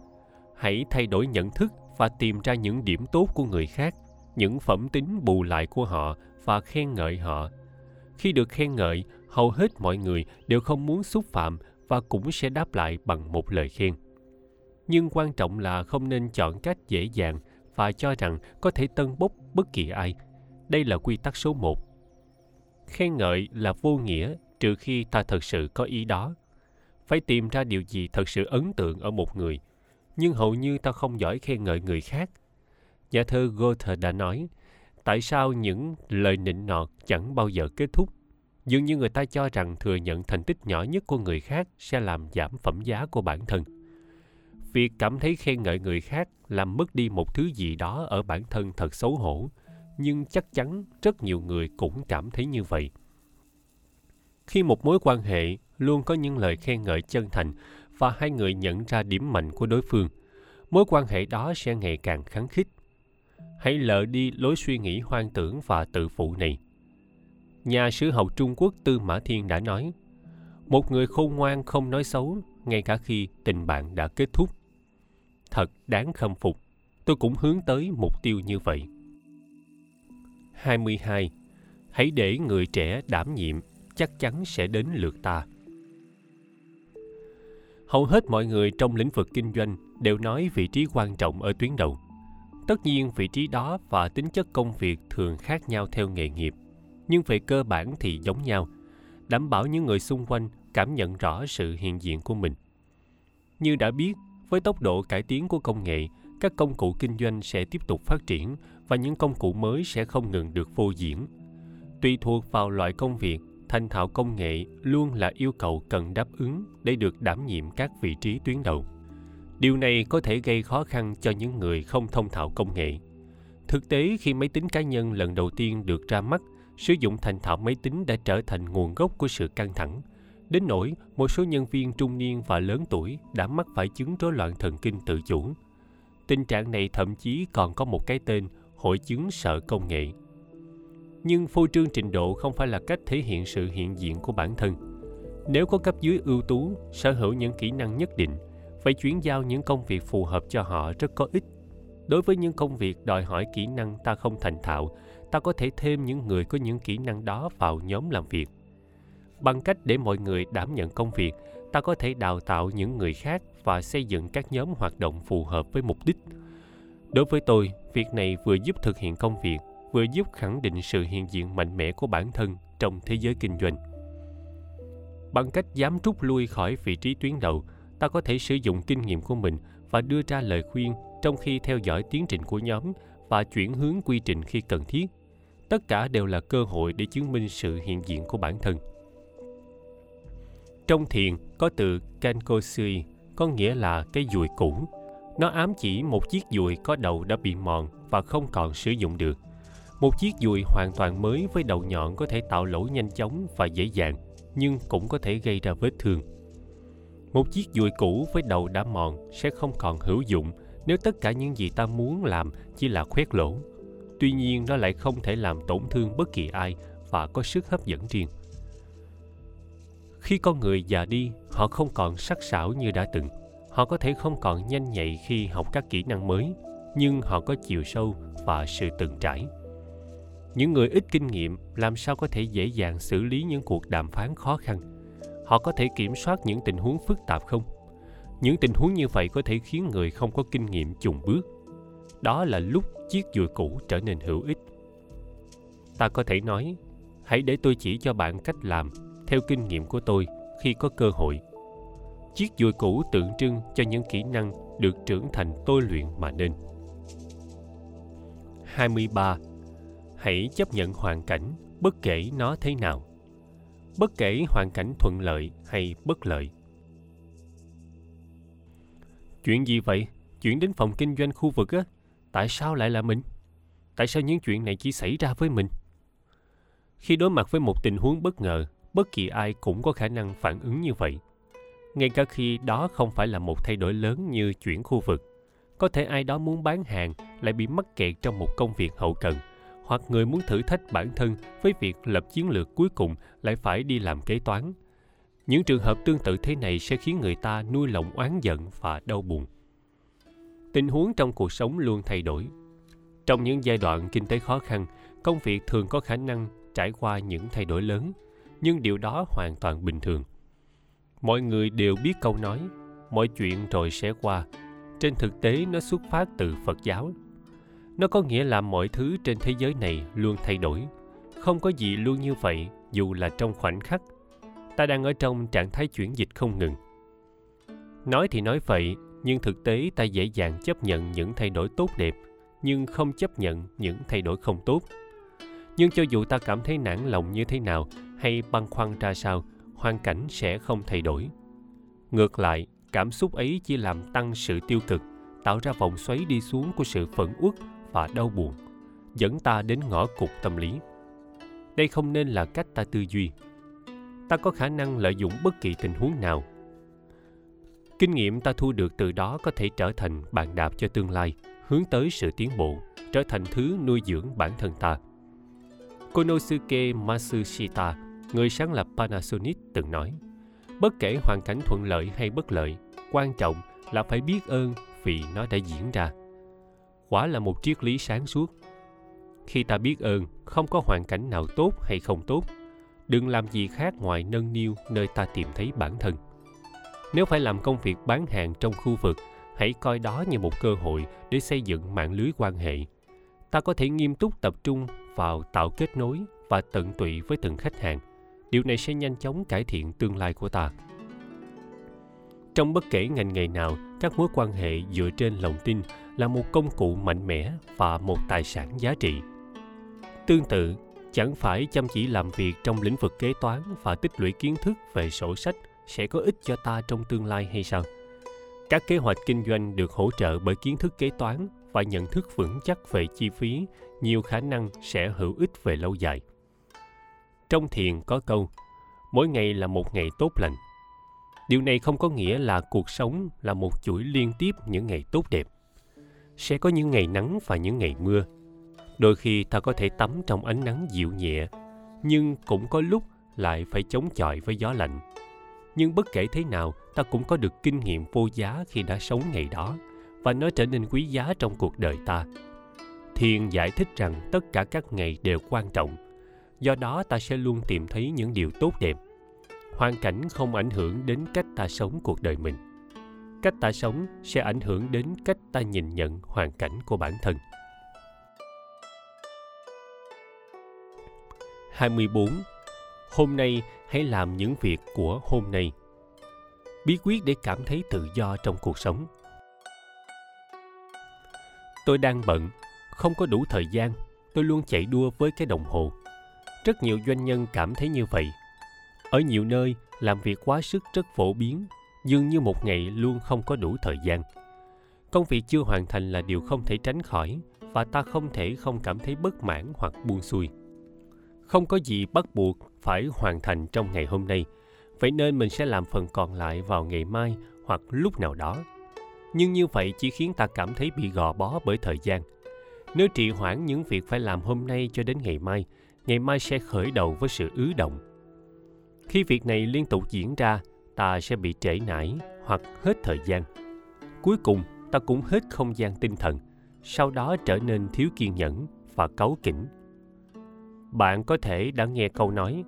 Hãy thay đổi nhận thức và tìm ra những điểm tốt của người khác, những phẩm tính bù lại của họ và khen ngợi họ. Khi được khen ngợi, hầu hết mọi người đều không muốn xúc phạm và cũng sẽ đáp lại bằng một lời khen. Nhưng quan trọng là không nên chọn cách dễ dàng và cho rằng có thể tân bốc bất kỳ ai. Đây là quy tắc số một. Khen ngợi là vô nghĩa trừ khi ta thật sự có ý đó. Phải tìm ra điều gì thật sự ấn tượng ở một người nhưng hầu như ta không giỏi khen ngợi người khác. Nhà thơ goethe đã nói, tại sao những lời nịnh nọt chẳng bao giờ kết thúc? Dường như người ta cho rằng thừa nhận thành tích nhỏ nhất của người khác sẽ làm giảm phẩm giá của bản thân. Việc cảm thấy khen ngợi người khác làm mất đi một thứ gì đó ở bản thân thật xấu hổ, nhưng chắc chắn rất nhiều người cũng cảm thấy như vậy. Khi một mối quan hệ luôn có những lời khen ngợi chân thành và hai người nhận ra điểm mạnh của đối phương. Mối quan hệ đó sẽ ngày càng kháng khích hãy lờ đi lối suy nghĩ hoang tưởng và tự phụ này. Nhà sử hậu trung quốc tư mã thiên đã nói một người khôn ngoan không nói xấu ngay cả khi tình bạn đã kết thúc. Thật đáng khâm phục. Tôi cũng hướng tới mục tiêu như vậy. 22. Hãy để người trẻ đảm nhiệm, chắc chắn sẽ đến lượt ta. Hầu hết mọi người trong lĩnh vực kinh doanh đều nói vị trí quan trọng ở tuyến đầu. Tất nhiên vị trí đó và tính chất công việc thường khác nhau theo nghề nghiệp, nhưng về cơ bản thì giống nhau, đảm bảo những người xung quanh cảm nhận rõ sự hiện diện của mình. Như đã biết, với tốc độ cải tiến của công nghệ, các công cụ kinh doanh sẽ tiếp tục phát triển và những công cụ mới sẽ không ngừng được phô diễn. Tùy thuộc vào loại công việc, thành thạo công nghệ luôn là yêu cầu cần đáp ứng để được đảm nhiệm các vị trí tuyến đầu. Điều này có thể gây khó khăn cho những người không thông thạo công nghệ. Thực tế khi máy tính cá nhân lần đầu tiên được ra mắt, sử dụng thành thạo máy tính đã trở thành nguồn gốc của sự căng thẳng. đến nỗi một số nhân viên trung niên và lớn tuổi đã mắc phải chứng rối loạn thần kinh tự chủ. Tình trạng này thậm chí còn có một cái tên hội chứng sợ công nghệ. Nhưng phô trương trình độ không phải là cách thể hiện sự hiện diện của bản thân. Nếu có cấp dưới ưu tú, sở hữu những kỹ năng nhất định, phải chuyển giao những công việc phù hợp cho họ rất có ích. Đối với những công việc đòi hỏi kỹ năng ta không thành thạo, ta có thể thêm những người có những kỹ năng đó vào nhóm làm việc bằng cách để mọi người đảm nhận công việc ta có thể đào tạo những người khác và xây dựng các nhóm hoạt động phù hợp với mục đích đối với tôi việc này vừa giúp thực hiện công việc vừa giúp khẳng định sự hiện diện mạnh mẽ của bản thân trong thế giới kinh doanh. Bằng cách dám rút lui khỏi vị trí tuyến đầu, ta có thể sử dụng kinh nghiệm của mình và đưa ra lời khuyên trong khi theo dõi tiến trình của nhóm và chuyển hướng quy trình khi cần thiết. Tất cả đều là cơ hội để chứng minh sự hiện diện của bản thân. Trong thiền, có từ kankosui, có nghĩa là cái dùi cũ. Nó ám chỉ một chiếc dùi có đầu đã bị mòn và không còn sử dụng được một chiếc dùi hoàn toàn mới với đầu nhọn có thể tạo lỗ nhanh chóng và dễ dàng, nhưng cũng có thể gây ra vết thương. Một chiếc dùi cũ với đầu đã mòn sẽ không còn hữu dụng nếu tất cả những gì ta muốn làm chỉ là khoét lỗ. Tuy nhiên, nó lại không thể làm tổn thương bất kỳ ai và có sức hấp dẫn riêng. Khi con người già đi, họ không còn sắc sảo như đã từng. Họ có thể không còn nhanh nhạy khi học các kỹ năng mới, nhưng họ có chiều sâu và sự từng trải những người ít kinh nghiệm làm sao có thể dễ dàng xử lý những cuộc đàm phán khó khăn? Họ có thể kiểm soát những tình huống phức tạp không? Những tình huống như vậy có thể khiến người không có kinh nghiệm chùng bước. Đó là lúc chiếc dùi cũ trở nên hữu ích. Ta có thể nói, hãy để tôi chỉ cho bạn cách làm theo kinh nghiệm của tôi khi có cơ hội. Chiếc dùi cũ tượng trưng cho những kỹ năng được trưởng thành tôi luyện mà nên. 23. Hãy chấp nhận hoàn cảnh bất kể nó thế nào. Bất kể hoàn cảnh thuận lợi hay bất lợi. Chuyện gì vậy? Chuyện đến phòng kinh doanh khu vực á? Tại sao lại là mình? Tại sao những chuyện này chỉ xảy ra với mình? Khi đối mặt với một tình huống bất ngờ, bất kỳ ai cũng có khả năng phản ứng như vậy ngay cả khi đó không phải là một thay đổi lớn như chuyển khu vực có thể ai đó muốn bán hàng lại bị mắc kẹt trong một công việc hậu cần hoặc người muốn thử thách bản thân với việc lập chiến lược cuối cùng lại phải đi làm kế toán. Những trường hợp tương tự thế này sẽ khiến người ta nuôi lòng oán giận và đau buồn. Tình huống trong cuộc sống luôn thay đổi. Trong những giai đoạn kinh tế khó khăn, công việc thường có khả năng trải qua những thay đổi lớn, nhưng điều đó hoàn toàn bình thường. Mọi người đều biết câu nói, mọi chuyện rồi sẽ qua. Trên thực tế, nó xuất phát từ phật giáo nó có nghĩa là mọi thứ trên thế giới này luôn thay đổi. Không có gì luôn như vậy, dù là trong khoảnh khắc. Ta đang ở trong trạng thái chuyển dịch không ngừng. Nói thì nói vậy, nhưng thực tế ta dễ dàng chấp nhận những thay đổi tốt đẹp, nhưng không chấp nhận những thay đổi không tốt. Nhưng cho dù ta cảm thấy nản lòng như thế nào hay băn khoăn ra sao, hoàn cảnh sẽ không thay đổi. Ngược lại, cảm xúc ấy chỉ làm tăng sự tiêu cực, tạo ra vòng xoáy đi xuống của sự phẫn uất và đau buồn dẫn ta đến ngõ cụt tâm lý. Đây không nên là cách ta tư duy. Ta có khả năng lợi dụng bất kỳ tình huống nào. Kinh nghiệm ta thu được từ đó có thể trở thành bàn đạp cho tương lai hướng tới sự tiến bộ trở thành thứ nuôi dưỡng bản thân ta. Konosuke matsushita người sáng lập Panasonic từng nói, bất kể hoàn cảnh thuận lợi hay bất lợi, quan trọng là phải biết ơn vì nó đã diễn ra. Quả là một triết lý sáng suốt. Khi ta biết ơn, không có hoàn cảnh nào tốt hay không tốt, đừng làm gì khác ngoài nâng niu nơi ta tìm thấy bản thân. Nếu phải làm công việc bán hàng trong khu vực, hãy coi đó như một cơ hội để xây dựng mạng lưới quan hệ. Ta có thể nghiêm túc tập trung vào tạo kết nối và tận tụy với từng khách hàng điều này sẽ nhanh chóng cải thiện tương lai của ta trong bất kể ngành nghề nào các mối quan hệ dựa trên lòng tin là một công cụ mạnh mẽ và một tài sản giá trị. Tương tự, chẳng phải chăm chỉ làm việc trong lĩnh vực kế toán và tích lũy kiến thức về sổ sách sẽ có ích cho ta trong tương lai hay sao? Các kế hoạch kinh doanh được hỗ trợ bởi kiến thức kế toán và nhận thức vững chắc về chi phí, nhiều khả năng sẽ hữu ích về lâu dài. Trong thiền có câu, mỗi ngày là một ngày tốt lành. Điều này không có nghĩa là cuộc sống là một chuỗi liên tiếp những ngày tốt đẹp sẽ có những ngày nắng và những ngày mưa. Đôi khi ta có thể tắm trong ánh nắng dịu nhẹ, nhưng cũng có lúc lại phải chống chọi với gió lạnh. Nhưng bất kể thế nào, ta cũng có được kinh nghiệm vô giá khi đã sống ngày đó, và nó trở nên quý giá trong cuộc đời ta. Thiền giải thích rằng tất cả các ngày đều quan trọng, do đó ta sẽ luôn tìm thấy những điều tốt đẹp. Hoàn cảnh không ảnh hưởng đến cách ta sống cuộc đời mình cách ta sống sẽ ảnh hưởng đến cách ta nhìn nhận hoàn cảnh của bản thân 24. Hôm nay hãy làm những việc của hôm nay. Bí quyết để cảm thấy tự do trong cuộc sống. Tôi đang bận, không có đủ thời gian, tôi luôn chạy đua với cái đồng hồ. Rất nhiều doanh nhân cảm thấy như vậy. Ở nhiều nơi, làm việc quá sức rất phổ biến, dường như một ngày luôn không có đủ thời gian. Công việc chưa hoàn thành là điều không thể tránh khỏi và ta không thể không cảm thấy bất mãn hoặc buông xuôi. Không có gì bắt buộc phải hoàn thành trong ngày hôm nay, vậy nên mình sẽ làm phần còn lại vào ngày mai hoặc lúc nào đó. Nhưng như vậy chỉ khiến ta cảm thấy bị gò bó bởi thời gian. Nếu trì hoãn những việc phải làm hôm nay cho đến ngày mai ngày mai sẽ khởi đầu với sự ứ động. Khi việc này liên tục diễn ra ta sẽ bị trễ nải hoặc hết thời gian. Cuối cùng, ta cũng hết không gian tinh thần, sau đó trở nên thiếu kiên nhẫn và cáu kỉnh. Bạn có thể đã nghe câu nói,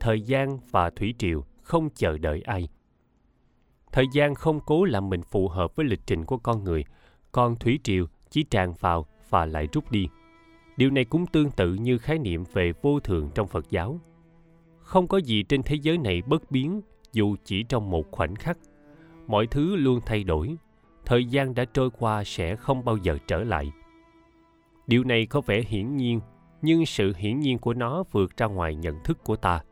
thời gian và thủy triều không chờ đợi ai. Thời gian không cố làm mình phù hợp với lịch trình của con người, còn thủy triều chỉ tràn vào và lại rút đi. Điều này cũng tương tự như khái niệm về vô thường trong phật giáo. Không có gì trên thế giới này bất biến dù chỉ trong một khoảnh khắc, mọi thứ luôn thay đổi. Thời gian đã trôi qua sẽ không bao giờ trở lại. Điều này có vẻ hiển nhiên, nhưng sự hiển nhiên của nó vượt ra ngoài nhận thức của ta.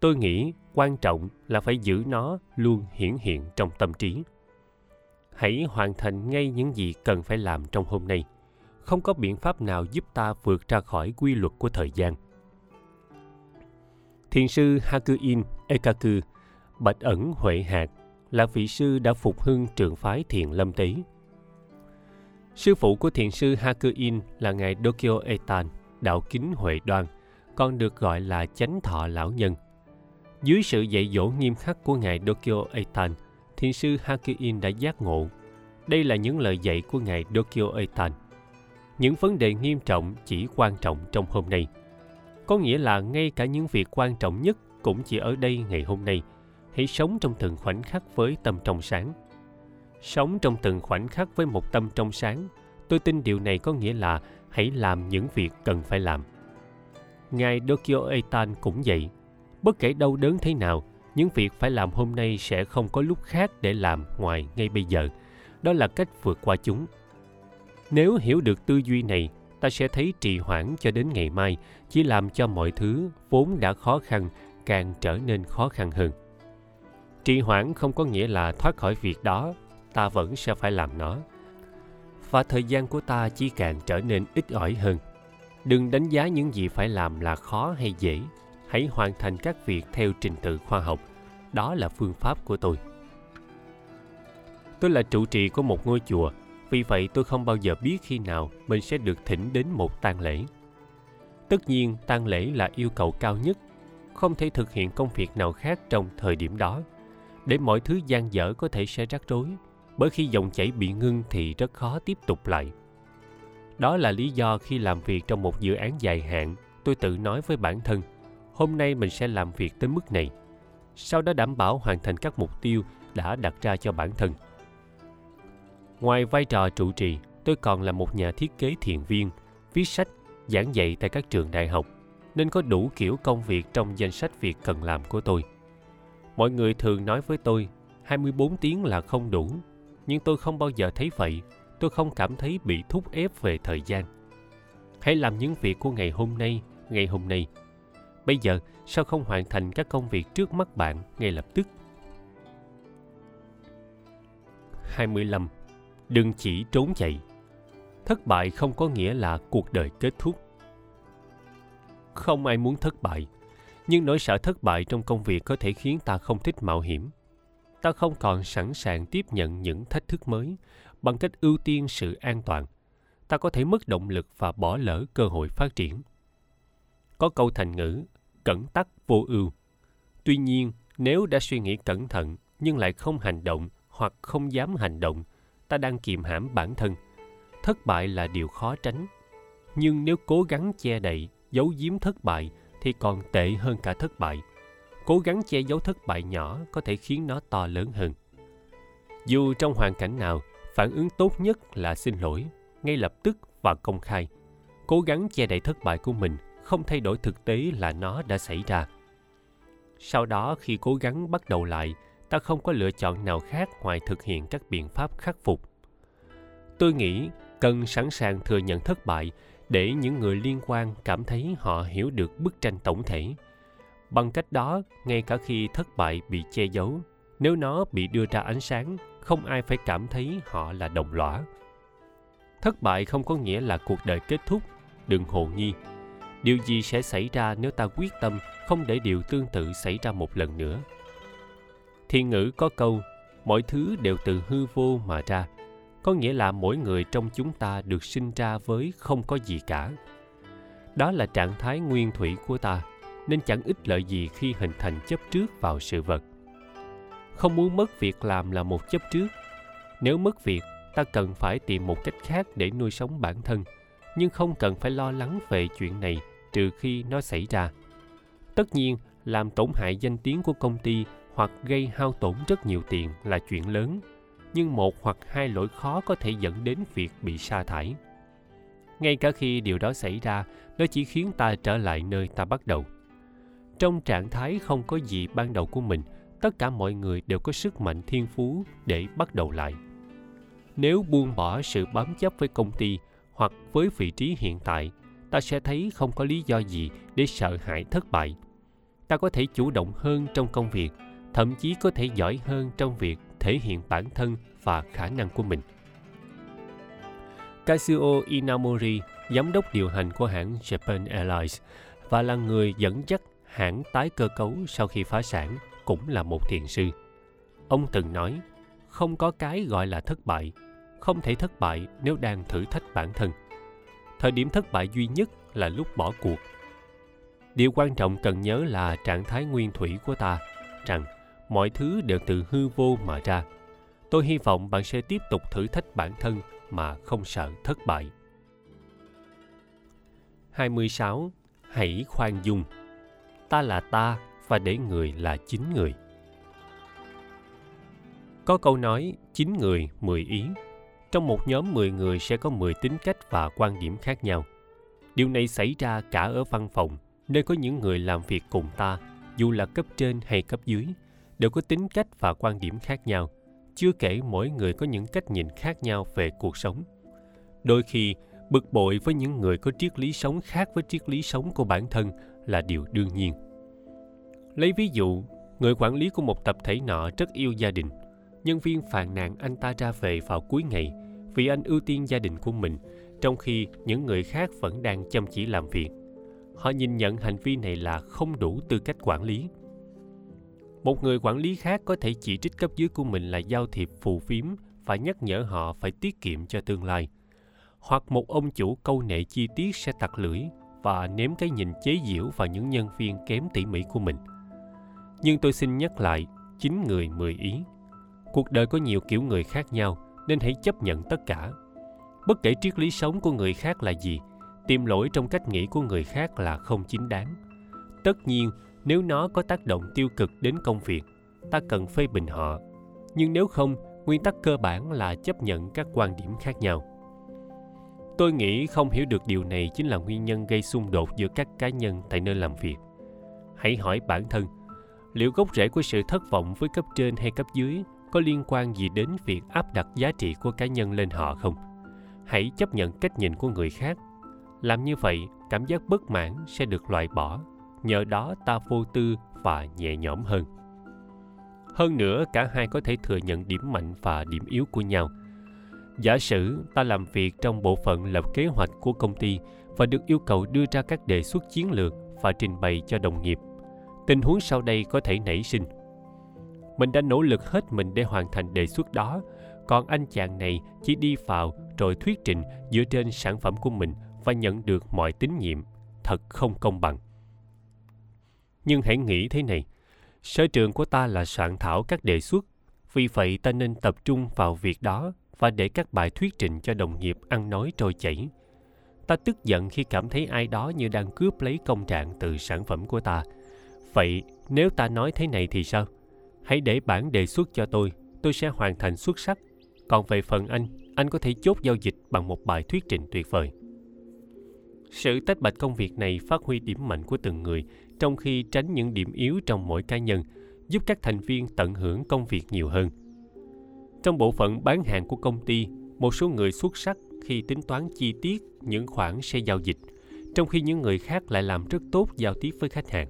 Tôi nghĩ quan trọng là phải giữ nó luôn hiển hiện trong tâm trí. Hãy hoàn thành ngay những gì cần phải làm trong hôm nay. Không có biện pháp nào giúp ta vượt ra khỏi quy luật của thời gian. Thiền sư hakuin ekaku bạch ẩn huệ hạt là vị sư đã phục hưng trường phái thiền lâm tế sư phụ của thiền sư hakuin là ngài dokyo etan đạo kính huệ đoan, còn được gọi là chánh thọ lão nhân. Dưới sự dạy dỗ nghiêm khắc của Ngài Dokyo Eitan, thiền sư Hakuin đã giác ngộ. Đây là những lời dạy của Ngài Dokyo Eitan. Những vấn đề nghiêm trọng chỉ quan trọng trong hôm nay. Có nghĩa là ngay cả những việc quan trọng nhất cũng chỉ ở đây ngày hôm nay. Hãy sống trong từng khoảnh khắc với tâm trong sáng. Sống trong từng khoảnh khắc với một tâm trong sáng. Tôi tin điều này có nghĩa là hãy làm những việc cần phải làm. Ngài Dokyo Eitan cũng vậy. Bất kể đau đớn thế nào, những việc phải làm hôm nay sẽ không có lúc khác để làm ngoài ngay bây giờ. Đó là cách vượt qua chúng. Nếu hiểu được tư duy này, ta sẽ thấy trì hoãn cho đến ngày mai chỉ làm cho mọi thứ vốn đã khó khăn càng trở nên khó khăn hơn. Trì hoãn không có nghĩa là thoát khỏi việc đó, ta vẫn sẽ phải làm nó. Và thời gian của ta chỉ càng trở nên ít ỏi hơn. Đừng đánh giá những gì phải làm là khó hay dễ. Hãy hoàn thành các việc theo trình tự khoa học. Đó là phương pháp của tôi. Tôi là trụ trì của một ngôi chùa vì vậy tôi không bao giờ biết khi nào mình sẽ được thỉnh đến một tang lễ. Tất nhiên tang lễ là yêu cầu cao nhất. Không thể thực hiện công việc nào khác trong thời điểm đó để mọi thứ gian dở có thể sẽ rắc rối bởi khi dòng chảy bị ngưng thì rất khó tiếp tục lại. Đó là lý do khi làm việc trong một dự án dài hạn, tôi tự nói với bản thân, hôm nay mình sẽ làm việc tới mức này. Sau đó đảm bảo hoàn thành các mục tiêu đã đặt ra cho bản thân. Ngoài vai trò trụ trì, tôi còn là một nhà thiết kế thiền viên, viết sách, giảng dạy tại các trường đại học, nên có đủ kiểu công việc trong danh sách việc cần làm của tôi. Mọi người thường nói với tôi, 24 tiếng là không đủ nhưng tôi không bao giờ thấy vậy tôi không cảm thấy bị thúc ép về thời gian hãy làm những việc của ngày hôm nay ngày hôm nay bây giờ sao không hoàn thành các công việc trước mắt bạn ngay lập tức 25. Đừng chỉ trốn chạy. Thất bại không có nghĩa là cuộc đời kết thúc. Không ai muốn thất bại, nhưng nỗi sợ thất bại trong công việc có thể khiến ta không thích mạo hiểm. Ta không còn sẵn sàng tiếp nhận những thách thức mới bằng cách ưu tiên sự an toàn. Ta có thể mất động lực và bỏ lỡ cơ hội phát triển. Có câu thành ngữ, cẩn tắc vô ưu. Tuy nhiên, nếu đã suy nghĩ cẩn thận nhưng lại không hành động hoặc không dám hành động, ta đang kiềm hãm bản thân. Thất bại là điều khó tránh. Nhưng nếu cố gắng che đậy, giấu giếm thất bại thì còn tệ hơn cả thất bại. Cố gắng che giấu thất bại nhỏ có thể khiến nó to lớn hơn. Dù trong hoàn cảnh nào, phản ứng tốt nhất là xin lỗi, ngay lập tức và công khai. Cố gắng che đậy thất bại của mình, không thay đổi thực tế là nó đã xảy ra. Sau đó, khi cố gắng bắt đầu lại, ta không có lựa chọn nào khác ngoài thực hiện các biện pháp khắc phục. Tôi nghĩ cần sẵn sàng thừa nhận thất bại để những người liên quan cảm thấy họ hiểu được bức tranh tổng thể. Bằng cách đó, ngay cả khi thất bại bị che giấu, nếu nó bị đưa ra ánh sáng, không ai phải cảm thấy họ là đồng lõa. Thất bại không có nghĩa là cuộc đời kết thúc, đừng hồ nghi. Điều gì sẽ xảy ra nếu ta quyết tâm không để điều tương tự xảy ra một lần nữa? Thiên ngữ có câu, mọi thứ đều từ hư vô mà ra có nghĩa là mỗi người trong chúng ta được sinh ra với không có gì cả. Đó là trạng thái nguyên thủy của ta, nên chẳng ích lợi gì khi hình thành chấp trước vào sự vật. Không muốn mất việc làm là một chấp trước. Nếu mất việc, ta cần phải tìm một cách khác để nuôi sống bản thân, nhưng không cần phải lo lắng về chuyện này trừ khi nó xảy ra. Tất nhiên, làm tổn hại danh tiếng của công ty hoặc gây hao tổn rất nhiều tiền là chuyện lớn nhưng một hoặc hai lỗi khó có thể dẫn đến việc bị sa thải. Ngay cả khi điều đó xảy ra, nó chỉ khiến ta trở lại nơi ta bắt đầu. Trong trạng thái không có gì ban đầu của mình, tất cả mọi người đều có sức mạnh thiên phú để bắt đầu lại. Nếu buông bỏ sự bám chấp với công ty hoặc với vị trí hiện tại, ta sẽ thấy không có lý do gì để sợ hãi thất bại. Ta có thể chủ động hơn trong công việc, thậm chí có thể giỏi hơn trong việc thể hiện bản thân và khả năng của mình Kazuo Inamori, giám đốc điều hành của hãng Japan Airlines và là người dẫn dắt hãng tái cơ cấu sau khi phá sản, cũng là một thiền sư. Ông từng nói, không có cái gọi là thất bại, không thể thất bại nếu đang thử thách bản thân. Thời điểm thất bại duy nhất là lúc bỏ cuộc. Điều quan trọng cần nhớ là trạng thái nguyên thủy của ta, rằng mọi thứ đều từ hư vô mà ra. Tôi hy vọng bạn sẽ tiếp tục thử thách bản thân mà không sợ thất bại. 26. Hãy khoan dung. Ta là ta và để người là chính người. Có câu nói chín người, mười ý. Trong một nhóm 10 người sẽ có 10 tính cách và quan điểm khác nhau. Điều này xảy ra cả ở văn phòng, nơi có những người làm việc cùng ta, dù là cấp trên hay cấp dưới, đều có tính cách và quan điểm khác nhau. Chưa kể mỗi người có những cách nhìn khác nhau về cuộc sống. Đôi khi, bực bội với những người có triết lý sống khác với triết lý sống của bản thân là điều đương nhiên. Lấy ví dụ, người quản lý của một tập thể nọ rất yêu gia đình. Nhân viên phàn nàn anh ta ra về vào cuối ngày vì anh ưu tiên gia đình của mình, trong khi những người khác vẫn đang chăm chỉ làm việc. Họ nhìn nhận hành vi này là không đủ tư cách quản lý một người quản lý khác có thể chỉ trích cấp dưới của mình là giao thiệp phù phiếm và nhắc nhở họ phải tiết kiệm cho tương lai. Hoặc một ông chủ câu nệ chi tiết sẽ tặc lưỡi và ném cái nhìn chế giễu vào những nhân viên kém tỉ mỉ của mình. Nhưng tôi xin nhắc lại chín người mười ý. Cuộc đời có nhiều kiểu người khác nhau, nên hãy chấp nhận tất cả. Bất kể triết lý sống của người khác là gì, tìm lỗi trong cách nghĩ của người khác là không chính đáng. Tất nhiên nếu nó có tác động tiêu cực đến công việc, ta cần phê bình họ. Nhưng nếu không, nguyên tắc cơ bản là chấp nhận các quan điểm khác nhau. Tôi nghĩ không hiểu được điều này chính là nguyên nhân gây xung đột giữa các cá nhân tại nơi làm việc. Hãy hỏi bản thân, liệu gốc rễ của sự thất vọng với cấp trên hay cấp dưới có liên quan gì đến việc áp đặt giá trị của cá nhân lên họ không? Hãy chấp nhận cách nhìn của người khác. Làm như vậy, cảm giác bất mãn sẽ được loại bỏ nhờ đó ta vô tư và nhẹ nhõm hơn. Hơn nữa, cả hai có thể thừa nhận điểm mạnh và điểm yếu của nhau. Giả sử ta làm việc trong bộ phận lập kế hoạch của công ty và được yêu cầu đưa ra các đề xuất chiến lược và trình bày cho đồng nghiệp, tình huống sau đây có thể nảy sinh. Mình đã nỗ lực hết mình để hoàn thành đề xuất đó, còn anh chàng này chỉ đi vào rồi thuyết trình dựa trên sản phẩm của mình và nhận được mọi tín nhiệm, thật không công bằng nhưng hãy nghĩ thế này, sở trường của ta là soạn thảo các đề xuất, vì vậy ta nên tập trung vào việc đó và để các bài thuyết trình cho đồng nghiệp ăn nói trôi chảy. Ta tức giận khi cảm thấy ai đó như đang cướp lấy công trạng từ sản phẩm của ta. Vậy nếu ta nói thế này thì sao? Hãy để bản đề xuất cho tôi tôi sẽ hoàn thành xuất sắc. Còn về phần anh anh có thể chốt giao dịch bằng một bài thuyết trình tuyệt vời. Sự tách bạch công việc này phát huy điểm mạnh của từng người trong khi tránh những điểm yếu trong mỗi cá nhân, giúp các thành viên tận hưởng công việc nhiều hơn. Trong bộ phận bán hàng của công ty, một số người xuất sắc khi tính toán chi tiết những khoản sẽ giao dịch, trong khi những người khác lại làm rất tốt giao tiếp với khách hàng.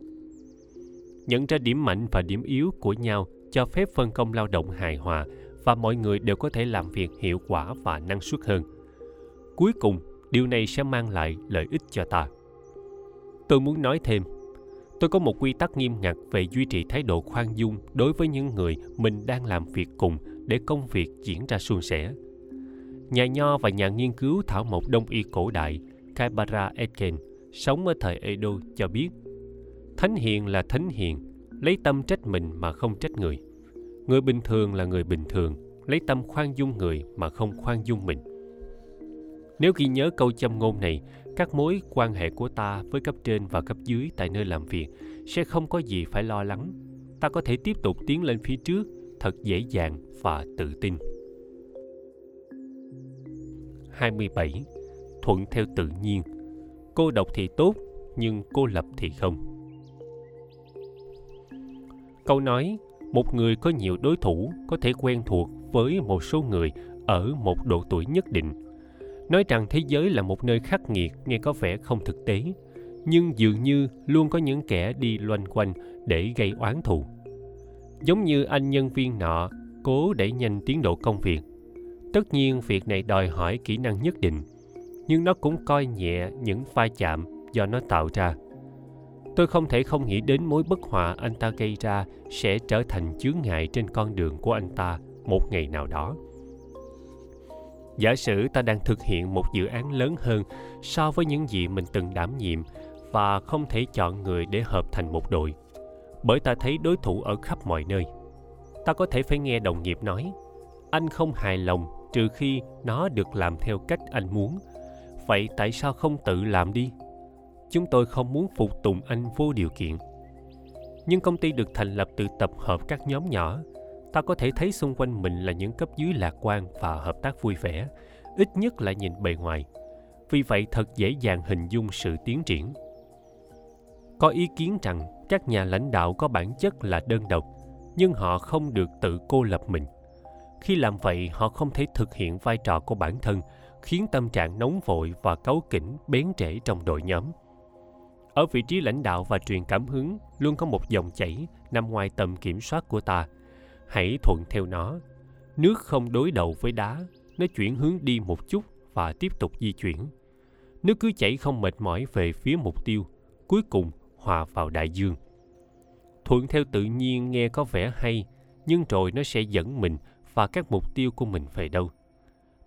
Nhận ra điểm mạnh và điểm yếu của nhau cho phép phân công lao động hài hòa và mọi người đều có thể làm việc hiệu quả và năng suất hơn. Cuối cùng, điều này sẽ mang lại lợi ích cho ta. Tôi muốn nói thêm tôi có một quy tắc nghiêm ngặt về duy trì thái độ khoan dung đối với những người mình đang làm việc cùng để công việc diễn ra suôn sẻ. Nhà nho và nhà nghiên cứu thảo mộc đông y cổ đại Kaibara Etken sống ở thời Edo cho biết, thánh hiền là thánh hiền, lấy tâm trách mình mà không trách người. Người bình thường là người bình thường, lấy tâm khoan dung người mà không khoan dung mình. Nếu ghi nhớ câu châm ngôn này các mối quan hệ của ta với cấp trên và cấp dưới tại nơi làm việc sẽ không có gì phải lo lắng ta có thể tiếp tục tiến lên phía trước thật dễ dàng và tự tin 27. Thuận theo tự nhiên Cô độc thì tốt, nhưng cô lập thì không. Câu nói, một người có nhiều đối thủ có thể quen thuộc với một số người ở một độ tuổi nhất định. Nói rằng thế giới là một nơi khắc nghiệt nghe có vẻ không thực tế, nhưng dường như luôn có những kẻ đi loanh quanh để gây oán thù. Giống như anh nhân viên nọ cố đẩy nhanh tiến độ công việc. Tất nhiên việc này đòi hỏi kỹ năng nhất định, nhưng nó cũng coi nhẹ những vai chạm do nó tạo ra tôi không thể không nghĩ đến mối bất hòa anh ta gây ra sẽ trở thành chướng ngại trên con đường của anh ta một ngày nào đó giả sử ta đang thực hiện một dự án lớn hơn so với những gì mình từng đảm nhiệm và không thể chọn người để hợp thành một đội. Bởi ta thấy đối thủ ở khắp mọi nơi. Ta có thể phải nghe đồng nghiệp nói, anh không hài lòng trừ khi nó được làm theo cách anh muốn. Vậy tại sao không tự làm đi? Chúng tôi không muốn phục tùng anh vô điều kiện. Nhưng công ty được thành lập từ tập hợp các nhóm nhỏ ta có thể thấy xung quanh mình là những cấp dưới lạc quan và hợp tác vui vẻ, ít nhất là nhìn bề ngoài. Vì vậy thật dễ dàng hình dung sự tiến triển. Có ý kiến rằng các nhà lãnh đạo có bản chất là đơn độc, nhưng họ không được tự cô lập mình. Khi làm vậy, họ không thể thực hiện vai trò của bản thân, khiến tâm trạng nóng vội và cáu kỉnh, bén trễ trong đội nhóm. Ở vị trí lãnh đạo và truyền cảm hứng, luôn có một dòng chảy nằm ngoài tầm kiểm soát của ta hãy thuận theo nó. Nước không đối đầu với đá, nó chuyển hướng đi một chút và tiếp tục di chuyển. Nước cứ chảy không mệt mỏi về phía mục tiêu, cuối cùng hòa vào đại dương. Thuận theo tự nhiên nghe có vẻ hay, nhưng rồi nó sẽ dẫn mình và các mục tiêu của mình về đâu.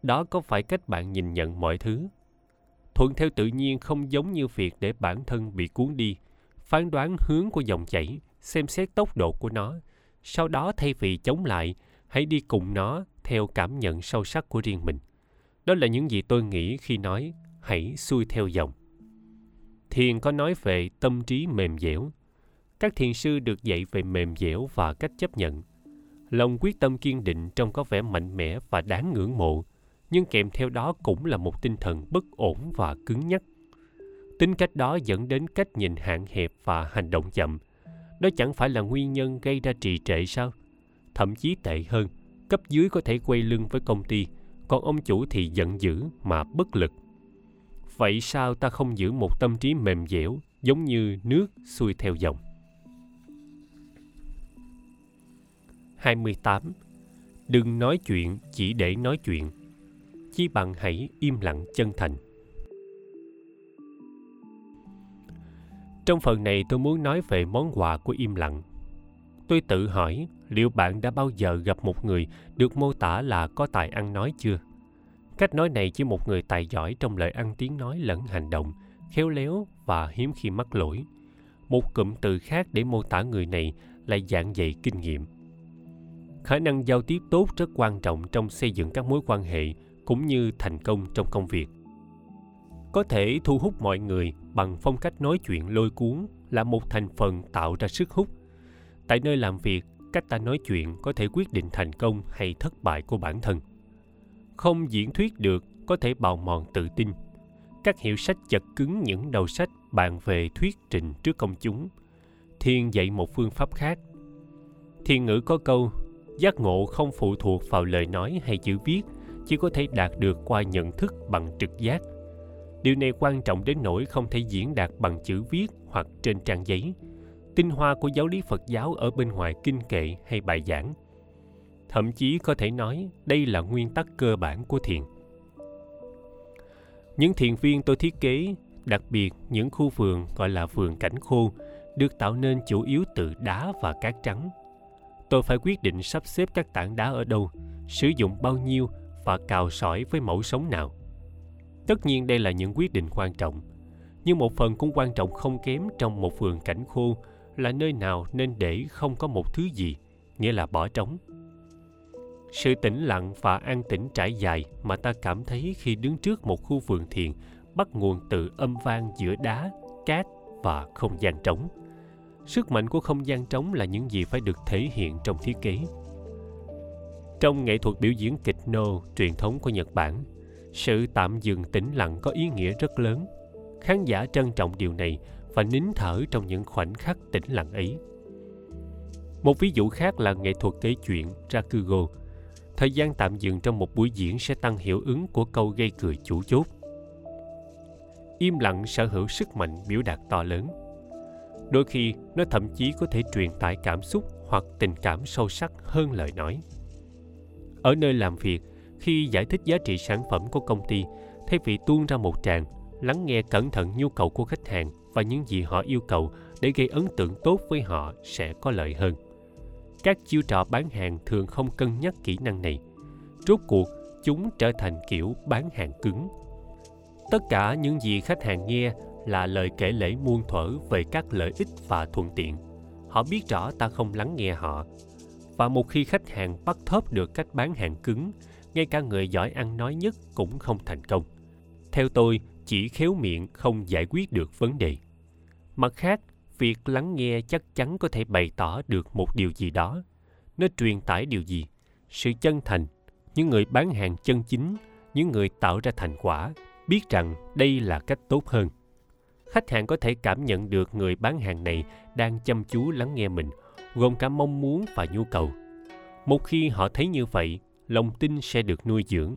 Đó có phải cách bạn nhìn nhận mọi thứ? Thuận theo tự nhiên không giống như việc để bản thân bị cuốn đi, phán đoán hướng của dòng chảy, xem xét tốc độ của nó sau đó thay vì chống lại, hãy đi cùng nó theo cảm nhận sâu sắc của riêng mình. Đó là những gì tôi nghĩ khi nói, hãy xuôi theo dòng. Thiền có nói về tâm trí mềm dẻo. Các thiền sư được dạy về mềm dẻo và cách chấp nhận. Lòng quyết tâm kiên định trông có vẻ mạnh mẽ và đáng ngưỡng mộ, nhưng kèm theo đó cũng là một tinh thần bất ổn và cứng nhắc. Tính cách đó dẫn đến cách nhìn hạn hẹp và hành động chậm đó chẳng phải là nguyên nhân gây ra trì trệ sao? Thậm chí tệ hơn, cấp dưới có thể quay lưng với công ty, còn ông chủ thì giận dữ mà bất lực. Vậy sao ta không giữ một tâm trí mềm dẻo, giống như nước xuôi theo dòng? 28. Đừng nói chuyện, chỉ để nói chuyện. Chi bằng hãy im lặng chân thành. Trong phần này tôi muốn nói về món quà của im lặng. Tôi tự hỏi liệu bạn đã bao giờ gặp một người được mô tả là có tài ăn nói chưa? Cách nói này chỉ một người tài giỏi trong lời ăn tiếng nói lẫn hành động, khéo léo và hiếm khi mắc lỗi. Một cụm từ khác để mô tả người này là dạng dày kinh nghiệm. Khả năng giao tiếp tốt rất quan trọng trong xây dựng các mối quan hệ cũng như thành công trong công việc. Có thể thu hút mọi người bằng phong cách nói chuyện lôi cuốn là một thành phần tạo ra sức hút. Tại nơi làm việc, cách ta nói chuyện có thể quyết định thành công hay thất bại của bản thân. Không diễn thuyết được có thể bào mòn tự tin. Các hiệu sách chật cứng những đầu sách bàn về thuyết trình trước công chúng. Thiên dạy một phương pháp khác. Thiên ngữ có câu, giác ngộ không phụ thuộc vào lời nói hay chữ viết, chỉ có thể đạt được qua nhận thức bằng trực giác điều này quan trọng đến nỗi không thể diễn đạt bằng chữ viết hoặc trên trang giấy. Tinh hoa của giáo lý phật giáo ở bên ngoài kinh kệ hay bài giảng. Thậm chí có thể nói đây là nguyên tắc cơ bản của thiền. Những thiền viên tôi thiết kế, đặc biệt những khu vườn gọi là vườn cảnh khô, được tạo nên chủ yếu từ đá và cát trắng. Tôi phải quyết định sắp xếp các tảng đá ở đâu, sử dụng bao nhiêu và cào sỏi với mẫu sống nào tất nhiên đây là những quyết định quan trọng, nhưng một phần cũng quan trọng không kém trong một vườn cảnh khô là nơi nào nên để không có một thứ gì, nghĩa là bỏ trống. Sự tĩnh lặng và an tĩnh trải dài mà ta cảm thấy khi đứng trước một khu vườn thiền bắt nguồn từ âm vang giữa đá, cát và không gian trống. Sức mạnh của không gian trống là những gì phải được thể hiện trong thiết kế. Trong nghệ thuật biểu diễn kịch nô truyền thống của nhật bản sự tạm dừng tĩnh lặng có ý nghĩa rất lớn. Khán giả trân trọng điều này và nín thở trong những khoảnh khắc tĩnh lặng ấy. Một ví dụ khác là nghệ thuật kể chuyện rakugo thời gian tạm dừng trong một buổi diễn sẽ tăng hiệu ứng của câu gây cười chủ chốt. Im lặng sở hữu sức mạnh biểu đạt to lớn. Đôi khi, nó thậm chí có thể truyền tải cảm xúc hoặc tình cảm sâu sắc hơn lời nói. Ở nơi làm việc khi giải thích giá trị sản phẩm của công ty, thay vì tuôn ra một tràng, lắng nghe cẩn thận nhu cầu của khách hàng và những gì họ yêu cầu để gây ấn tượng tốt với họ sẽ có lợi hơn. Các chiêu trò bán hàng thường không cân nhắc kỹ năng này. Rốt cuộc, chúng trở thành kiểu bán hàng cứng. Tất cả những gì khách hàng nghe là lời kể lể muôn thuở về các lợi ích và thuận tiện. Họ biết rõ ta không lắng nghe họ. Và một khi khách hàng bắt thóp được cách bán hàng cứng ngay cả người giỏi ăn nói nhất cũng không thành công. Theo tôi, chỉ khéo miệng không giải quyết được vấn đề. Mặt khác, việc lắng nghe chắc chắn có thể bày tỏ được một điều gì đó. Nó truyền tải điều gì? Sự chân thành. Những người bán hàng chân chính, những người tạo ra thành quả, biết rằng đây là cách tốt hơn. Khách hàng có thể cảm nhận được người bán hàng này đang chăm chú lắng nghe mình, gồm cả mong muốn và nhu cầu. Một khi họ thấy như vậy lòng tin sẽ được nuôi dưỡng.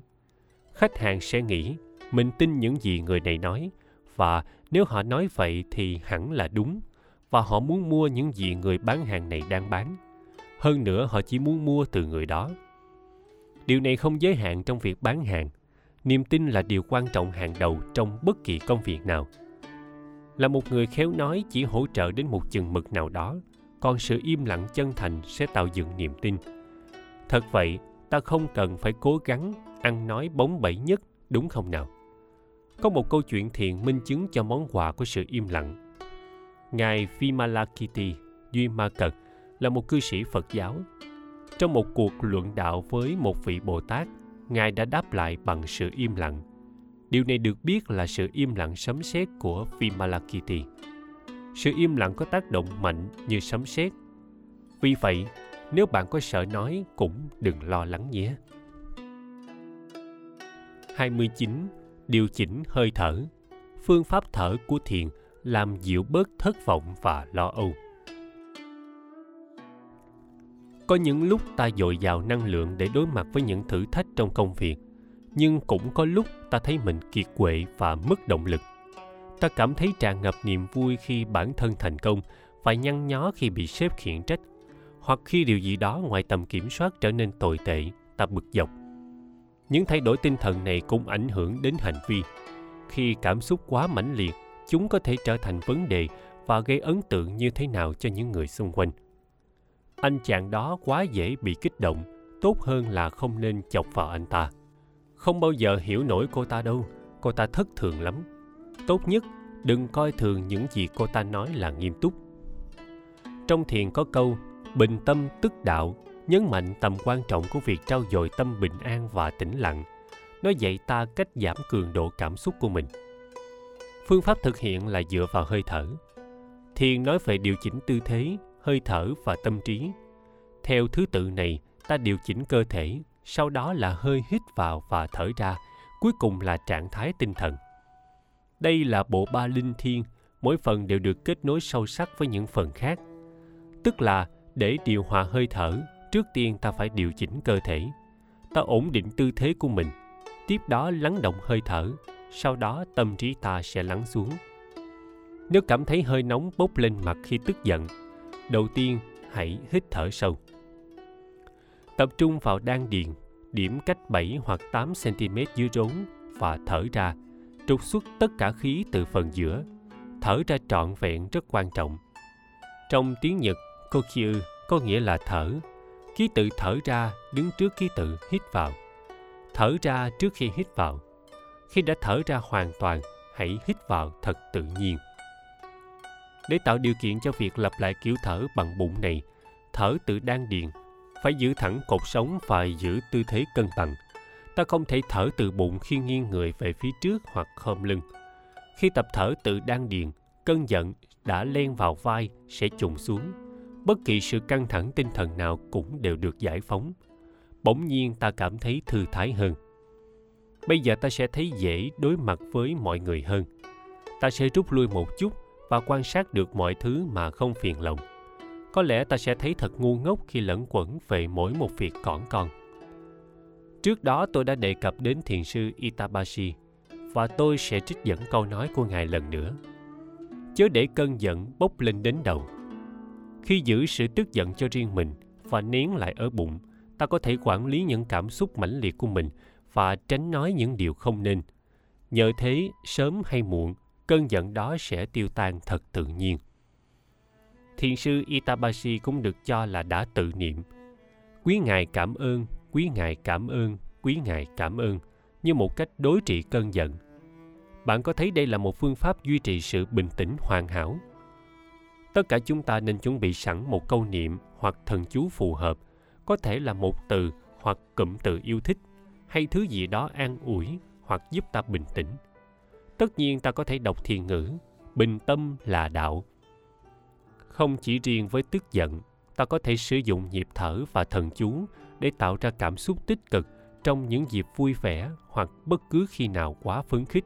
Khách hàng sẽ nghĩ, mình tin những gì người này nói, và nếu họ nói vậy thì hẳn là đúng, và họ muốn mua những gì người bán hàng này đang bán. Hơn nữa, họ chỉ muốn mua từ người đó. Điều này không giới hạn trong việc bán hàng. Niềm tin là điều quan trọng hàng đầu trong bất kỳ công việc nào. Là một người khéo nói chỉ hỗ trợ đến một chừng mực nào đó, còn sự im lặng chân thành sẽ tạo dựng niềm tin. Thật vậy ta không cần phải cố gắng ăn nói bóng bẩy nhất, đúng không nào? Có một câu chuyện thiện minh chứng cho món quà của sự im lặng. Ngài vimalakiti duy ma cật là một cư sĩ phật giáo. Trong một cuộc luận đạo với một vị bồ tát, ngài đã đáp lại bằng sự im lặng. Điều này được biết là sự im lặng sấm sét của vimalakiti sự im lặng có tác động mạnh như sấm sét. Vì vậy nếu bạn có sợ nói cũng đừng lo lắng nhé 29. Điều chỉnh hơi thở Phương pháp thở của thiền làm dịu bớt thất vọng và lo âu. Có những lúc ta dội dào năng lượng để đối mặt với những thử thách trong công việc, nhưng cũng có lúc ta thấy mình kiệt quệ và mất động lực. Ta cảm thấy tràn ngập niềm vui khi bản thân thành công và nhăn nhó khi bị sếp khiển trách hoặc khi điều gì đó ngoài tầm kiểm soát trở nên tồi tệ, ta bực dọc. Những thay đổi tinh thần này cũng ảnh hưởng đến hành vi. Khi cảm xúc quá mãnh liệt, chúng có thể trở thành vấn đề và gây ấn tượng như thế nào cho những người xung quanh. Anh chàng đó quá dễ bị kích động, tốt hơn là không nên chọc vào anh ta. Không bao giờ hiểu nổi cô ta đâu, cô ta thất thường lắm. Tốt nhất, đừng coi thường những gì cô ta nói là nghiêm túc. Trong thiền có câu bình tâm tức đạo, nhấn mạnh tầm quan trọng của việc trao dồi tâm bình an và tĩnh lặng. Nó dạy ta cách giảm cường độ cảm xúc của mình. Phương pháp thực hiện là dựa vào hơi thở. Thiền nói về điều chỉnh tư thế, hơi thở và tâm trí. Theo thứ tự này, ta điều chỉnh cơ thể, sau đó là hơi hít vào và thở ra, cuối cùng là trạng thái tinh thần. Đây là bộ ba linh thiên mỗi phần đều được kết nối sâu sắc với những phần khác. Tức là để điều hòa hơi thở, trước tiên ta phải điều chỉnh cơ thể. Ta ổn định tư thế của mình, tiếp đó lắng động hơi thở, sau đó tâm trí ta sẽ lắng xuống. Nếu cảm thấy hơi nóng bốc lên mặt khi tức giận, đầu tiên hãy hít thở sâu. Tập trung vào đan điền, điểm cách 7 hoặc 8 cm dưới rốn và thở ra, trục xuất tất cả khí từ phần giữa. Thở ra trọn vẹn rất quan trọng. Trong tiếng nhật kokyu có nghĩa là thở. Ký tự thở ra đứng trước ký tự hít vào. Thở ra trước khi hít vào. Khi đã thở ra hoàn toàn, hãy hít vào thật tự nhiên. Để tạo điều kiện cho việc lặp lại kiểu thở bằng bụng này, thở tự đan điền, phải giữ thẳng cột sống và giữ tư thế cân bằng. Ta không thể thở từ bụng khi nghiêng người về phía trước hoặc khom lưng. Khi tập thở tự đan điền, cơn giận đã len vào vai sẽ trùng xuống bất kỳ sự căng thẳng tinh thần nào cũng đều được giải phóng. Bỗng nhiên ta cảm thấy thư thái hơn. Bây giờ ta sẽ thấy dễ đối mặt với mọi người hơn. Ta sẽ rút lui một chút và quan sát được mọi thứ mà không phiền lòng. Có lẽ ta sẽ thấy thật ngu ngốc khi lẫn quẩn về mỗi một việc cỏn con trước đó tôi đã đề cập đến thiền sư itabashi và tôi sẽ trích dẫn câu nói của ngài lần nữa. Chớ để cơn giận bốc lên đến đầu khi giữ sự tức giận cho riêng mình và nén lại ở bụng, ta có thể quản lý những cảm xúc mãnh liệt của mình và tránh nói những điều không nên. Nhờ thế, sớm hay muộn, cơn giận đó sẽ tiêu tan thật tự nhiên. Thiền sư itabashi cũng được cho là đã tự niệm, quý ngài cảm ơn, quý ngài cảm ơn, quý ngài cảm ơn như một cách đối trị cơn giận. Bạn có thấy đây là một phương pháp duy trì sự bình tĩnh hoàn hảo? Tất cả chúng ta nên chuẩn bị sẵn một câu niệm hoặc thần chú phù hợp, có thể là một từ hoặc cụm từ yêu thích, hay thứ gì đó an ủi hoặc giúp ta bình tĩnh. Tất nhiên ta có thể đọc thiền ngữ, bình tâm là đạo. Không chỉ riêng với tức giận, ta có thể sử dụng nhịp thở và thần chú để tạo ra cảm xúc tích cực trong những dịp vui vẻ hoặc bất cứ khi nào quá phấn khích.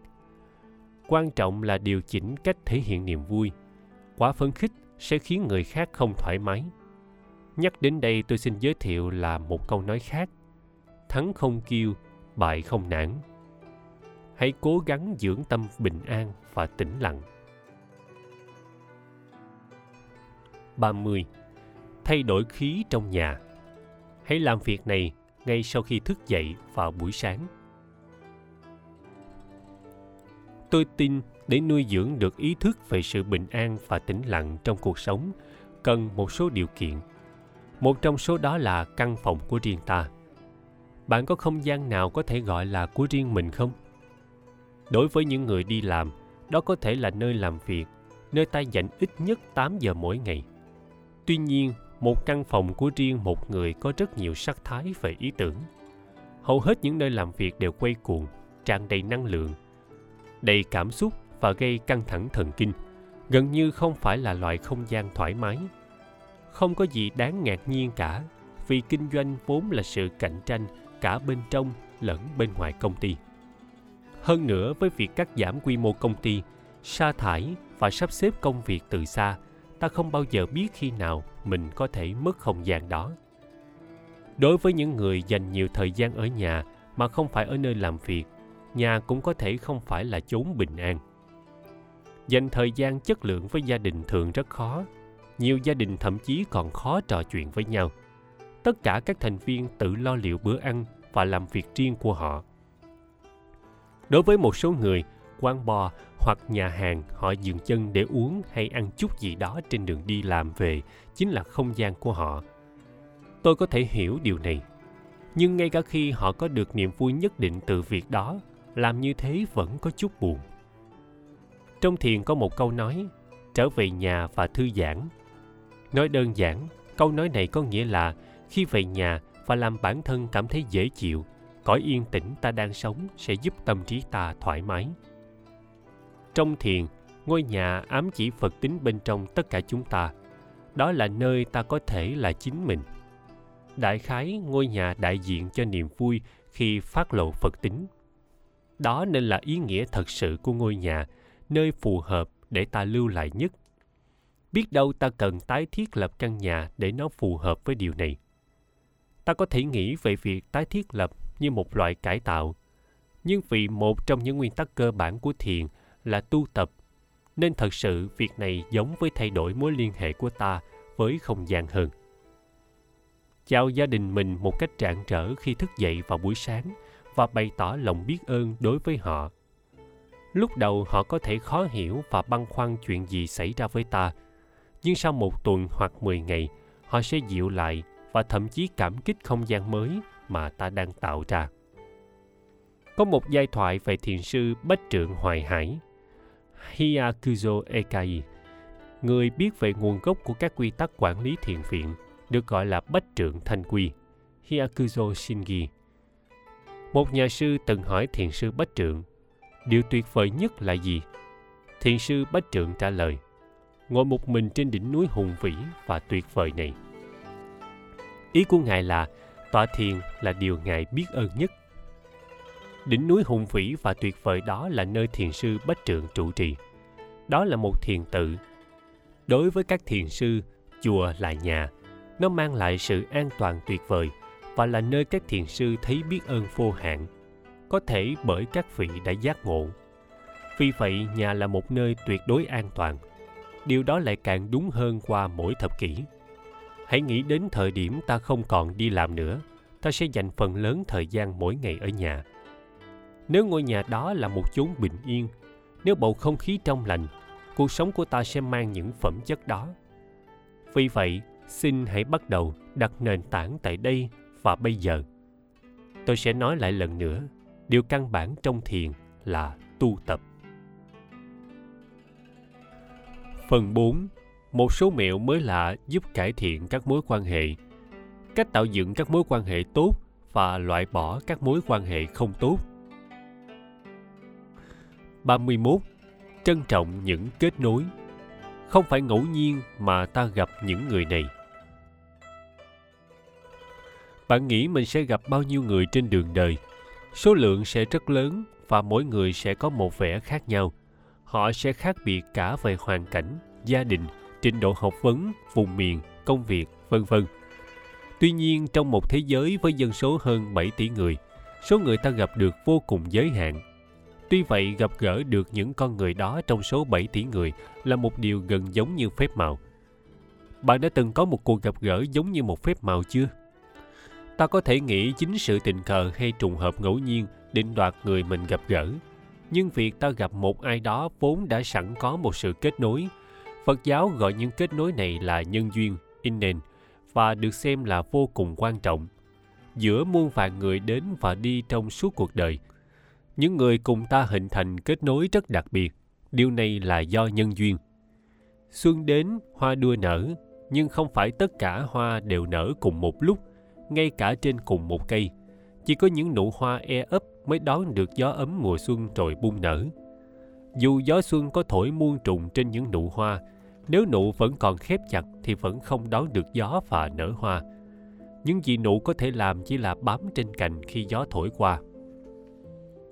Quan trọng là điều chỉnh cách thể hiện niềm vui. Quá phấn khích sẽ khiến người khác không thoải mái nhắc đến đây tôi xin giới thiệu là một câu nói khác thắng không kiêu bại không nản hãy cố gắng dưỡng tâm bình an và tĩnh lặng 30. Thay đổi khí trong nhà. Hãy làm việc này ngay sau khi thức dậy vào buổi sáng. Tôi tin để nuôi dưỡng được ý thức về sự bình an và tĩnh lặng trong cuộc sống cần một số điều kiện. Một trong số đó là căn phòng của riêng ta. Bạn có không gian nào có thể gọi là của riêng mình không? Đối với những người đi làm, đó có thể là nơi làm việc, nơi ta dành ít nhất 8 giờ mỗi ngày. Tuy nhiên, một căn phòng của riêng một người có rất nhiều sắc thái về ý tưởng. Hầu hết những nơi làm việc đều quay cuồng, tràn đầy năng lượng, đầy cảm xúc và gây căng thẳng thần kinh, gần như không phải là loại không gian thoải mái. Không có gì đáng ngạc nhiên cả, vì kinh doanh vốn là sự cạnh tranh cả bên trong lẫn bên ngoài công ty. Hơn nữa với việc cắt giảm quy mô công ty, sa thải và sắp xếp công việc từ xa – ta không bao giờ biết khi nào mình có thể mất không gian đó đối với những người dành nhiều thời gian ở nhà mà không phải ở nơi làm việc nhà cũng có thể không phải là chốn bình an dành thời gian chất lượng với gia đình thường rất khó. Nhiều gia đình thậm chí còn khó trò chuyện với nhau. Tất cả các thành viên tự lo liệu bữa ăn và làm việc riêng của họ. Đối với một số người, quán bò hoặc nhà hàng, họ dừng chân để uống hay ăn chút gì đó trên đường đi làm về chính là không gian của họ. Tôi có thể hiểu điều này. Nhưng ngay cả khi họ có được niềm vui nhất định từ việc đó, làm như thế vẫn có chút buồn trong thiền có một câu nói, trở về nhà và thư giãn. Nói đơn giản, câu nói này có nghĩa là khi về nhà và làm bản thân cảm thấy dễ chịu, cõi yên tĩnh ta đang sống sẽ giúp tâm trí ta thoải mái. Trong thiền, ngôi nhà ám chỉ phật tính bên trong tất cả chúng ta. Đó là nơi ta có thể là chính mình. Đại khái, ngôi nhà đại diện cho niềm vui khi phát lộ phật tính. Đó nên là ý nghĩa thật sự của ngôi nhà nơi phù hợp để ta lưu lại nhất. Biết đâu ta cần tái thiết lập căn nhà để nó phù hợp với điều này. Ta có thể nghĩ về việc tái thiết lập như một loại cải tạo, nhưng vì một trong những nguyên tắc cơ bản của thiền là tu tập, nên thật sự việc này giống với thay đổi mối liên hệ của ta với không gian hơn. Chào gia đình mình một cách rạng rỡ khi thức dậy vào buổi sáng và bày tỏ lòng biết ơn đối với họ lúc đầu họ có thể khó hiểu và băn khoăn chuyện gì xảy ra với ta nhưng sau một tuần hoặc 10 ngày họ sẽ dịu lại và thậm chí cảm kích không gian mới mà ta đang tạo ra có một giai thoại về thiền sư bách trượng hoài hải Hyakuzo Ekai, người biết về nguồn gốc của các quy tắc quản lý thiền viện, được gọi là bách trượng thanh quy, Hyakuzo Shingi. Một nhà sư từng hỏi thiền sư bách trượng, điều tuyệt vời nhất là gì? Thiền sư bách trượng trả lời, ngồi một mình trên đỉnh núi hùng vĩ và tuyệt vời này. Ý của Ngài là tọa thiền là điều Ngài biết ơn nhất Đỉnh núi hùng vĩ và tuyệt vời đó là nơi thiền sư Bách Trượng trụ trì. Đó là một thiền tự. Đối với các thiền sư, chùa là nhà. Nó mang lại sự an toàn tuyệt vời và là nơi các thiền sư thấy biết ơn vô hạn. Có thể bởi các vị đã giác ngộ. Vì vậy, nhà là một nơi tuyệt đối an toàn. Điều đó lại càng đúng hơn qua mỗi thập kỷ. Hãy nghĩ đến thời điểm ta không còn đi làm nữa, ta sẽ dành phần lớn thời gian mỗi ngày ở nhà nếu ngôi nhà đó là một chốn bình yên nếu bầu không khí trong lành cuộc sống của ta sẽ mang những phẩm chất đó vì vậy xin hãy bắt đầu đặt nền tảng tại đây và bây giờ tôi sẽ nói lại lần nữa điều căn bản trong thiền là tu tập phần 4 một số mẹo mới lạ giúp cải thiện các mối quan hệ cách tạo dựng các mối quan hệ tốt và loại bỏ các mối quan hệ không tốt 31. Trân trọng những kết nối. Không phải ngẫu nhiên mà ta gặp những người này. Bạn nghĩ mình sẽ gặp bao nhiêu người trên đường đời? Số lượng sẽ rất lớn và mỗi người sẽ có một vẻ khác nhau. Họ sẽ khác biệt cả về hoàn cảnh, gia đình, trình độ học vấn, vùng miền, công việc, vân vân. Tuy nhiên, trong một thế giới với dân số hơn 7 tỷ người, số người ta gặp được vô cùng giới hạn Tuy vậy, gặp gỡ được những con người đó trong số 7 tỷ người là một điều gần giống như phép màu. Bạn đã từng có một cuộc gặp gỡ giống như một phép màu chưa? Ta có thể nghĩ chính sự tình cờ hay trùng hợp ngẫu nhiên định đoạt người mình gặp gỡ. Nhưng việc ta gặp một ai đó vốn đã sẵn có một sự kết nối. Phật giáo gọi những kết nối này là nhân duyên, innen, và được xem là vô cùng quan trọng. Giữa muôn vàn người đến và đi trong suốt cuộc đời – những người cùng ta hình thành kết nối rất đặc biệt điều này là do nhân duyên xuân đến hoa đua nở nhưng không phải tất cả hoa đều nở cùng một lúc ngay cả trên cùng một cây. Chỉ có những nụ hoa e ấp mới đón được gió ấm mùa xuân rồi bung nở. Dù gió xuân có thổi muôn trùng trên những nụ hoa, nếu nụ vẫn còn khép chặt thì vẫn không đón được gió và nở hoa. Những gì nụ có thể làm chỉ là bám trên cành khi gió thổi qua.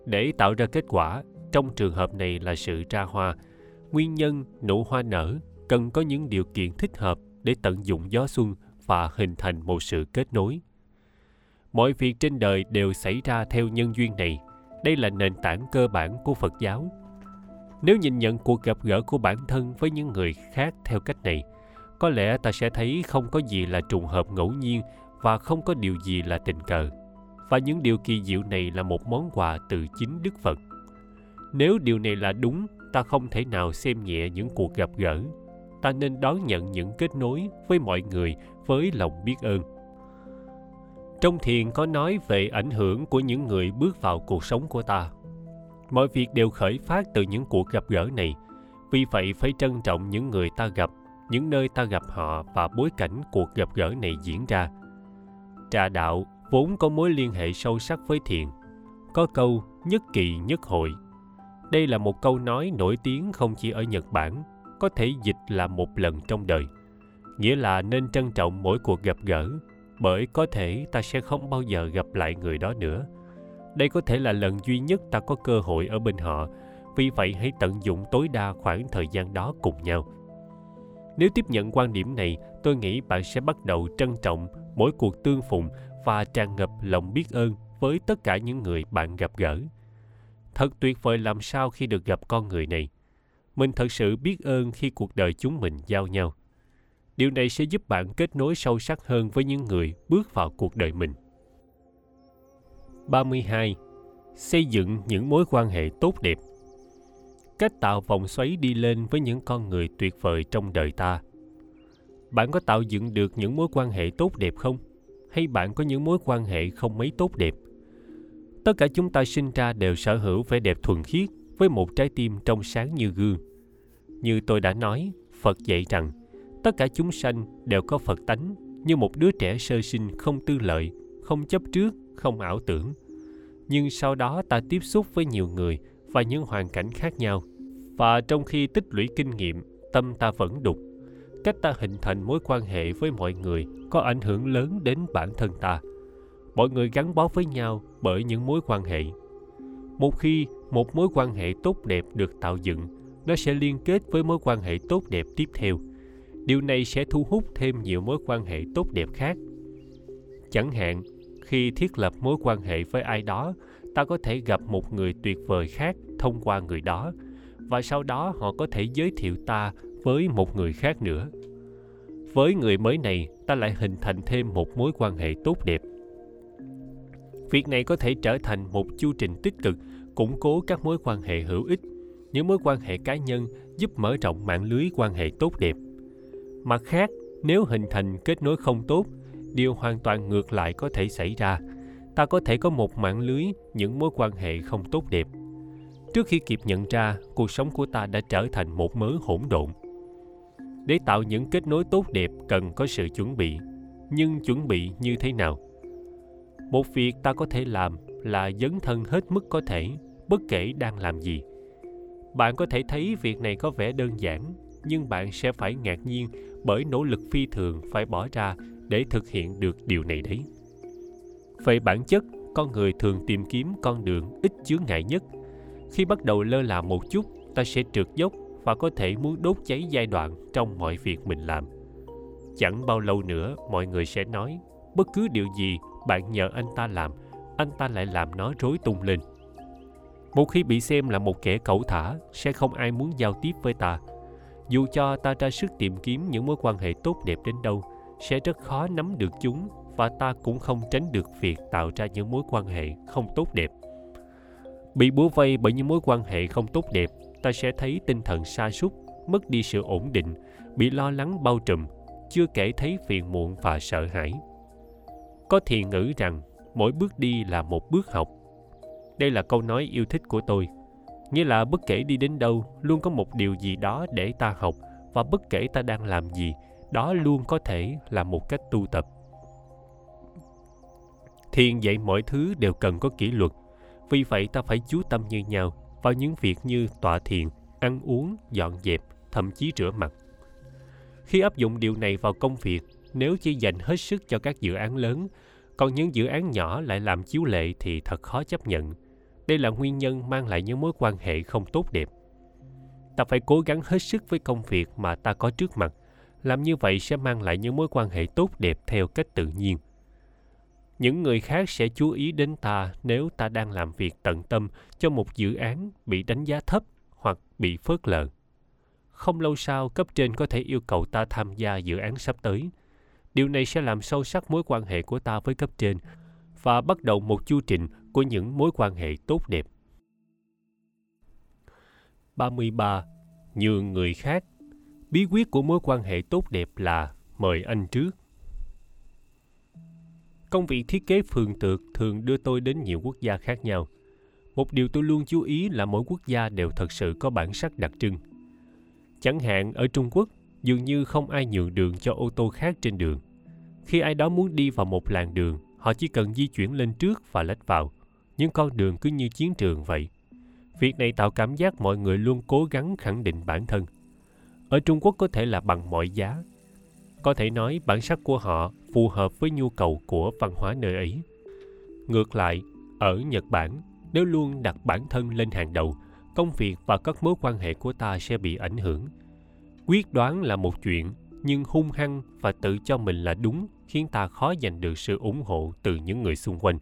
Để tạo ra kết quả, trong trường hợp này là sự ra hoa. Nguyên nhân nụ hoa nở cần có những điều kiện thích hợp để tận dụng gió xuân và hình thành một sự kết nối mọi việc trên đời đều xảy ra theo nhân duyên này. Đây là nền tảng cơ bản của phật giáo. Nếu nhìn nhận cuộc gặp gỡ của bản thân với những người khác theo cách này, có lẽ ta sẽ thấy không có gì là trùng hợp ngẫu nhiên và không có điều gì là tình cờ. Và những điều kỳ diệu này là một món quà từ chính Đức Phật. nếu điều này là đúng, ta không thể nào xem nhẹ những cuộc gặp gỡ. Ta nên đón nhận những kết nối với mọi người với lòng biết ơn trong thiền có nói về ảnh hưởng của những người bước vào cuộc sống của ta. Mọi việc đều khởi phát từ những cuộc gặp gỡ này. Vì vậy phải trân trọng những người ta gặp, những nơi ta gặp họ và bối cảnh cuộc gặp gỡ này diễn ra. Trà đạo vốn có mối liên hệ sâu sắc với thiền. Có câu, nhất kỳ, nhất hội. Đây là một câu nói nổi tiếng không chỉ ở nhật bản, có thể dịch là một lần trong đời. Nghĩa là nên trân trọng mỗi cuộc gặp gỡ bởi có thể ta sẽ không bao giờ gặp lại người đó nữa. Đây có thể là lần duy nhất ta có cơ hội ở bên họ. Vì vậy hãy tận dụng tối đa khoảng thời gian đó cùng nhau. Nếu tiếp nhận quan điểm này, tôi nghĩ bạn sẽ bắt đầu trân trọng mỗi cuộc tương phùng và tràn ngập lòng biết ơn với tất cả những người bạn gặp gỡ. Thật tuyệt vời làm sao khi được gặp con người này. Mình thật sự biết ơn khi cuộc đời chúng mình giao nhau điều này sẽ giúp bạn kết nối sâu sắc hơn với những người bước vào cuộc đời mình 32. Xây dựng những mối quan hệ tốt đẹp Cách tạo vòng xoáy đi lên với những con người tuyệt vời trong đời ta Bạn có tạo dựng được những mối quan hệ tốt đẹp không? Hay bạn có những mối quan hệ không mấy tốt đẹp? Tất cả chúng ta sinh ra đều sở hữu vẻ đẹp thuần khiết với một trái tim trong sáng như gương. Như tôi đã nói, Phật dạy rằng tất cả chúng sanh đều có Phật tánh như một đứa trẻ sơ sinh không tư lợi, không chấp trước, không ảo tưởng. Nhưng sau đó ta tiếp xúc với nhiều người và những hoàn cảnh khác nhau. Và trong khi tích lũy kinh nghiệm, tâm ta vẫn đục. Cách ta hình thành mối quan hệ với mọi người có ảnh hưởng lớn đến bản thân ta. Mọi người gắn bó với nhau bởi những mối quan hệ. Một khi một mối quan hệ tốt đẹp được tạo dựng, nó sẽ liên kết với mối quan hệ tốt đẹp tiếp theo. Điều này sẽ thu hút thêm nhiều mối quan hệ tốt đẹp khác. Chẳng hạn, khi thiết lập mối quan hệ với ai đó ta có thể gặp một người tuyệt vời khác thông qua người đó và sau đó họ có thể giới thiệu ta với một người khác nữa. Với người mới này ta lại hình thành thêm một mối quan hệ tốt đẹp. Việc này có thể trở thành một chu trình tích cực củng cố các mối quan hệ hữu ích. Những mối quan hệ cá nhân giúp mở rộng mạng lưới quan hệ tốt đẹp mặt khác, nếu hình thành kết nối không tốt, điều hoàn toàn ngược lại có thể xảy ra. Ta có thể có một mạng lưới, những mối quan hệ không tốt đẹp. Trước khi kịp nhận ra, cuộc sống của ta đã trở thành một mớ hỗn độn. Để tạo những kết nối tốt đẹp, cần có sự chuẩn bị. Nhưng chuẩn bị như thế nào? Một việc ta có thể làm là dấn thân hết mức có thể, bất kể đang làm gì. Bạn có thể thấy việc này có vẻ đơn giản, nhưng bạn sẽ phải ngạc nhiên bởi nỗ lực phi thường phải bỏ ra để thực hiện được điều này đấy. Về bản chất, con người thường tìm kiếm con đường ít chướng ngại nhất. Khi bắt đầu lơ là một chút, ta sẽ trượt dốc và có thể muốn đốt cháy giai đoạn trong mọi việc mình làm. Chẳng bao lâu nữa, mọi người sẽ nói, bất cứ điều gì bạn nhờ anh ta làm, anh ta lại làm nó rối tung lên. Một khi bị xem là một kẻ cẩu thả, sẽ không ai muốn giao tiếp với ta dù cho ta ra sức tìm kiếm những mối quan hệ tốt đẹp đến đâu, sẽ rất khó nắm được chúng và ta cũng không tránh được việc tạo ra những mối quan hệ không tốt đẹp. Bị bủa vây bởi những mối quan hệ không tốt đẹp, ta sẽ thấy tinh thần sa sút, mất đi sự ổn định, bị lo lắng bao trùm, chưa kể thấy phiền muộn và sợ hãi. Có thiền ngữ rằng, mỗi bước đi là một bước học. Đây là câu nói yêu thích của tôi nghĩa là bất kể đi đến đâu, luôn có một điều gì đó để ta học, và bất kể ta đang làm gì, đó luôn có thể là một cách tu tập. Thiền dạy mọi thứ đều cần có kỷ luật, vì vậy ta phải chú tâm như nhau vào những việc như tọa thiền, ăn uống, dọn dẹp, thậm chí rửa mặt. Khi áp dụng điều này vào công việc, nếu chỉ dành hết sức cho các dự án lớn, còn những dự án nhỏ lại làm chiếu lệ thì thật khó chấp nhận đây là nguyên nhân mang lại những mối quan hệ không tốt đẹp. Ta phải cố gắng hết sức với công việc mà ta có trước mặt. Làm như vậy sẽ mang lại những mối quan hệ tốt đẹp theo cách tự nhiên. Những người khác sẽ chú ý đến ta nếu ta đang làm việc tận tâm cho một dự án bị đánh giá thấp hoặc bị phớt lờ. Không lâu sau, cấp trên có thể yêu cầu ta tham gia dự án sắp tới. Điều này sẽ làm sâu sắc mối quan hệ của ta với cấp trên và bắt đầu một chu trình của những mối quan hệ tốt đẹp 33. Nhường người khác. Bí quyết của mối quan hệ tốt đẹp là mời anh trước. Công việc thiết kế phường tượng thường đưa tôi đến nhiều quốc gia khác nhau. Một điều tôi luôn chú ý là mỗi quốc gia đều thật sự có bản sắc đặc trưng. Chẳng hạn ở Trung Quốc, dường như không ai nhường đường cho ô tô khác trên đường. Khi ai đó muốn đi vào một làn đường, họ chỉ cần di chuyển lên trước và lách vào. Những con đường cứ như chiến trường vậy. Việc này tạo cảm giác mọi người luôn cố gắng khẳng định bản thân. Ở Trung Quốc có thể là bằng mọi giá. Có thể nói bản sắc của họ phù hợp với nhu cầu của văn hóa nơi ấy. Ngược lại, ở Nhật Bản, nếu luôn đặt bản thân lên hàng đầu, công việc và các mối quan hệ của ta sẽ bị ảnh hưởng. Quyết đoán là một chuyện, nhưng hung hăng và tự cho mình là đúng khiến ta khó giành được sự ủng hộ từ những người xung quanh.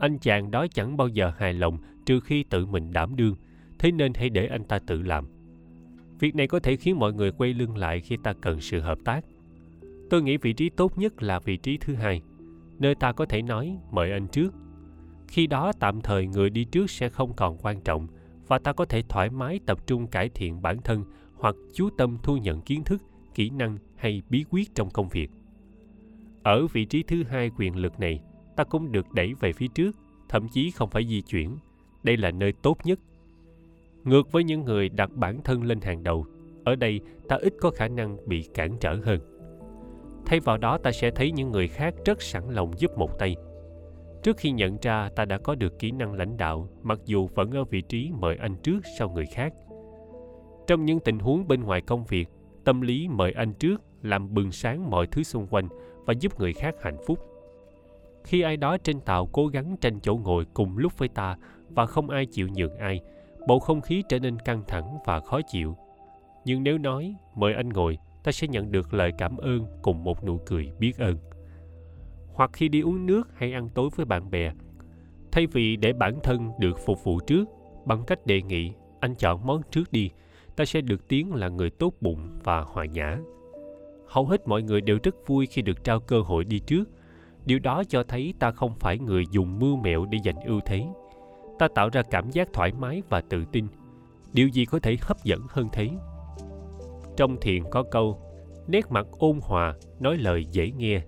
Anh chàng đó chẳng bao giờ hài lòng trừ khi tự mình đảm đương, thế nên hãy để anh ta tự làm. Việc này có thể khiến mọi người quay lưng lại khi ta cần sự hợp tác. Tôi nghĩ vị trí tốt nhất là vị trí thứ hai, nơi ta có thể nói mời anh trước. Khi đó tạm thời người đi trước sẽ không còn quan trọng và ta có thể thoải mái tập trung cải thiện bản thân hoặc chú tâm thu nhận kiến thức, kỹ năng hay bí quyết trong công việc. Ở vị trí thứ hai quyền lực này, ta cũng được đẩy về phía trước, thậm chí không phải di chuyển. Đây là nơi tốt nhất. Ngược với những người đặt bản thân lên hàng đầu, ở đây ta ít có khả năng bị cản trở hơn. Thay vào đó ta sẽ thấy những người khác rất sẵn lòng giúp một tay. Trước khi nhận ra ta đã có được kỹ năng lãnh đạo, mặc dù vẫn ở vị trí mời anh trước sau người khác. Trong những tình huống bên ngoài công việc, tâm lý mời anh trước làm bừng sáng mọi thứ xung quanh và giúp người khác hạnh phúc khi ai đó trên tàu cố gắng tranh chỗ ngồi cùng lúc với ta và không ai chịu nhường ai, bầu không khí trở nên căng thẳng và khó chịu. Nhưng nếu nói, mời anh ngồi, ta sẽ nhận được lời cảm ơn cùng một nụ cười biết ơn. Hoặc khi đi uống nước hay ăn tối với bạn bè, thay vì để bản thân được phục vụ trước bằng cách đề nghị, anh chọn món trước đi, ta sẽ được tiếng là người tốt bụng và hòa nhã. Hầu hết mọi người đều rất vui khi được trao cơ hội đi trước điều đó cho thấy ta không phải người dùng mưu mẹo để giành ưu thế. Ta tạo ra cảm giác thoải mái và tự tin. Điều gì có thể hấp dẫn hơn thế? Trong thiền có câu, nét mặt ôn hòa, nói lời dễ nghe.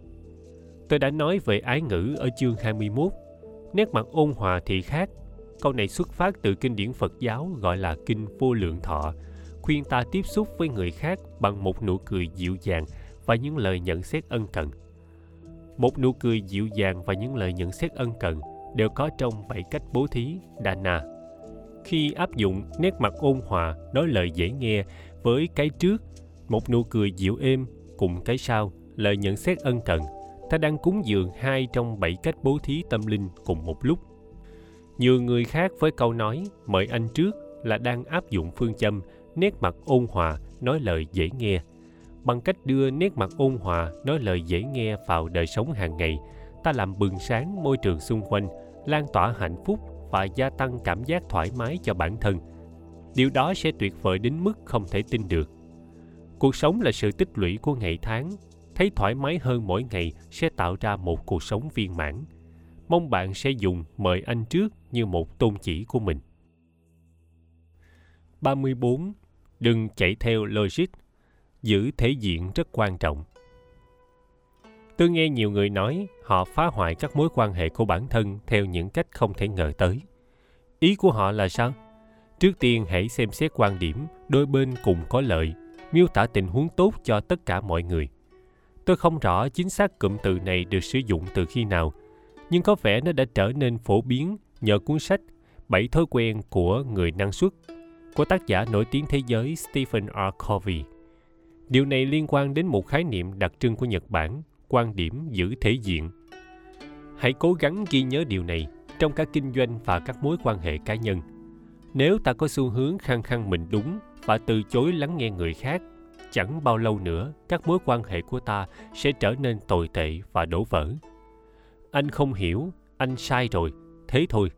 Tôi đã nói về ái ngữ ở chương 21 nét mặt ôn hòa thì khác. Câu này xuất phát từ kinh điển Phật giáo gọi là kinh vô lượng thọ, khuyên ta tiếp xúc với người khác bằng một nụ cười dịu dàng và những lời nhận xét ân cần. Một nụ cười dịu dàng và những lời nhận xét ân cần đều có trong bảy cách bố thí Dana. Khi áp dụng nét mặt ôn hòa, nói lời dễ nghe với cái trước, một nụ cười dịu êm cùng cái sau, lời nhận xét ân cần, ta đang cúng dường hai trong bảy cách bố thí tâm linh cùng một lúc. Nhiều người khác với câu nói mời anh trước là đang áp dụng phương châm nét mặt ôn hòa, nói lời dễ nghe. Bằng cách đưa nét mặt ôn hòa, nói lời dễ nghe vào đời sống hàng ngày, ta làm bừng sáng môi trường xung quanh, lan tỏa hạnh phúc và gia tăng cảm giác thoải mái cho bản thân. Điều đó sẽ tuyệt vời đến mức không thể tin được. Cuộc sống là sự tích lũy của ngày tháng, thấy thoải mái hơn mỗi ngày sẽ tạo ra một cuộc sống viên mãn. Mong bạn sẽ dùng mời anh trước như một tôn chỉ của mình. 34 đừng chạy theo logic giữ thể diện rất quan trọng tôi nghe nhiều người nói họ phá hoại các mối quan hệ của bản thân theo những cách không thể ngờ tới ý của họ là sao trước tiên hãy xem xét quan điểm đôi bên cùng có lợi, miêu tả tình huống tốt cho tất cả mọi người tôi không rõ chính xác cụm từ này được sử dụng từ khi nào, nhưng có vẻ nó đã trở nên phổ biến nhờ cuốn sách bảy thói quen của người năng suất của tác giả nổi tiếng thế giới Stephen R. Covey. Điều này liên quan đến một khái niệm đặc trưng của Nhật Bản, quan điểm giữ thể diện. Hãy cố gắng ghi nhớ điều này trong các kinh doanh và các mối quan hệ cá nhân. Nếu ta có xu hướng khăng khăng mình đúng và từ chối lắng nghe người khác, chẳng bao lâu nữa các mối quan hệ của ta sẽ trở nên tồi tệ và đổ vỡ. Anh không hiểu, anh sai rồi, thế thôi.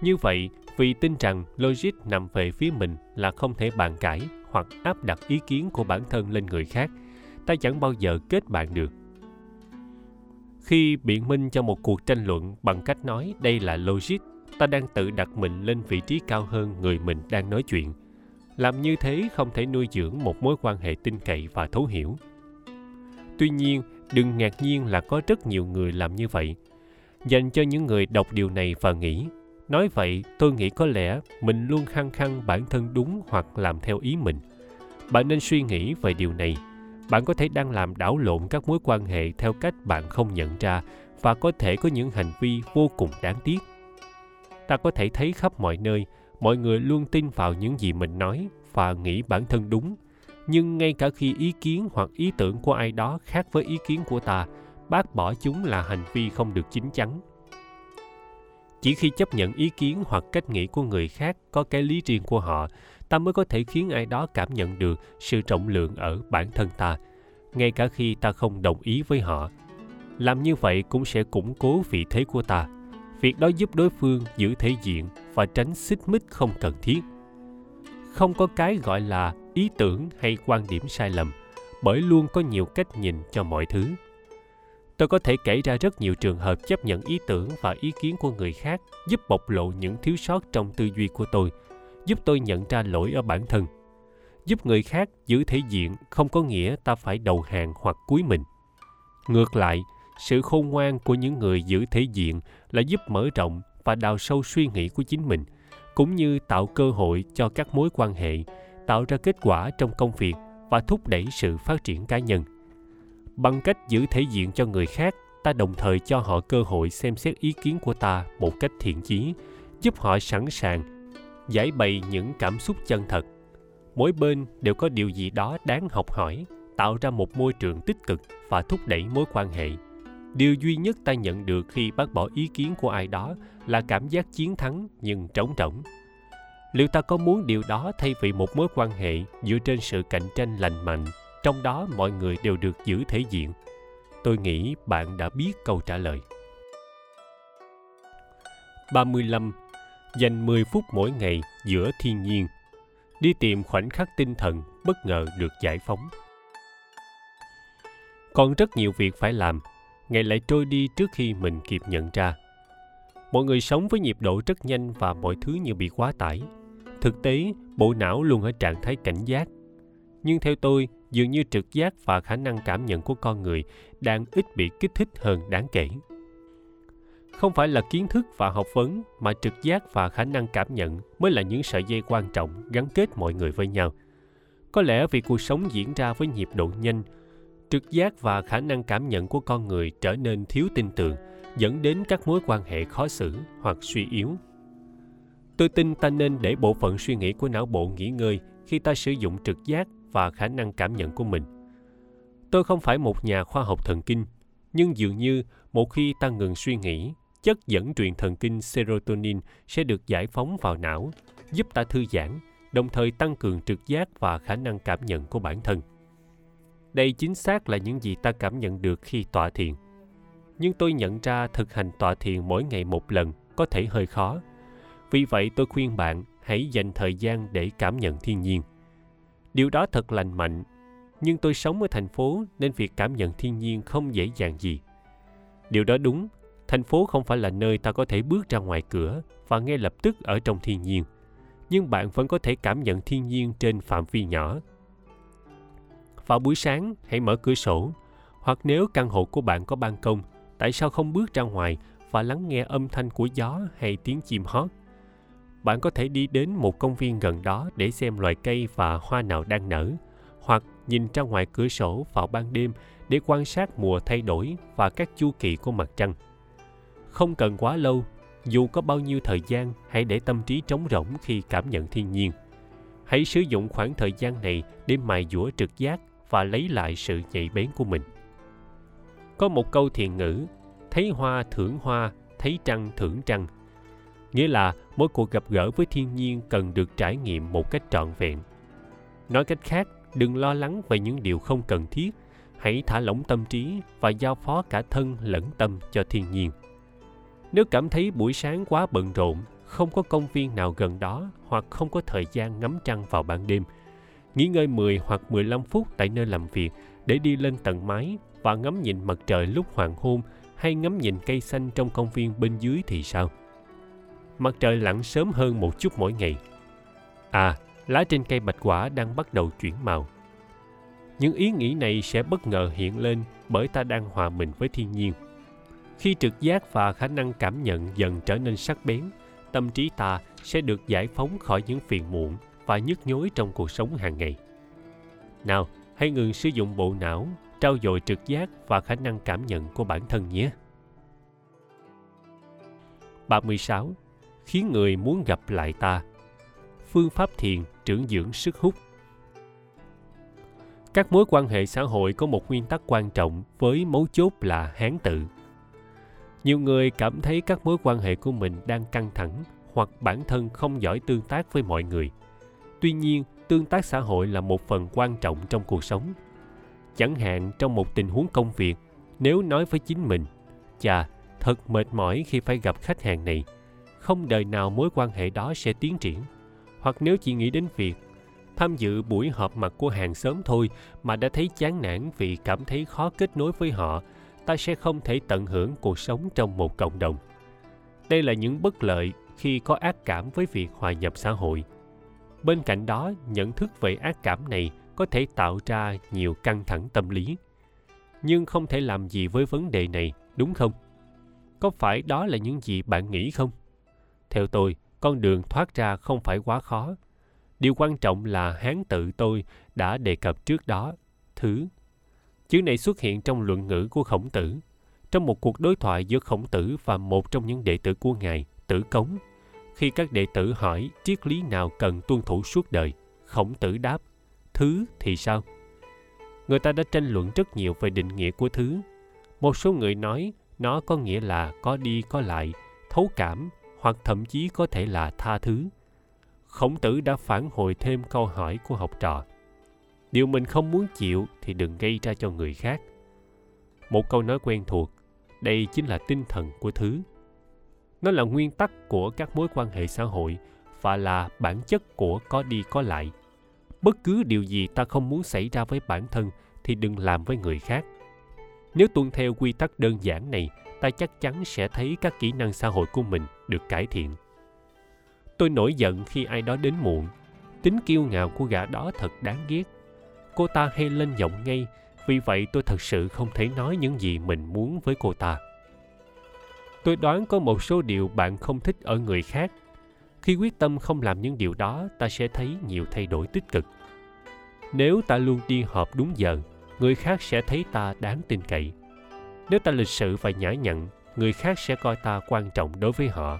Như vậy, vì tin rằng logic nằm về phía mình là không thể bàn cãi hoặc áp đặt ý kiến của bản thân lên người khác, ta chẳng bao giờ kết bạn được. Khi biện minh cho một cuộc tranh luận bằng cách nói đây là logic, ta đang tự đặt mình lên vị trí cao hơn người mình đang nói chuyện. Làm như thế không thể nuôi dưỡng một mối quan hệ tin cậy và thấu hiểu. Tuy nhiên, đừng ngạc nhiên là có rất nhiều người làm như vậy. Dành cho những người đọc điều này và nghĩ nói vậy, tôi nghĩ có lẽ mình luôn khăng khăng bản thân đúng hoặc làm theo ý mình. Bạn nên suy nghĩ về điều này. Bạn có thể đang làm đảo lộn các mối quan hệ theo cách bạn không nhận ra và có thể có những hành vi vô cùng đáng tiếc. Ta có thể thấy khắp mọi nơi, mọi người luôn tin vào những gì mình nói và nghĩ bản thân đúng. Nhưng ngay cả khi ý kiến hoặc ý tưởng của ai đó khác với ý kiến của ta, bác bỏ chúng là hành vi không được chính chắn chỉ khi chấp nhận ý kiến hoặc cách nghĩ của người khác có cái lý riêng của họ, ta mới có thể khiến ai đó cảm nhận được sự trọng lượng ở bản thân ta. Ngay cả khi ta không đồng ý với họ, làm như vậy cũng sẽ củng cố vị thế của ta. Việc đó giúp đối phương giữ thể diện và tránh xích mích không cần thiết. Không có cái gọi là ý tưởng hay quan điểm sai lầm, bởi luôn có nhiều cách nhìn cho mọi thứ tôi có thể kể ra rất nhiều trường hợp chấp nhận ý tưởng và ý kiến của người khác, giúp bộc lộ những thiếu sót trong tư duy của tôi, giúp tôi nhận ra lỗi ở bản thân. Giúp người khác giữ thể diện không có nghĩa ta phải đầu hàng hoặc cúi mình. Ngược lại, sự khôn ngoan của những người giữ thể diện là giúp mở rộng và đào sâu suy nghĩ của chính mình, cũng như tạo cơ hội cho các mối quan hệ, tạo ra kết quả trong công việc và thúc đẩy sự phát triển cá nhân bằng cách giữ thể diện cho người khác, ta đồng thời cho họ cơ hội xem xét ý kiến của ta một cách thiện chí, giúp họ sẵn sàng giải bày những cảm xúc chân thật. Mỗi bên đều có điều gì đó đáng học hỏi, tạo ra một môi trường tích cực và thúc đẩy mối quan hệ. Điều duy nhất ta nhận được khi bác bỏ ý kiến của ai đó là cảm giác chiến thắng nhưng trống rỗng. Liệu ta có muốn điều đó thay vì một mối quan hệ dựa trên sự cạnh tranh lành mạnh trong đó mọi người đều được giữ thể diện tôi nghĩ bạn đã biết câu trả lời 35. Dành 10 phút mỗi ngày giữa thiên nhiên. Đi tìm khoảnh khắc tinh thần bất ngờ được giải phóng. Còn rất nhiều việc phải làm, ngày lại trôi đi trước khi mình kịp nhận ra mọi người sống với nhịp độ rất nhanh và mọi thứ như bị quá tải thực tế, bộ não luôn ở trạng thái cảnh giác nhưng theo tôi dường như trực giác và khả năng cảm nhận của con người đang ít bị kích thích hơn đáng kể. Không phải là kiến thức và học vấn, mà trực giác và khả năng cảm nhận mới là những sợi dây quan trọng gắn kết mọi người với nhau. Có lẽ vì cuộc sống diễn ra với nhịp độ nhanh, trực giác và khả năng cảm nhận của con người trở nên thiếu tin tưởng, dẫn đến các mối quan hệ khó xử hoặc suy yếu. Tôi tin ta nên để bộ phận suy nghĩ của não bộ nghỉ ngơi khi ta sử dụng trực giác và khả năng cảm nhận của mình. Tôi không phải một nhà khoa học thần kinh, nhưng dường như một khi ta ngừng suy nghĩ, chất dẫn truyền thần kinh serotonin sẽ được giải phóng vào não, giúp ta thư giãn, đồng thời tăng cường trực giác và khả năng cảm nhận của bản thân. Đây chính xác là những gì ta cảm nhận được khi tọa thiền. Nhưng tôi nhận ra thực hành tọa thiền mỗi ngày một lần có thể hơi khó. Vì vậy tôi khuyên bạn hãy dành thời gian để cảm nhận thiên nhiên điều đó thật lành mạnh. Nhưng tôi sống ở thành phố nên việc cảm nhận thiên nhiên không dễ dàng gì. Điều đó đúng, thành phố không phải là nơi ta có thể bước ra ngoài cửa và ngay lập tức ở trong thiên nhiên. Nhưng bạn vẫn có thể cảm nhận thiên nhiên trên phạm vi nhỏ. Vào buổi sáng, hãy mở cửa sổ. Hoặc nếu căn hộ của bạn có ban công, tại sao không bước ra ngoài và lắng nghe âm thanh của gió hay tiếng chim hót? Bạn có thể đi đến một công viên gần đó để xem loài cây và hoa nào đang nở, hoặc nhìn ra ngoài cửa sổ vào ban đêm để quan sát mùa thay đổi và các chu kỳ của mặt trăng. Không cần quá lâu, dù có bao nhiêu thời gian, hãy để tâm trí trống rỗng khi cảm nhận thiên nhiên. Hãy sử dụng khoảng thời gian này để mài dũa trực giác và lấy lại sự nhạy bén của mình. Có một câu thiền ngữ, thấy hoa thưởng hoa, thấy trăng thưởng trăng nghĩa là mỗi cuộc gặp gỡ với thiên nhiên cần được trải nghiệm một cách trọn vẹn. Nói cách khác, đừng lo lắng về những điều không cần thiết. Hãy thả lỏng tâm trí và giao phó cả thân lẫn tâm cho thiên nhiên. Nếu cảm thấy buổi sáng quá bận rộn, không có công viên nào gần đó hoặc không có thời gian ngắm trăng vào ban đêm, nghỉ ngơi 10 hoặc 15 phút tại nơi làm việc để đi lên tầng mái và ngắm nhìn mặt trời lúc hoàng hôn hay ngắm nhìn cây xanh trong công viên bên dưới thì sao? Mặt trời lặn sớm hơn một chút mỗi ngày. À, lá trên cây bạch quả đang bắt đầu chuyển màu. Những ý nghĩ này sẽ bất ngờ hiện lên bởi ta đang hòa mình với thiên nhiên. Khi trực giác và khả năng cảm nhận dần trở nên sắc bén, tâm trí ta sẽ được giải phóng khỏi những phiền muộn và nhức nhối trong cuộc sống hàng ngày. Nào, hãy ngừng sử dụng bộ não, trau dồi trực giác và khả năng cảm nhận của bản thân nhé. 36. Khiến người muốn gặp lại ta. Phương pháp thiền trưởng dưỡng sức hút. Các mối quan hệ xã hội có một nguyên tắc quan trọng với mấu chốt là hán tự. Nhiều người cảm thấy các mối quan hệ của mình đang căng thẳng hoặc bản thân không giỏi tương tác với mọi người. Tuy nhiên, tương tác xã hội là một phần quan trọng trong cuộc sống. Chẳng hạn trong một tình huống công việc, nếu nói với chính mình, chà, thật mệt mỏi khi phải gặp khách hàng này, không đời nào mối quan hệ đó sẽ tiến triển. Hoặc nếu chỉ nghĩ đến việc tham dự buổi họp mặt của hàng xóm thôi mà đã thấy chán nản vì cảm thấy khó kết nối với họ, ta sẽ không thể tận hưởng cuộc sống trong một cộng đồng. Đây là những bất lợi khi có ác cảm với việc hòa nhập xã hội. Bên cạnh đó, nhận thức về ác cảm này có thể tạo ra nhiều căng thẳng tâm lý. Nhưng không thể làm gì với vấn đề này, đúng không? Có phải đó là những gì bạn nghĩ không? Theo tôi, con đường thoát ra không phải quá khó. Điều quan trọng là hán tự tôi đã đề cập trước đó, thứ. Chữ này xuất hiện trong luận ngữ của khổng tử, trong một cuộc đối thoại giữa khổng tử và một trong những đệ tử của ngài, tử cống. Khi các đệ tử hỏi triết lý nào cần tuân thủ suốt đời, khổng tử đáp, thứ thì sao? Người ta đã tranh luận rất nhiều về định nghĩa của thứ. Một số người nói nó có nghĩa là có đi có lại, thấu cảm hoặc thậm chí có thể là tha thứ. Khổng tử đã phản hồi thêm câu hỏi của học trò. Điều mình không muốn chịu thì đừng gây ra cho người khác. Một câu nói quen thuộc, đây chính là tinh thần của thứ. Nó là nguyên tắc của các mối quan hệ xã hội và là bản chất của có đi có lại. Bất cứ điều gì ta không muốn xảy ra với bản thân thì đừng làm với người khác nếu tuân theo quy tắc đơn giản này, ta chắc chắn sẽ thấy các kỹ năng xã hội của mình được cải thiện. Tôi nổi giận khi ai đó đến muộn. Tính kiêu ngạo của gã đó thật đáng ghét. Cô ta hay lên giọng ngay, vì vậy tôi thật sự không thể nói những gì mình muốn với cô ta. Tôi đoán có một số điều bạn không thích ở người khác. Khi quyết tâm không làm những điều đó, ta sẽ thấy nhiều thay đổi tích cực. Nếu ta luôn đi họp đúng giờ, người khác sẽ thấy ta đáng tin cậy nếu ta lịch sự và nhã nhặn, người khác sẽ coi ta quan trọng đối với họ.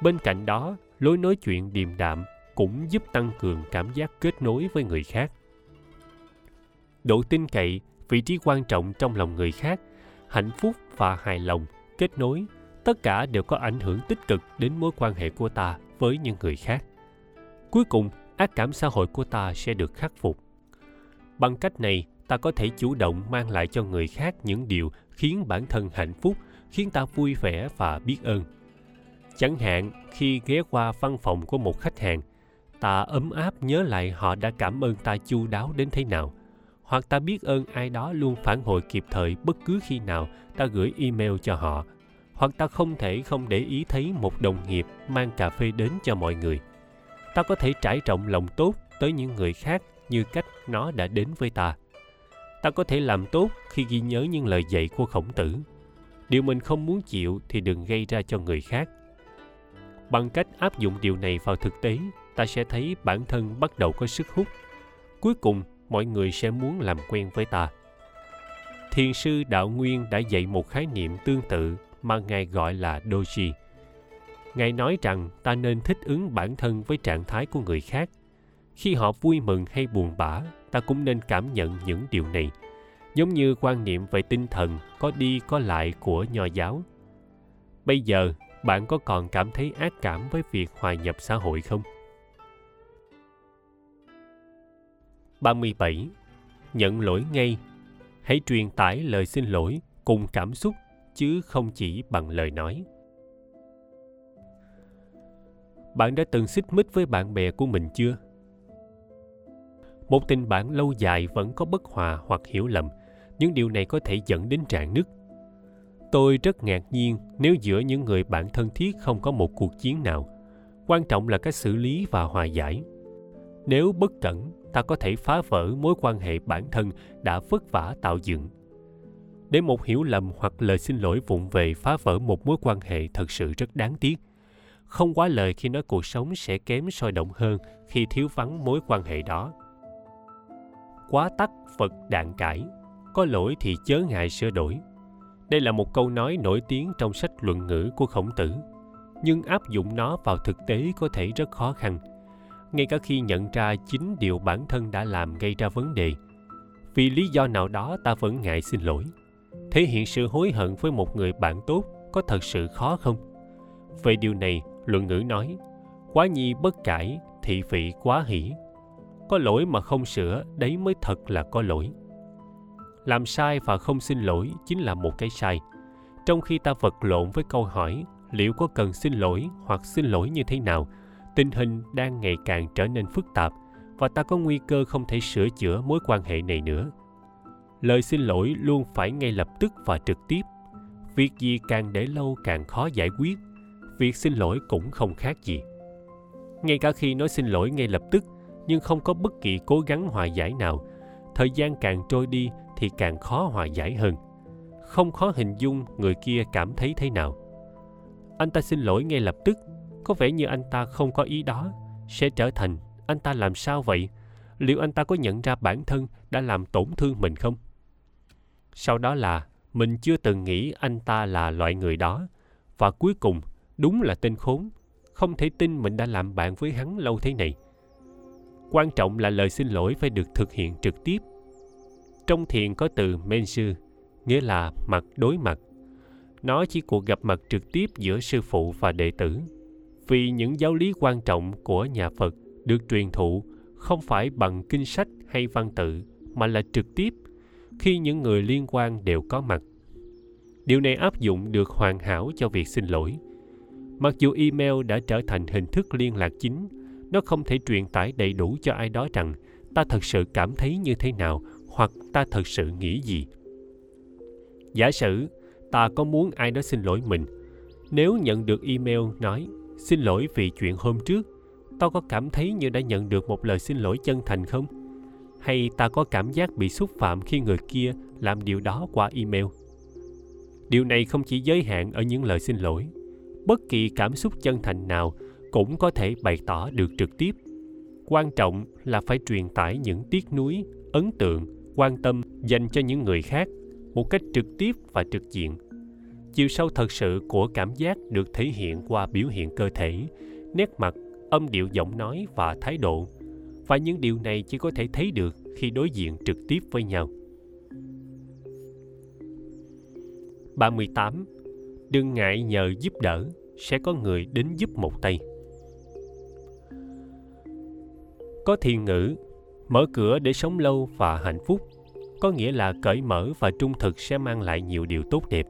Bên cạnh đó, lối nói chuyện điềm đạm cũng giúp tăng cường cảm giác kết nối với người khác. Độ tin cậy, vị trí quan trọng trong lòng người khác, hạnh phúc và hài lòng kết nối, tất cả đều có ảnh hưởng tích cực đến mối quan hệ của ta với những người khác. Cuối cùng, ác cảm xã hội của ta sẽ được khắc phục. Bằng cách này, ta có thể chủ động mang lại cho người khác những điều khiến bản thân hạnh phúc, khiến ta vui vẻ và biết ơn. Chẳng hạn, khi ghé qua văn phòng của một khách hàng, ta ấm áp nhớ lại họ đã cảm ơn ta chu đáo đến thế nào, hoặc ta biết ơn ai đó luôn phản hồi kịp thời bất cứ khi nào ta gửi email cho họ, hoặc ta không thể không để ý thấy một đồng nghiệp mang cà phê đến cho mọi người. Ta có thể trải rộng lòng tốt tới những người khác như cách nó đã đến với ta ta có thể làm tốt khi ghi nhớ những lời dạy của khổng tử. Điều mình không muốn chịu thì đừng gây ra cho người khác. Bằng cách áp dụng điều này vào thực tế, ta sẽ thấy bản thân bắt đầu có sức hút. Cuối cùng, mọi người sẽ muốn làm quen với ta. Thiền sư đạo nguyên đã dạy một khái niệm tương tự mà ngài gọi là doji. Ngài nói rằng ta nên thích ứng bản thân với trạng thái của người khác. Khi họ vui mừng hay buồn bã ta cũng nên cảm nhận những điều này giống như quan niệm về tinh thần có đi có lại của nho giáo bây giờ, bạn có còn cảm thấy ác cảm với việc hòa nhập xã hội không 37. Nhận lỗi ngay. Hãy truyền tải lời xin lỗi cùng cảm xúc, chứ không chỉ bằng lời nói. Bạn đã từng xích mích với bạn bè của mình chưa? Một tình bạn lâu dài vẫn có bất hòa hoặc hiểu lầm. Những điều này có thể dẫn đến trạng nứt. Tôi rất ngạc nhiên nếu giữa những người bạn thân thiết không có một cuộc chiến nào. Quan trọng là cách xử lý và hòa giải. Nếu bất cẩn, ta có thể phá vỡ mối quan hệ bản thân đã vất vả tạo dựng. Để một hiểu lầm hoặc lời xin lỗi vụng về phá vỡ một mối quan hệ thật sự rất đáng tiếc. Không quá lời khi nói cuộc sống sẽ kém sôi động hơn khi thiếu vắng mối quan hệ đó quá tắc phật đạn cải, có lỗi thì chớ ngại sửa đổi. Đây là một câu nói nổi tiếng trong sách luận ngữ của khổng tử, nhưng áp dụng nó vào thực tế có thể rất khó khăn. Ngay cả khi nhận ra chính điều bản thân đã làm gây ra vấn đề, vì lý do nào đó ta vẫn ngại xin lỗi. Thể hiện sự hối hận với một người bạn tốt có thật sự khó không? Về điều này, luận ngữ nói, quá nhi bất cải thị vị quá hỷ có lỗi mà không sửa, đấy mới thật là có lỗi. Làm sai và không xin lỗi chính là một cái sai. Trong khi ta vật lộn với câu hỏi, liệu có cần xin lỗi hoặc xin lỗi như thế nào, tình hình đang ngày càng trở nên phức tạp và ta có nguy cơ không thể sửa chữa mối quan hệ này nữa. Lời xin lỗi luôn phải ngay lập tức và trực tiếp. Việc gì càng để lâu càng khó giải quyết, việc xin lỗi cũng không khác gì. Ngay cả khi nói xin lỗi ngay lập tức nhưng không có bất kỳ cố gắng hòa giải nào. Thời gian càng trôi đi thì càng khó hòa giải hơn. Không khó hình dung người kia cảm thấy thế nào. Anh ta xin lỗi ngay lập tức. Có vẻ như anh ta không có ý đó. Sẽ trở thành, anh ta làm sao vậy? Liệu anh ta có nhận ra bản thân đã làm tổn thương mình không? Sau đó là, mình chưa từng nghĩ anh ta là loại người đó. Và cuối cùng, đúng là tên khốn. Không thể tin mình đã làm bạn với hắn lâu thế này quan trọng là lời xin lỗi phải được thực hiện trực tiếp. Trong thiền có từ mensu, nghĩa là mặt đối mặt. Nó chỉ cuộc gặp mặt trực tiếp giữa sư phụ và đệ tử. Vì những giáo lý quan trọng của nhà phật được truyền thụ không phải bằng kinh sách hay văn tự, mà là trực tiếp khi những người liên quan đều có mặt. Điều này áp dụng được hoàn hảo cho việc xin lỗi. Mặc dù email đã trở thành hình thức liên lạc chính nó không thể truyền tải đầy đủ cho ai đó rằng, ta thật sự cảm thấy như thế nào, hoặc ta thật sự nghĩ gì? Giả sử, ta có muốn ai đó xin lỗi mình. Nếu nhận được email nói, xin lỗi vì chuyện hôm trước, tao có cảm thấy như đã nhận được một lời xin lỗi chân thành không? Hay ta có cảm giác bị xúc phạm khi người kia làm điều đó qua email? Điều này không chỉ giới hạn ở những lời xin lỗi. Bất kỳ cảm xúc chân thành nào cũng có thể bày tỏ được trực tiếp quan trọng là phải truyền tải những tiếc nuối ấn tượng quan tâm dành cho những người khác một cách trực tiếp và trực diện chiều sâu thật sự của cảm giác được thể hiện qua biểu hiện cơ thể nét mặt âm điệu giọng nói và thái độ và những điều này chỉ có thể thấy được khi đối diện trực tiếp với nhau. 38. Đừng ngại nhờ giúp đỡ, sẽ có người đến giúp một tay. Có thiền ngữ, mở cửa để sống lâu và hạnh phúc, có nghĩa là cởi mở và trung thực sẽ mang lại nhiều điều tốt đẹp.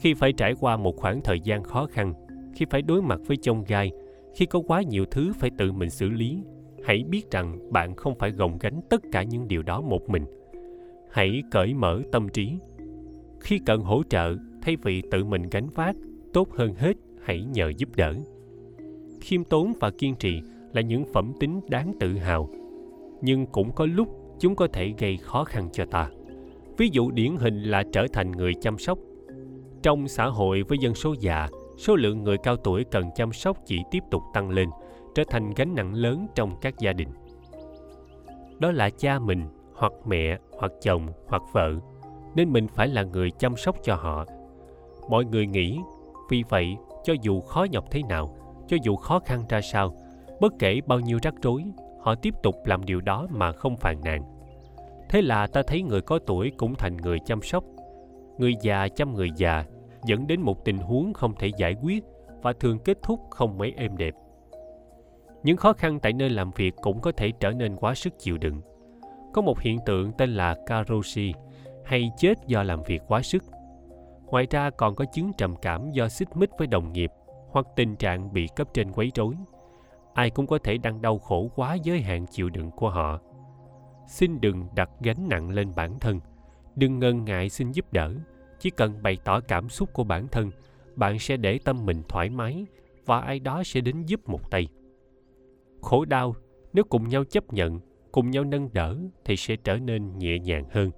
Khi phải trải qua một khoảng thời gian khó khăn, khi phải đối mặt với chông gai, khi có quá nhiều thứ phải tự mình xử lý hãy biết rằng bạn không phải gồng gánh tất cả những điều đó một mình. Hãy cởi mở tâm trí. Khi cần hỗ trợ thay vì tự mình gánh vác tốt hơn hết hãy nhờ giúp đỡ. Khiêm tốn và kiên trì là những phẩm tính đáng tự hào. Nhưng cũng có lúc chúng có thể gây khó khăn cho ta. Ví dụ điển hình là trở thành người chăm sóc. Trong xã hội với dân số già, số lượng người cao tuổi cần chăm sóc chỉ tiếp tục tăng lên, trở thành gánh nặng lớn trong các gia đình. Đó là cha mình, hoặc mẹ, hoặc chồng, hoặc vợ, nên mình phải là người chăm sóc cho họ. Mọi người nghĩ, vì vậy, cho dù khó nhọc thế nào, cho dù khó khăn ra sao bất kể bao nhiêu rắc rối, họ tiếp tục làm điều đó mà không phàn nàn. Thế là ta thấy người có tuổi cũng thành người chăm sóc. Người già chăm người già, dẫn đến một tình huống không thể giải quyết và thường kết thúc không mấy êm đẹp. Những khó khăn tại nơi làm việc cũng có thể trở nên quá sức chịu đựng. Có một hiện tượng tên là karoshi, hay chết do làm việc quá sức. Ngoài ra còn có chứng trầm cảm do xích mích với đồng nghiệp hoặc tình trạng bị cấp trên quấy rối ai cũng có thể đang đau khổ quá giới hạn chịu đựng của họ. Xin đừng đặt gánh nặng lên bản thân. Đừng ngần ngại xin giúp đỡ. Chỉ cần bày tỏ cảm xúc của bản thân, bạn sẽ để tâm mình thoải mái và ai đó sẽ đến giúp một tay. Khổ đau, nếu cùng nhau chấp nhận, cùng nhau nâng đỡ thì sẽ trở nên nhẹ nhàng hơn.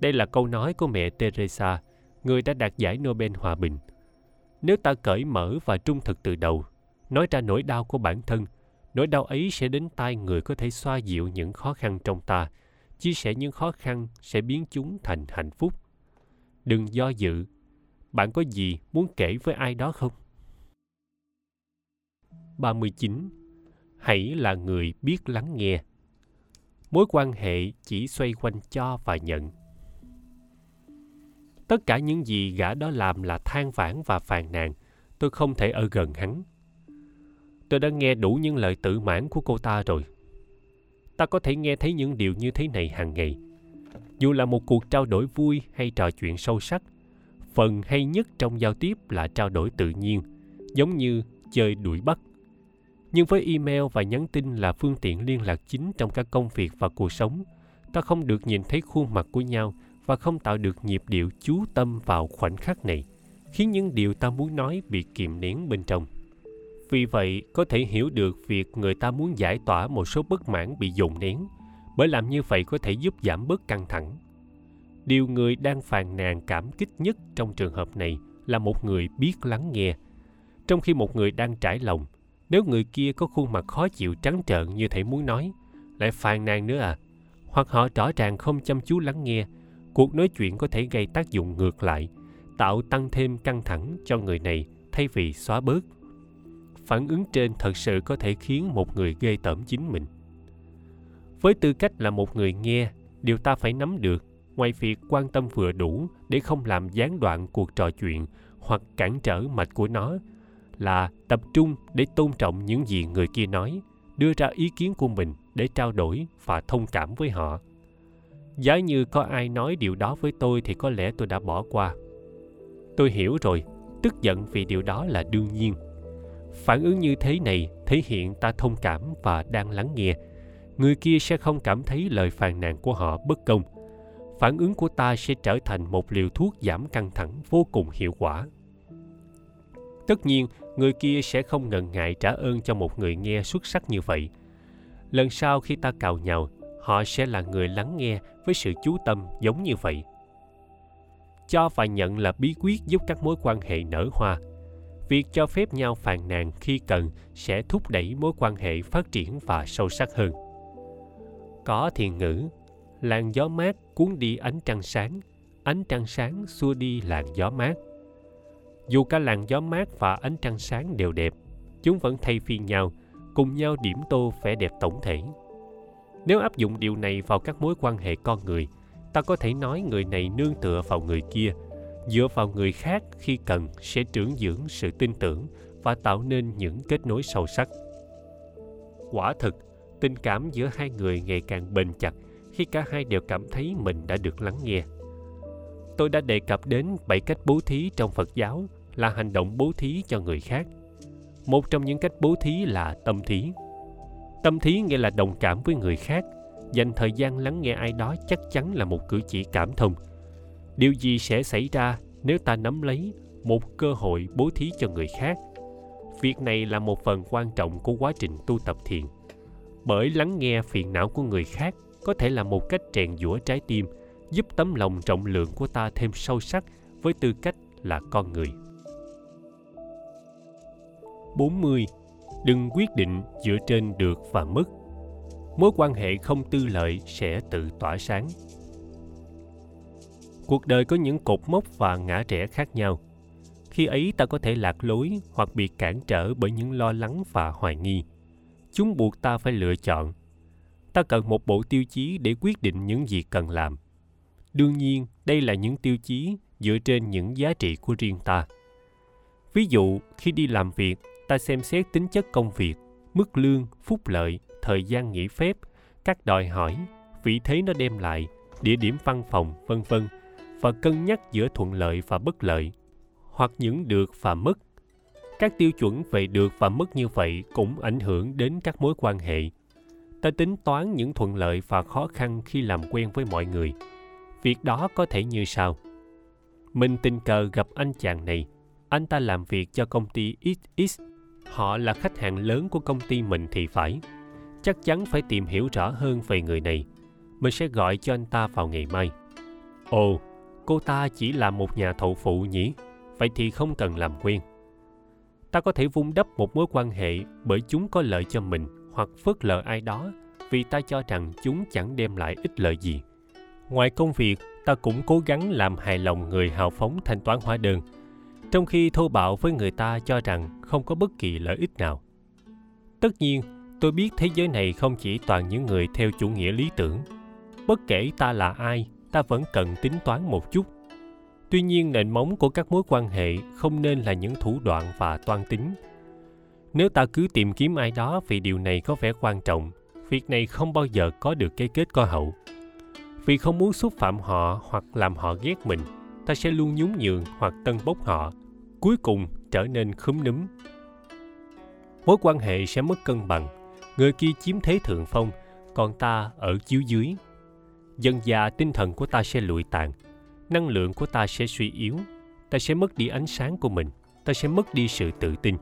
Đây là câu nói của mẹ teresa, người đã đạt giải nobel hòa bình. Nếu ta cởi mở và trung thực từ đầu nói ra nỗi đau của bản thân, nỗi đau ấy sẽ đến tai người có thể xoa dịu những khó khăn trong ta, chia sẻ những khó khăn sẽ biến chúng thành hạnh phúc. Đừng do dự. Bạn có gì muốn kể với ai đó không? 39 hãy là người biết lắng nghe. Mối quan hệ chỉ xoay quanh cho và nhận. Tất cả những gì gã đó làm là than vãn và phàn nàn. Tôi không thể ở gần hắn tôi đã nghe đủ những lời tự mãn của cô ta rồi. Ta có thể nghe thấy những điều như thế này hàng ngày. Dù là một cuộc trao đổi vui hay trò chuyện sâu sắc, phần hay nhất trong giao tiếp là trao đổi tự nhiên, giống như chơi đuổi bắt. Nhưng với email và nhắn tin là phương tiện liên lạc chính trong các công việc và cuộc sống, ta không được nhìn thấy khuôn mặt của nhau và không tạo được nhịp điệu chú tâm vào khoảnh khắc này, khiến những điều ta muốn nói bị kìm nén bên trong vì vậy, có thể hiểu được việc người ta muốn giải tỏa một số bất mãn bị dồn nén, bởi làm như vậy có thể giúp giảm bớt căng thẳng. Điều người đang phàn nàn cảm kích nhất trong trường hợp này là một người biết lắng nghe. Trong khi một người đang trải lòng, nếu người kia có khuôn mặt khó chịu trắng trợn như thể muốn nói, lại phàn nàn nữa à? Hoặc họ rõ ràng không chăm chú lắng nghe, cuộc nói chuyện có thể gây tác dụng ngược lại, tạo tăng thêm căng thẳng cho người này thay vì xóa bớt phản ứng trên thật sự có thể khiến một người ghê tởm chính mình. Với tư cách là một người nghe, điều ta phải nắm được, ngoài việc quan tâm vừa đủ để không làm gián đoạn cuộc trò chuyện hoặc cản trở mạch của nó, là tập trung để tôn trọng những gì người kia nói, đưa ra ý kiến của mình để trao đổi và thông cảm với họ. Giá như có ai nói điều đó với tôi thì có lẽ tôi đã bỏ qua. Tôi hiểu rồi, tức giận vì điều đó là đương nhiên phản ứng như thế này thể hiện ta thông cảm và đang lắng nghe. Người kia sẽ không cảm thấy lời phàn nàn của họ bất công. Phản ứng của ta sẽ trở thành một liều thuốc giảm căng thẳng vô cùng hiệu quả. Tất nhiên, người kia sẽ không ngần ngại trả ơn cho một người nghe xuất sắc như vậy. Lần sau khi ta cào nhào, họ sẽ là người lắng nghe với sự chú tâm giống như vậy. Cho và nhận là bí quyết giúp các mối quan hệ nở hoa việc cho phép nhau phàn nàn khi cần sẽ thúc đẩy mối quan hệ phát triển và sâu sắc hơn. Có thiền ngữ, làn gió mát cuốn đi ánh trăng sáng, ánh trăng sáng xua đi làn gió mát. Dù cả làn gió mát và ánh trăng sáng đều đẹp, chúng vẫn thay phiên nhau, cùng nhau điểm tô vẻ đẹp tổng thể. Nếu áp dụng điều này vào các mối quan hệ con người, ta có thể nói người này nương tựa vào người kia dựa vào người khác khi cần sẽ trưởng dưỡng sự tin tưởng và tạo nên những kết nối sâu sắc. Quả thực, tình cảm giữa hai người ngày càng bền chặt khi cả hai đều cảm thấy mình đã được lắng nghe. Tôi đã đề cập đến bảy cách bố thí trong phật giáo là hành động bố thí cho người khác. Một trong những cách bố thí là tâm thí. Tâm thí nghĩa là đồng cảm với người khác, dành thời gian lắng nghe ai đó chắc chắn là một cử chỉ cảm thông điều gì sẽ xảy ra nếu ta nắm lấy một cơ hội bố thí cho người khác việc này là một phần quan trọng của quá trình tu tập thiền bởi lắng nghe phiền não của người khác có thể là một cách rèn giũa trái tim, giúp tấm lòng trọng lượng của ta thêm sâu sắc với tư cách là con người 40. Đừng quyết định dựa trên được và mất. Mối quan hệ không tư lợi sẽ tự tỏa sáng. Cuộc đời có những cột mốc và ngã rẽ khác nhau. Khi ấy ta có thể lạc lối hoặc bị cản trở bởi những lo lắng và hoài nghi. Chúng buộc ta phải lựa chọn. Ta cần một bộ tiêu chí để quyết định những gì cần làm. Đương nhiên, đây là những tiêu chí dựa trên những giá trị của riêng ta. Ví dụ, khi đi làm việc, ta xem xét tính chất công việc, mức lương, phúc lợi, thời gian nghỉ phép, các đòi hỏi, vị thế nó đem lại, địa điểm văn phòng, vân vân và cân nhắc giữa thuận lợi và bất lợi, hoặc những được và mất. Các tiêu chuẩn về được và mất như vậy cũng ảnh hưởng đến các mối quan hệ. Ta tính toán những thuận lợi và khó khăn khi làm quen với mọi người. Việc đó có thể như sau. mình tình cờ gặp anh chàng này anh ta làm việc cho công ty xx họ là khách hàng lớn của công ty mình thì phải chắc chắn phải tìm hiểu rõ hơn về người này mình sẽ gọi cho anh ta vào ngày mai ồ cô ta chỉ là một nhà thầu phụ nhỉ? Vậy thì không cần làm quen. Ta có thể vun đắp một mối quan hệ bởi chúng có lợi cho mình hoặc phớt lờ ai đó vì ta cho rằng chúng chẳng đem lại ích lợi gì. Ngoài công việc, ta cũng cố gắng làm hài lòng người hào phóng thanh toán hóa đơn, trong khi thô bạo với người ta cho rằng không có bất kỳ lợi ích nào. Tất nhiên, tôi biết thế giới này không chỉ toàn những người theo chủ nghĩa lý tưởng. Bất kể ta là ai ta vẫn cần tính toán một chút. Tuy nhiên, nền móng của các mối quan hệ không nên là những thủ đoạn và toan tính. Nếu ta cứ tìm kiếm ai đó vì điều này có vẻ quan trọng, việc này không bao giờ có được cái kết coi hậu. Vì không muốn xúc phạm họ hoặc làm họ ghét mình, ta sẽ luôn nhún nhường hoặc tân bốc họ, cuối cùng trở nên khúm núm. Mối quan hệ sẽ mất cân bằng. Người kia chiếm thế thượng phong, còn ta ở chiếu dưới dần dà tinh thần của ta sẽ lụi tàn. Năng lượng của ta sẽ suy yếu. Ta sẽ mất đi ánh sáng của mình. Ta sẽ mất đi sự tự tin.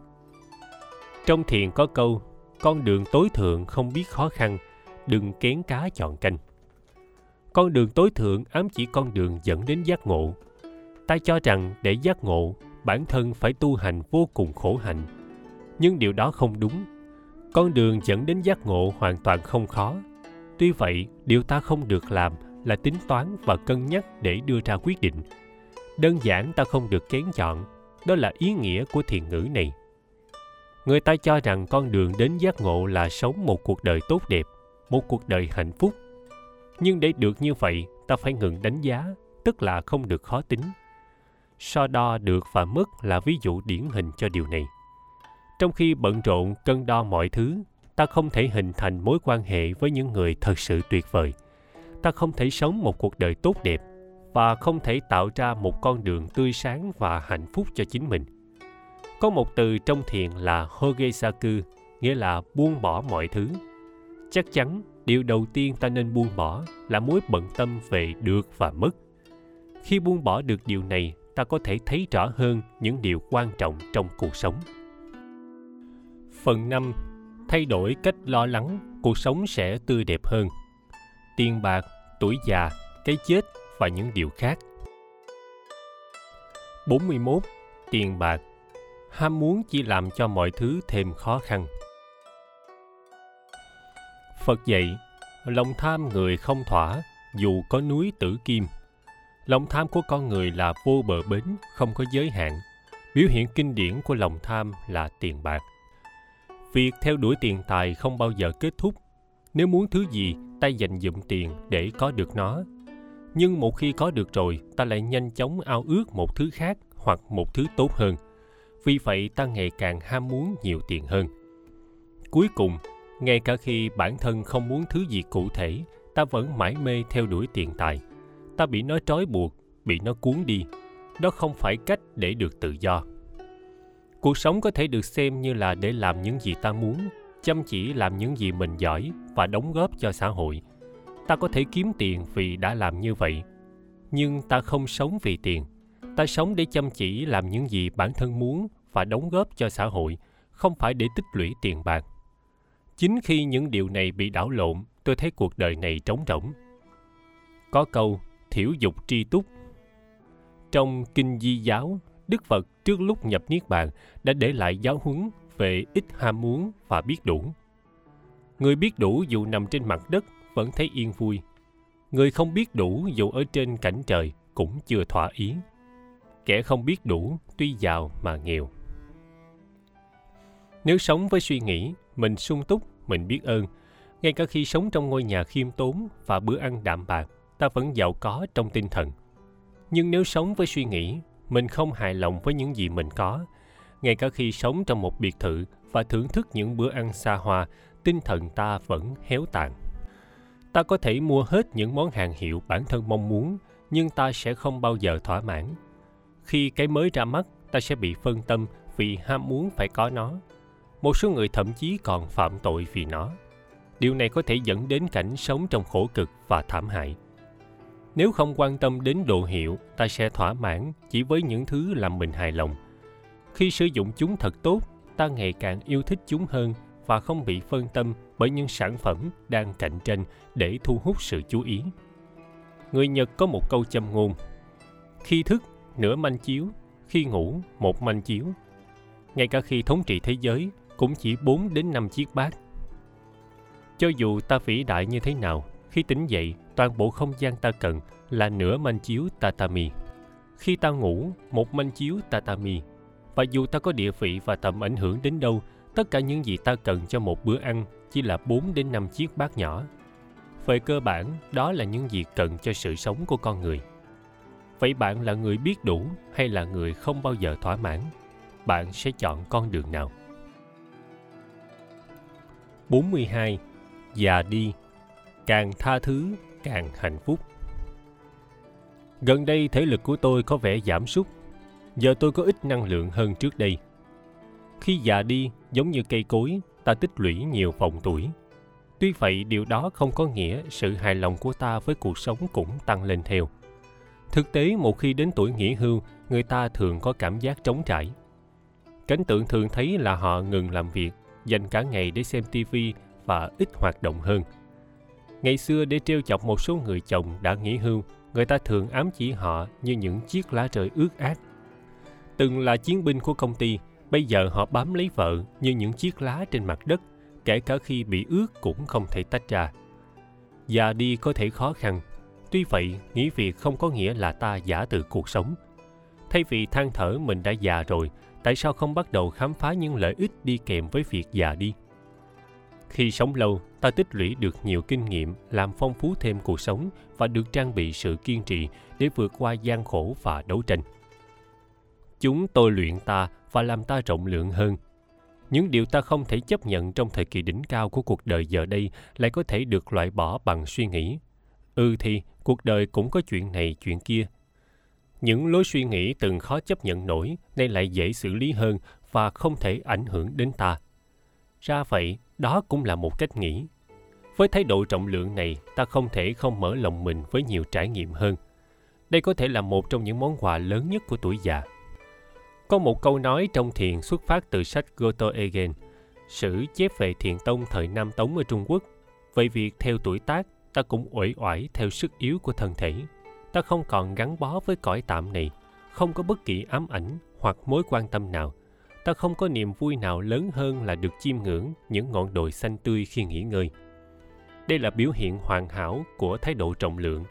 Trong thiền có câu, con đường tối thượng không biết khó khăn, đừng kén cá chọn canh. Con đường tối thượng ám chỉ con đường dẫn đến giác ngộ. Ta cho rằng để giác ngộ, bản thân phải tu hành vô cùng khổ hạnh. Nhưng điều đó không đúng. Con đường dẫn đến giác ngộ hoàn toàn không khó tuy vậy, điều ta không được làm là tính toán và cân nhắc để đưa ra quyết định. Đơn giản ta không được kén chọn, đó là ý nghĩa của thiền ngữ này. Người ta cho rằng con đường đến giác ngộ là sống một cuộc đời tốt đẹp, một cuộc đời hạnh phúc. Nhưng để được như vậy, ta phải ngừng đánh giá, tức là không được khó tính. So đo được và mất là ví dụ điển hình cho điều này. Trong khi bận rộn, cân đo mọi thứ ta không thể hình thành mối quan hệ với những người thật sự tuyệt vời. Ta không thể sống một cuộc đời tốt đẹp và không thể tạo ra một con đường tươi sáng và hạnh phúc cho chính mình. Có một từ trong thiền là hogesaku, nghĩa là buông bỏ mọi thứ. Chắc chắn, điều đầu tiên ta nên buông bỏ là mối bận tâm về được và mất. Khi buông bỏ được điều này, ta có thể thấy rõ hơn những điều quan trọng trong cuộc sống. Phần 5 thay đổi cách lo lắng, cuộc sống sẽ tươi đẹp hơn. Tiền bạc, tuổi già, cái chết và những điều khác. 41 tiền bạc. Ham muốn chỉ làm cho mọi thứ thêm khó khăn. Phật dạy, lòng tham người không thỏa, dù có núi tử kim. Lòng tham của con người là vô bờ bến, không có giới hạn. Biểu hiện kinh điển của lòng tham là tiền bạc việc theo đuổi tiền tài không bao giờ kết thúc. Nếu muốn thứ gì, ta dành dụm tiền để có được nó. Nhưng một khi có được rồi, ta lại nhanh chóng ao ước một thứ khác hoặc một thứ tốt hơn. Vì vậy, ta ngày càng ham muốn nhiều tiền hơn. Cuối cùng, ngay cả khi bản thân không muốn thứ gì cụ thể, ta vẫn mãi mê theo đuổi tiền tài. Ta bị nó trói buộc, bị nó cuốn đi. Đó không phải cách để được tự do cuộc sống có thể được xem như là để làm những gì ta muốn, chăm chỉ làm những gì mình giỏi và đóng góp cho xã hội. Ta có thể kiếm tiền vì đã làm như vậy, nhưng ta không sống vì tiền. Ta sống để chăm chỉ làm những gì bản thân muốn và đóng góp cho xã hội, không phải để tích lũy tiền bạc. Chính khi những điều này bị đảo lộn, tôi thấy cuộc đời này trống rỗng. Có câu, thiểu dục tri túc. Trong kinh di giáo đức phật trước lúc nhập niết bàn đã để lại giáo huấn về ít ham muốn và biết đủ. Người biết đủ dù nằm trên mặt đất vẫn thấy yên vui. Người không biết đủ dù ở trên cảnh trời cũng chưa thỏa ý. Kẻ không biết đủ tuy giàu mà nghèo. Nếu sống với suy nghĩ, mình sung túc, mình biết ơn. Ngay cả khi sống trong ngôi nhà khiêm tốn và bữa ăn đạm bạc, ta vẫn giàu có trong tinh thần. Nhưng nếu sống với suy nghĩ mình không hài lòng với những gì mình có. Ngay cả khi sống trong một biệt thự và thưởng thức những bữa ăn xa hoa, tinh thần ta vẫn héo tàn. Ta có thể mua hết những món hàng hiệu bản thân mong muốn, nhưng ta sẽ không bao giờ thỏa mãn. Khi cái mới ra mắt, ta sẽ bị phân tâm vì ham muốn phải có nó. Một số người thậm chí còn phạm tội vì nó. Điều này có thể dẫn đến cảnh sống trong khổ cực và thảm hại nếu không quan tâm đến độ hiệu ta sẽ thỏa mãn chỉ với những thứ làm mình hài lòng. Khi sử dụng chúng thật tốt ta ngày càng yêu thích chúng hơn và không bị phân tâm bởi những sản phẩm đang cạnh tranh để thu hút sự chú ý. Người nhật có một câu châm ngôn khi thức nửa manh chiếu khi ngủ một manh chiếu. Ngay cả khi thống trị thế giới cũng chỉ 4 đến 5 chiếc bát. Cho dù ta vĩ đại như thế nào, khi tỉnh dậy, toàn bộ không gian ta cần là nửa manh chiếu tatami. Khi ta ngủ, một manh chiếu tatami. Và dù ta có địa vị và tầm ảnh hưởng đến đâu, tất cả những gì ta cần cho một bữa ăn chỉ là 4 đến 5 chiếc bát nhỏ. Về cơ bản, đó là những gì cần cho sự sống của con người. Vậy bạn là người biết đủ hay là người không bao giờ thỏa mãn? Bạn sẽ chọn con đường nào? 42. Già đi, càng tha thứ càng hạnh phúc. Gần đây thể lực của tôi có vẻ giảm sút. Giờ tôi có ít năng lượng hơn trước đây. Khi già đi, giống như cây cối, ta tích lũy nhiều vòng tuổi. Tuy vậy, điều đó không có nghĩa sự hài lòng của ta với cuộc sống cũng tăng lên theo. Thực tế, một khi đến tuổi nghỉ hưu, người ta thường có cảm giác trống trải. Cảnh tượng thường thấy là họ ngừng làm việc dành cả ngày để xem tivi và ít hoạt động hơn. Ngày xưa để trêu chọc một số người chồng đã nghỉ hưu, người ta thường ám chỉ họ như những chiếc lá trời ướt át. Từng là chiến binh của công ty, bây giờ họ bám lấy vợ như những chiếc lá trên mặt đất, kể cả khi bị ướt cũng không thể tách ra. Già đi có thể khó khăn, tuy vậy nghỉ việc không có nghĩa là ta giả từ cuộc sống. Thay vì than thở mình đã già rồi, tại sao không bắt đầu khám phá những lợi ích đi kèm với việc già đi khi sống lâu, ta tích lũy được nhiều kinh nghiệm, làm phong phú thêm cuộc sống và được trang bị sự kiên trì để vượt qua gian khổ và đấu tranh. Chúng tôi luyện ta và làm ta rộng lượng hơn. Những điều ta không thể chấp nhận trong thời kỳ đỉnh cao của cuộc đời giờ đây lại có thể được loại bỏ bằng suy nghĩ. Ừ thì, cuộc đời cũng có chuyện này, chuyện kia. Những lối suy nghĩ từng khó chấp nhận nổi nay lại dễ xử lý hơn và không thể ảnh hưởng đến ta. Ra vậy đó cũng là một cách nghĩ. Với thái độ trọng lượng này ta không thể không mở lòng mình với nhiều trải nghiệm hơn. Đây có thể là một trong những món quà lớn nhất của tuổi già. Có một câu nói trong thiền xuất phát từ sách Goto Egen, sử chép về thiền tông thời Nam Tống ở Trung Quốc. Về việc theo tuổi tác, ta cũng uể oải theo sức yếu của thân thể. Ta không còn gắn bó với cõi tạm này không có bất kỳ ám ảnh hoặc mối quan tâm nào ta không có niềm vui nào lớn hơn là được chiêm ngưỡng những ngọn đồi xanh tươi khi nghỉ ngơi. Đây là biểu hiện hoàn hảo của thái độ trọng lượng.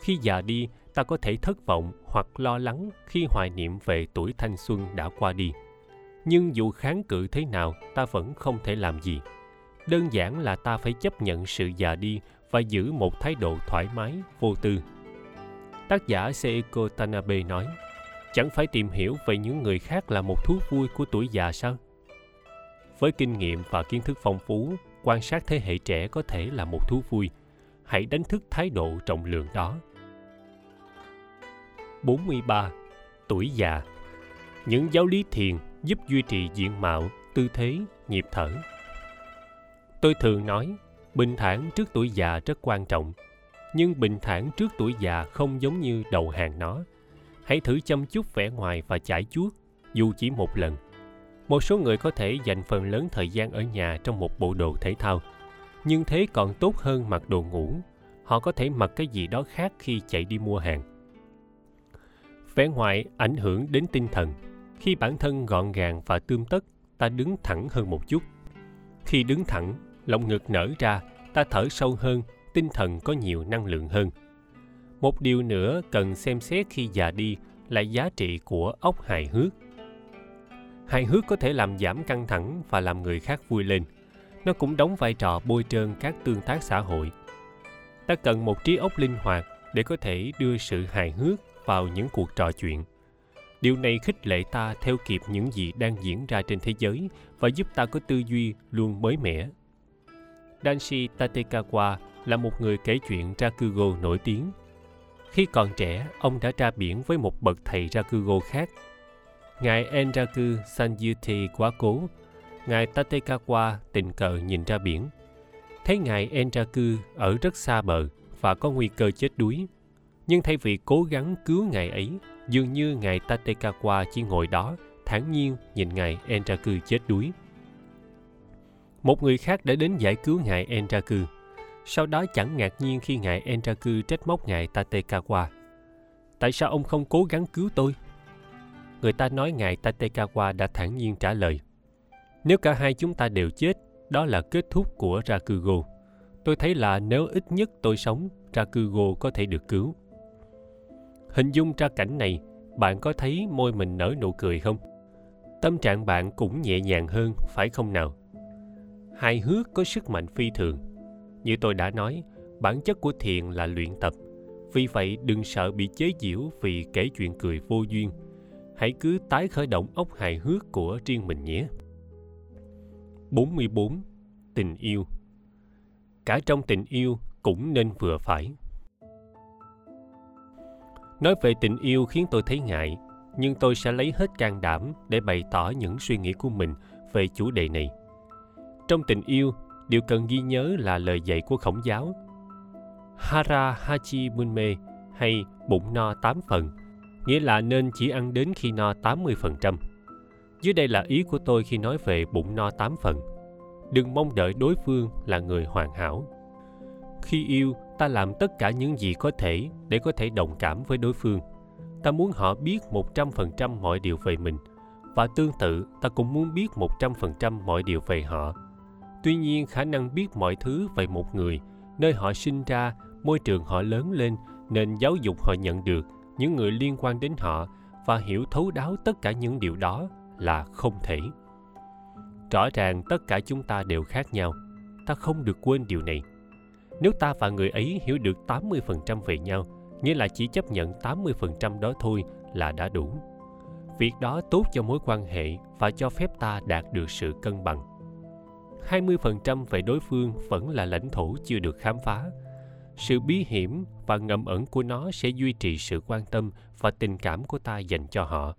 Khi già đi ta có thể thất vọng hoặc lo lắng khi hoài niệm về tuổi thanh xuân đã qua đi. Nhưng dù kháng cự thế nào ta vẫn không thể làm gì. Đơn giản là ta phải chấp nhận sự già đi và giữ một thái độ thoải mái vô tư. Tác giả Seiko Tanabe nói, chẳng phải tìm hiểu về những người khác là một thú vui của tuổi già sao? Với kinh nghiệm và kiến thức phong phú, quan sát thế hệ trẻ có thể là một thú vui. Hãy đánh thức thái độ trọng lượng đó. 43. Tuổi già Những giáo lý thiền giúp duy trì diện mạo, tư thế, nhịp thở. Tôi thường nói, bình thản trước tuổi già rất quan trọng nhưng bình thản trước tuổi già không giống như đầu hàng nó hãy thử chăm chút vẻ ngoài và chải chuốt, dù chỉ một lần. Một số người có thể dành phần lớn thời gian ở nhà trong một bộ đồ thể thao, nhưng thế còn tốt hơn mặc đồ ngủ. Họ có thể mặc cái gì đó khác khi chạy đi mua hàng. Vẻ ngoài ảnh hưởng đến tinh thần. Khi bản thân gọn gàng và tươm tất, ta đứng thẳng hơn một chút. Khi đứng thẳng, lồng ngực nở ra, ta thở sâu hơn, tinh thần có nhiều năng lượng hơn một điều nữa cần xem xét khi già đi là giá trị của ốc hài hước. Hài hước có thể làm giảm căng thẳng và làm người khác vui lên. Nó cũng đóng vai trò bôi trơn các tương tác xã hội. Ta cần một trí óc linh hoạt để có thể đưa sự hài hước vào những cuộc trò chuyện. Điều này khích lệ ta theo kịp những gì đang diễn ra trên thế giới và giúp ta có tư duy luôn mới mẻ. Danshi tatekawa là một người kể chuyện Rakugo nổi tiếng. Khi còn trẻ, ông đã ra biển với một bậc thầy Rakugo khác. Ngài Enraku Sanyuti quá cố, Ngài Tatekawa tình cờ nhìn ra biển. Thấy Ngài Enraku ở rất xa bờ và có nguy cơ chết đuối. Nhưng thay vì cố gắng cứu ngài ấy, dường như ngài Tatekawa chỉ ngồi đó, thản nhiên nhìn ngài Enraku chết đuối. Một người khác đã đến giải cứu ngài Enraku. Sau đó chẳng ngạc nhiên khi ngài Enraku trách móc ngài Tatekawa. Tại sao ông không cố gắng cứu tôi? Người ta nói ngài Tatekawa đã thản nhiên trả lời. Nếu cả hai chúng ta đều chết, đó là kết thúc của Rakugo. Tôi thấy là nếu ít nhất tôi sống, Rakugo có thể được cứu. Hình dung ra cảnh này, bạn có thấy môi mình nở nụ cười không? Tâm trạng bạn cũng nhẹ nhàng hơn, phải không nào? Hài hước có sức mạnh phi thường. Như tôi đã nói, bản chất của thiền là luyện tập. Vì vậy đừng sợ bị chế giễu vì kể chuyện cười vô duyên. Hãy cứ tái khởi động ốc hài hước của riêng mình nhé. 44. Tình yêu Cả trong tình yêu cũng nên vừa phải. Nói về tình yêu khiến tôi thấy ngại, nhưng tôi sẽ lấy hết can đảm để bày tỏ những suy nghĩ của mình về chủ đề này. Trong tình yêu, điều cần ghi nhớ là lời dạy của khổng giáo. Hara Hachi Bunme hay bụng no tám phần, nghĩa là nên chỉ ăn đến khi no 80%. Dưới đây là ý của tôi khi nói về bụng no tám phần. Đừng mong đợi đối phương là người hoàn hảo. Khi yêu, ta làm tất cả những gì có thể để có thể đồng cảm với đối phương. Ta muốn họ biết 100% mọi điều về mình và tương tự ta cũng muốn biết 100% mọi điều về họ. Tuy nhiên khả năng biết mọi thứ về một người, nơi họ sinh ra, môi trường họ lớn lên, nền giáo dục họ nhận được, những người liên quan đến họ và hiểu thấu đáo tất cả những điều đó là không thể. Rõ ràng tất cả chúng ta đều khác nhau. Ta không được quên điều này. Nếu ta và người ấy hiểu được 80% về nhau, nghĩa là chỉ chấp nhận 80% đó thôi là đã đủ. Việc đó tốt cho mối quan hệ và cho phép ta đạt được sự cân bằng. 20% về đối phương vẫn là lãnh thổ chưa được khám phá. Sự bí hiểm và ngầm ẩn của nó sẽ duy trì sự quan tâm và tình cảm của ta dành cho họ.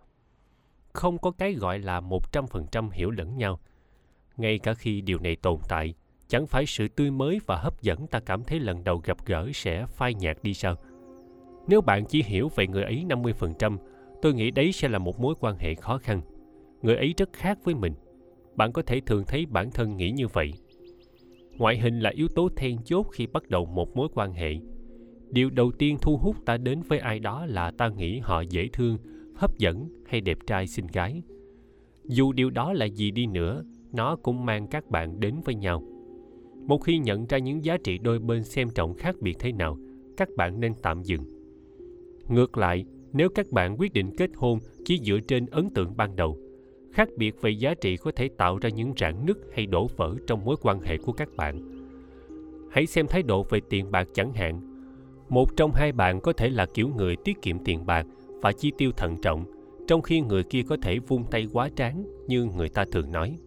Không có cái gọi là 100% hiểu lẫn nhau. Ngay cả khi điều này tồn tại, chẳng phải sự tươi mới và hấp dẫn ta cảm thấy lần đầu gặp gỡ sẽ phai nhạt đi sao? Nếu bạn chỉ hiểu về người ấy 50%, tôi nghĩ đấy sẽ là một mối quan hệ khó khăn. Người ấy rất khác với mình. Bạn có thể thường thấy bản thân nghĩ như vậy. Ngoại hình là yếu tố then chốt khi bắt đầu một mối quan hệ. Điều đầu tiên thu hút ta đến với ai đó là ta nghĩ họ dễ thương, hấp dẫn hay đẹp trai xinh gái. Dù điều đó là gì đi nữa, nó cũng mang các bạn đến với nhau một khi nhận ra những giá trị đôi bên xem trọng khác biệt thế nào các bạn nên tạm dừng ngược lại nếu các bạn quyết định kết hôn chỉ dựa trên ấn tượng ban đầu khác biệt về giá trị có thể tạo ra những rạn nứt hay đổ vỡ trong mối quan hệ của các bạn. Hãy xem thái độ về tiền bạc chẳng hạn. Một trong hai bạn có thể là kiểu người tiết kiệm tiền bạc và chi tiêu thận trọng, trong khi người kia có thể vung tay quá tráng như người ta thường nói.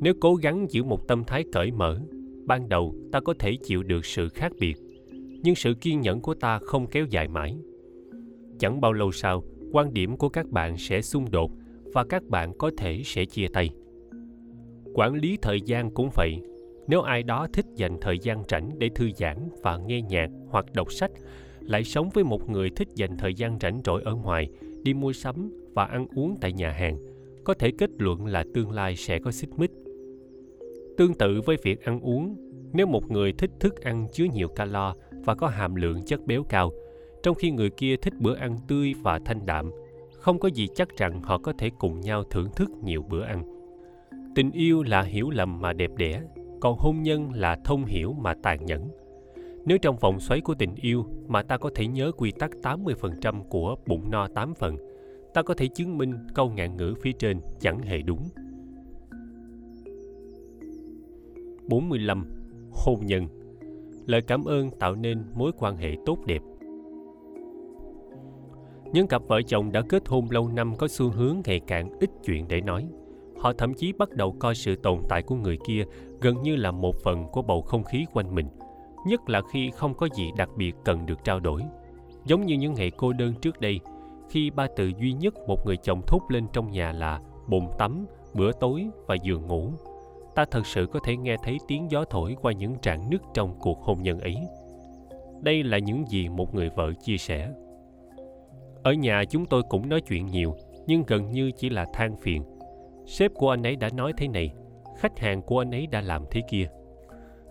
Nếu cố gắng giữ một tâm thái cởi mở, ban đầu ta có thể chịu được sự khác biệt, nhưng sự kiên nhẫn của ta không kéo dài mãi. Chẳng bao lâu sau, quan điểm của các bạn sẽ xung đột và các bạn có thể sẽ chia tay. Quản lý thời gian cũng vậy nếu ai đó thích dành thời gian rảnh để thư giãn và nghe nhạc hoặc đọc sách lại sống với một người thích dành thời gian rảnh rỗi ở ngoài đi mua sắm và ăn uống tại nhà hàng có thể kết luận là tương lai sẽ có xích mích. Tương tự với việc ăn uống, nếu một người thích thức ăn chứa nhiều calo và có hàm lượng chất béo cao, trong khi người kia thích bữa ăn tươi và thanh đạm, không có gì chắc rằng họ có thể cùng nhau thưởng thức nhiều bữa ăn. Tình yêu là hiểu lầm mà đẹp đẽ, còn hôn nhân là thông hiểu mà tàn nhẫn. Nếu trong vòng xoáy của tình yêu mà ta có thể nhớ quy tắc 80% của bụng no 8 phần, ta có thể chứng minh câu ngạn ngữ phía trên chẳng hề đúng. 45. Hôn nhân Lời cảm ơn tạo nên mối quan hệ tốt đẹp những cặp vợ chồng đã kết hôn lâu năm có xu hướng ngày càng ít chuyện để nói. Họ thậm chí bắt đầu coi sự tồn tại của người kia gần như là một phần của bầu không khí quanh mình, nhất là khi không có gì đặc biệt cần được trao đổi. Giống như những ngày cô đơn trước đây, khi ba từ duy nhất một người chồng thốt lên trong nhà là bồn tắm, bữa tối và giường ngủ ta thật sự có thể nghe thấy tiếng gió thổi qua những trạng nứt trong cuộc hôn nhân ấy đây là những gì một người vợ chia sẻ ở nhà chúng tôi cũng nói chuyện nhiều, nhưng gần như chỉ là than phiền. Sếp của anh ấy đã nói thế này, khách hàng của anh ấy đã làm thế kia.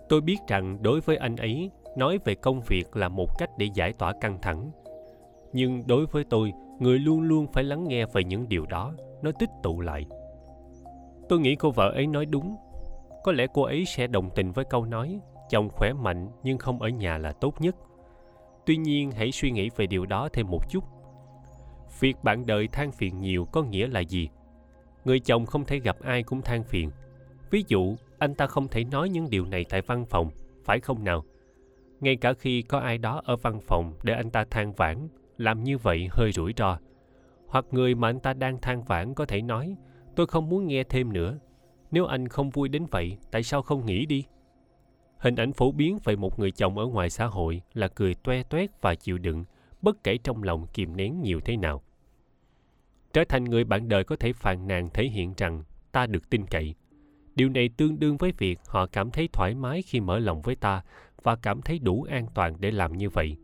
Tôi biết rằng đối với anh ấy, nói về công việc là một cách để giải tỏa căng thẳng. Nhưng đối với tôi, người luôn luôn phải lắng nghe về những điều đó, nó tích tụ lại. Tôi nghĩ cô vợ ấy nói đúng. Có lẽ cô ấy sẽ đồng tình với câu nói, chồng khỏe mạnh nhưng không ở nhà là tốt nhất. Tuy nhiên, hãy suy nghĩ về điều đó thêm một chút việc bạn đời than phiền nhiều có nghĩa là gì? Người chồng không thể gặp ai cũng than phiền. Ví dụ, anh ta không thể nói những điều này tại văn phòng, phải không nào? Ngay cả khi có ai đó ở văn phòng để anh ta than vãn, làm như vậy hơi rủi ro. Hoặc người mà anh ta đang than vãn có thể nói, tôi không muốn nghe thêm nữa. Nếu anh không vui đến vậy, tại sao không nghỉ đi? Hình ảnh phổ biến về một người chồng ở ngoài xã hội là cười toe toét và chịu đựng, bất kể trong lòng kìm nén nhiều thế nào trở thành người bạn đời có thể phàn nàn thể hiện rằng ta được tin cậy. Điều này tương đương với việc họ cảm thấy thoải mái khi mở lòng với ta và cảm thấy đủ an toàn để làm như vậy.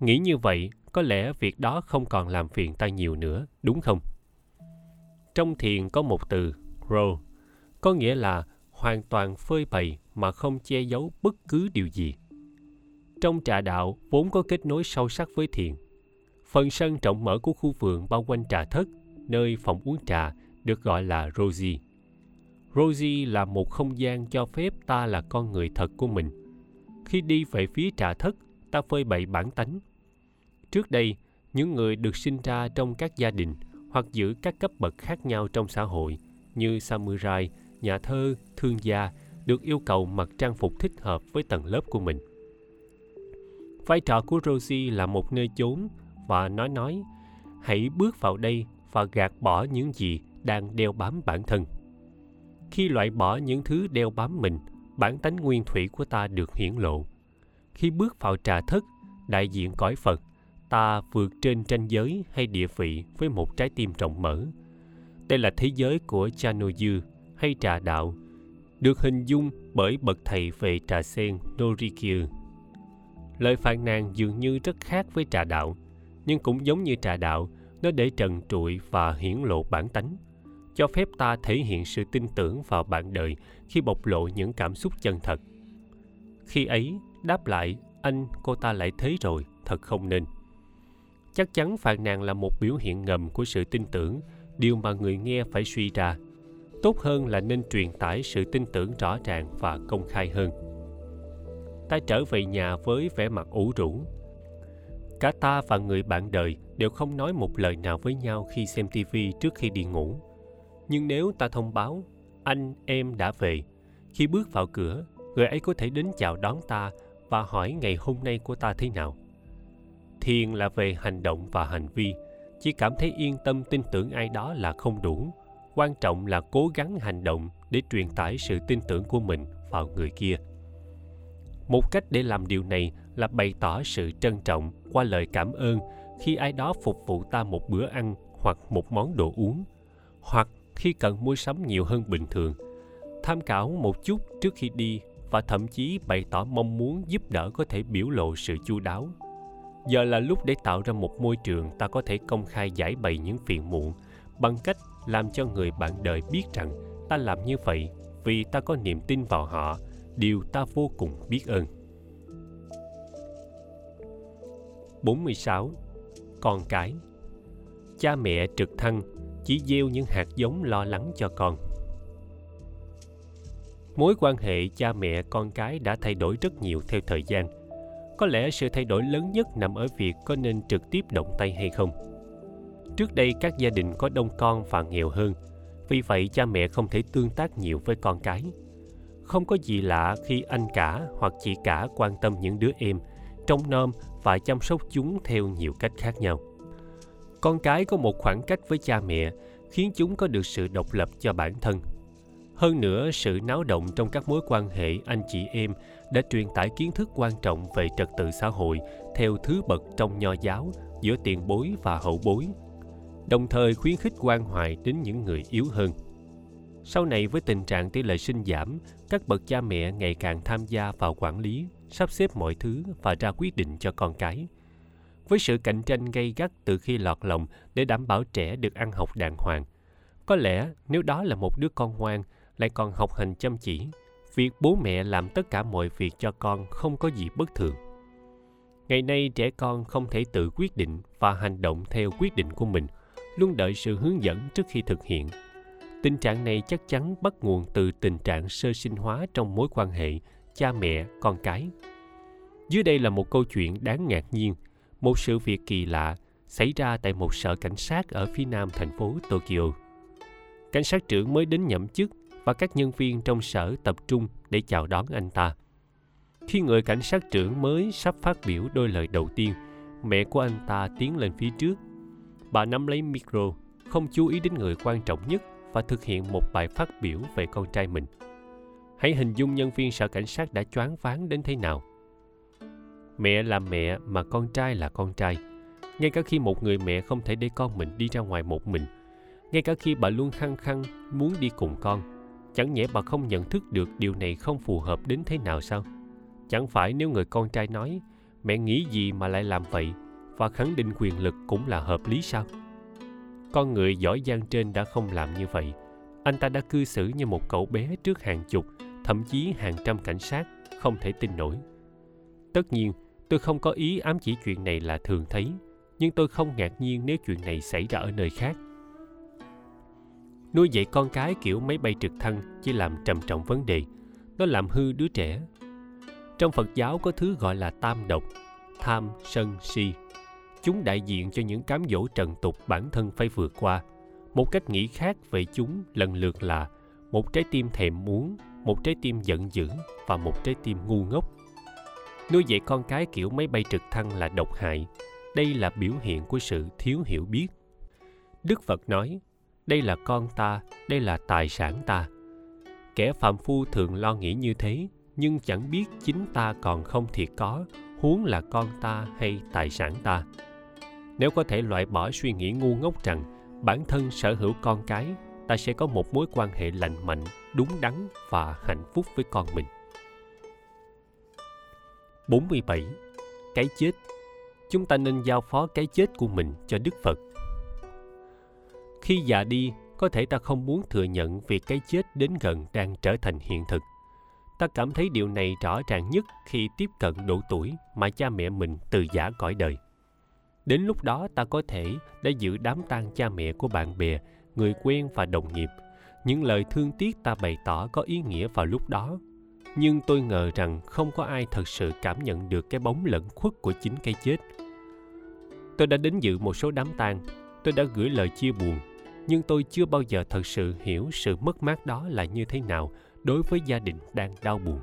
Nghĩ như vậy, có lẽ việc đó không còn làm phiền ta nhiều nữa, đúng không? Trong thiền có một từ ro có nghĩa là hoàn toàn phơi bày mà không che giấu bất cứ điều gì. Trong trà đạo vốn có kết nối sâu sắc với thiền phần sân rộng mở của khu vườn bao quanh trà thất, nơi phòng uống trà được gọi là rosie. Rosie là một không gian cho phép ta là con người thật của mình. Khi đi về phía trà thất, ta phơi bày bản tánh. Trước đây, những người được sinh ra trong các gia đình hoặc giữ các cấp bậc khác nhau trong xã hội như samurai, nhà thơ, thương gia được yêu cầu mặc trang phục thích hợp với tầng lớp của mình. Vai trò của rosie là một nơi chốn và nói nói hãy bước vào đây và gạt bỏ những gì đang đeo bám bản thân. Khi loại bỏ những thứ đeo bám mình bản tánh nguyên thủy của ta được hiển lộ. Khi bước vào trà thất đại diện cõi phật ta vượt trên tranh giới hay địa vị với một trái tim rộng mở. Đây là thế giới của Chanoyu hay trà đạo được hình dung bởi bậc thầy về trà sen Norikyu. Lời phàn nàn dường như rất khác với trà đạo, nhưng cũng giống như trà đạo, nó để trần trụi và hiển lộ bản tánh, cho phép ta thể hiện sự tin tưởng vào bạn đời khi bộc lộ những cảm xúc chân thật. Khi ấy, đáp lại, anh, cô ta lại thấy rồi, thật không nên. Chắc chắn phàn nàn là một biểu hiện ngầm của sự tin tưởng, điều mà người nghe phải suy ra – tốt hơn là nên truyền tải sự tin tưởng rõ ràng và công khai hơn ta trở về nhà với vẻ mặt ủ rũ cả ta và người bạn đời đều không nói một lời nào với nhau khi xem tivi trước khi đi ngủ. Nhưng nếu ta thông báo, anh, em đã về, khi bước vào cửa, người ấy có thể đến chào đón ta và hỏi ngày hôm nay của ta thế nào. Thiền là về hành động và hành vi, chỉ cảm thấy yên tâm tin tưởng ai đó là không đủ. Quan trọng là cố gắng hành động để truyền tải sự tin tưởng của mình vào người kia. Một cách để làm điều này là bày tỏ sự trân trọng qua lời cảm ơn khi ai đó phục vụ ta một bữa ăn hoặc một món đồ uống, hoặc khi cần mua sắm nhiều hơn bình thường. Tham khảo một chút trước khi đi và thậm chí bày tỏ mong muốn giúp đỡ có thể biểu lộ sự chu đáo. Giờ là lúc để tạo ra một môi trường ta có thể công khai giải bày những phiền muộn bằng cách làm cho người bạn đời biết rằng ta làm như vậy vì ta có niềm tin vào họ, điều ta vô cùng biết ơn. 46. Con cái Cha mẹ trực thăng chỉ gieo những hạt giống lo lắng cho con. Mối quan hệ cha mẹ con cái đã thay đổi rất nhiều theo thời gian. Có lẽ sự thay đổi lớn nhất nằm ở việc có nên trực tiếp động tay hay không Trước đây các gia đình có đông con và nghèo hơn, vì vậy cha mẹ không thể tương tác nhiều với con cái. Không có gì lạ khi anh cả hoặc chị cả quan tâm những đứa em, trông nom và chăm sóc chúng theo nhiều cách khác nhau. Con cái có một khoảng cách với cha mẹ khiến chúng có được sự độc lập cho bản thân. Hơn nữa, sự náo động trong các mối quan hệ anh chị em đã truyền tải kiến thức quan trọng về trật tự xã hội theo thứ bậc trong nho giáo giữa tiền bối và hậu bối đồng thời khuyến khích quan hoài đến những người yếu hơn sau này với tình trạng tỷ lệ sinh giảm, các bậc cha mẹ ngày càng tham gia vào quản lý, sắp xếp mọi thứ và ra quyết định cho con cái. Với sự cạnh tranh gay gắt từ khi lọt lòng để đảm bảo trẻ được ăn học đàng hoàng, có lẽ nếu đó là một đứa con ngoan lại còn học hành chăm chỉ, việc bố mẹ làm tất cả mọi việc cho con không có gì bất thường. Ngày nay trẻ con không thể tự quyết định và hành động theo quyết định của mình, luôn đợi sự hướng dẫn trước khi thực hiện tình trạng này chắc chắn bắt nguồn từ tình trạng sơ sinh hóa trong mối quan hệ cha mẹ, con cái. Dưới đây là một câu chuyện đáng ngạc nhiên. Một sự việc kỳ lạ xảy ra tại một sở cảnh sát ở phía nam thành phố tokyo. Cảnh sát trưởng mới đến nhậm chức và các nhân viên trong sở tập trung để chào đón anh ta. Khi người cảnh sát trưởng mới sắp phát biểu đôi lời đầu tiên, mẹ của anh ta tiến lên phía trước. Bà nắm lấy micro, không chú ý đến người quan trọng nhất và thực hiện một bài phát biểu về con trai mình. Hãy hình dung nhân viên sở cảnh sát đã choáng váng đến thế nào. Mẹ là mẹ mà con trai là con trai. Ngay cả khi một người mẹ không thể để con mình đi ra ngoài một mình, ngay cả khi bà luôn khăng khăng muốn đi cùng con, chẳng nhẽ bà không nhận thức được điều này không phù hợp đến thế nào sao? Chẳng phải nếu người con trai nói mẹ nghĩ gì mà lại làm vậy và khẳng định quyền lực cũng là hợp lý sao? Con người giỏi giang trên đã không làm như vậy. Anh ta đã cư xử như một cậu bé trước hàng chục, thậm chí hàng trăm cảnh sát, không thể tin nổi. Tất nhiên, tôi không có ý ám chỉ chuyện này là thường thấy, nhưng tôi không ngạc nhiên nếu chuyện này xảy ra ở nơi khác. Nuôi dạy con cái kiểu máy bay trực thăng chỉ làm trầm trọng vấn đề, nó làm hư đứa trẻ. Trong phật giáo có thứ gọi là tam độc, tham, sân, si chúng đại diện cho những cám dỗ trần tục bản thân phải vượt qua. Một cách nghĩ khác về chúng lần lượt là, một trái tim thèm muốn, một trái tim giận dữ và một trái tim ngu ngốc. Nuôi dạy con cái kiểu máy bay trực thăng là độc hại. Đây là biểu hiện của sự thiếu hiểu biết. Đức phật nói, đây là con ta, đây là tài sản ta. Kẻ phạm phu thường lo nghĩ như thế, nhưng chẳng biết chính ta còn không thiệt có, huống là con ta hay tài sản ta nếu có thể loại bỏ suy nghĩ ngu ngốc rằng bản thân sở hữu con cái ta sẽ có một mối quan hệ lành mạnh đúng đắn và hạnh phúc với con mình 47. Cái chết Chúng ta nên giao phó cái chết của mình cho Đức Phật. Khi già đi, có thể ta không muốn thừa nhận việc cái chết đến gần đang trở thành hiện thực. Ta cảm thấy điều này rõ ràng nhất khi tiếp cận độ tuổi mà cha mẹ mình từ giả cõi đời. Đến lúc đó ta có thể đã giữ đám tang cha mẹ của bạn bè, người quen và đồng nghiệp. Những lời thương tiếc ta bày tỏ có ý nghĩa vào lúc đó. Nhưng tôi ngờ rằng không có ai thật sự cảm nhận được cái bóng lẫn khuất của chính cái chết. Tôi đã đến dự một số đám tang, tôi đã gửi lời chia buồn, nhưng tôi chưa bao giờ thật sự hiểu sự mất mát đó là như thế nào đối với gia đình đang đau buồn.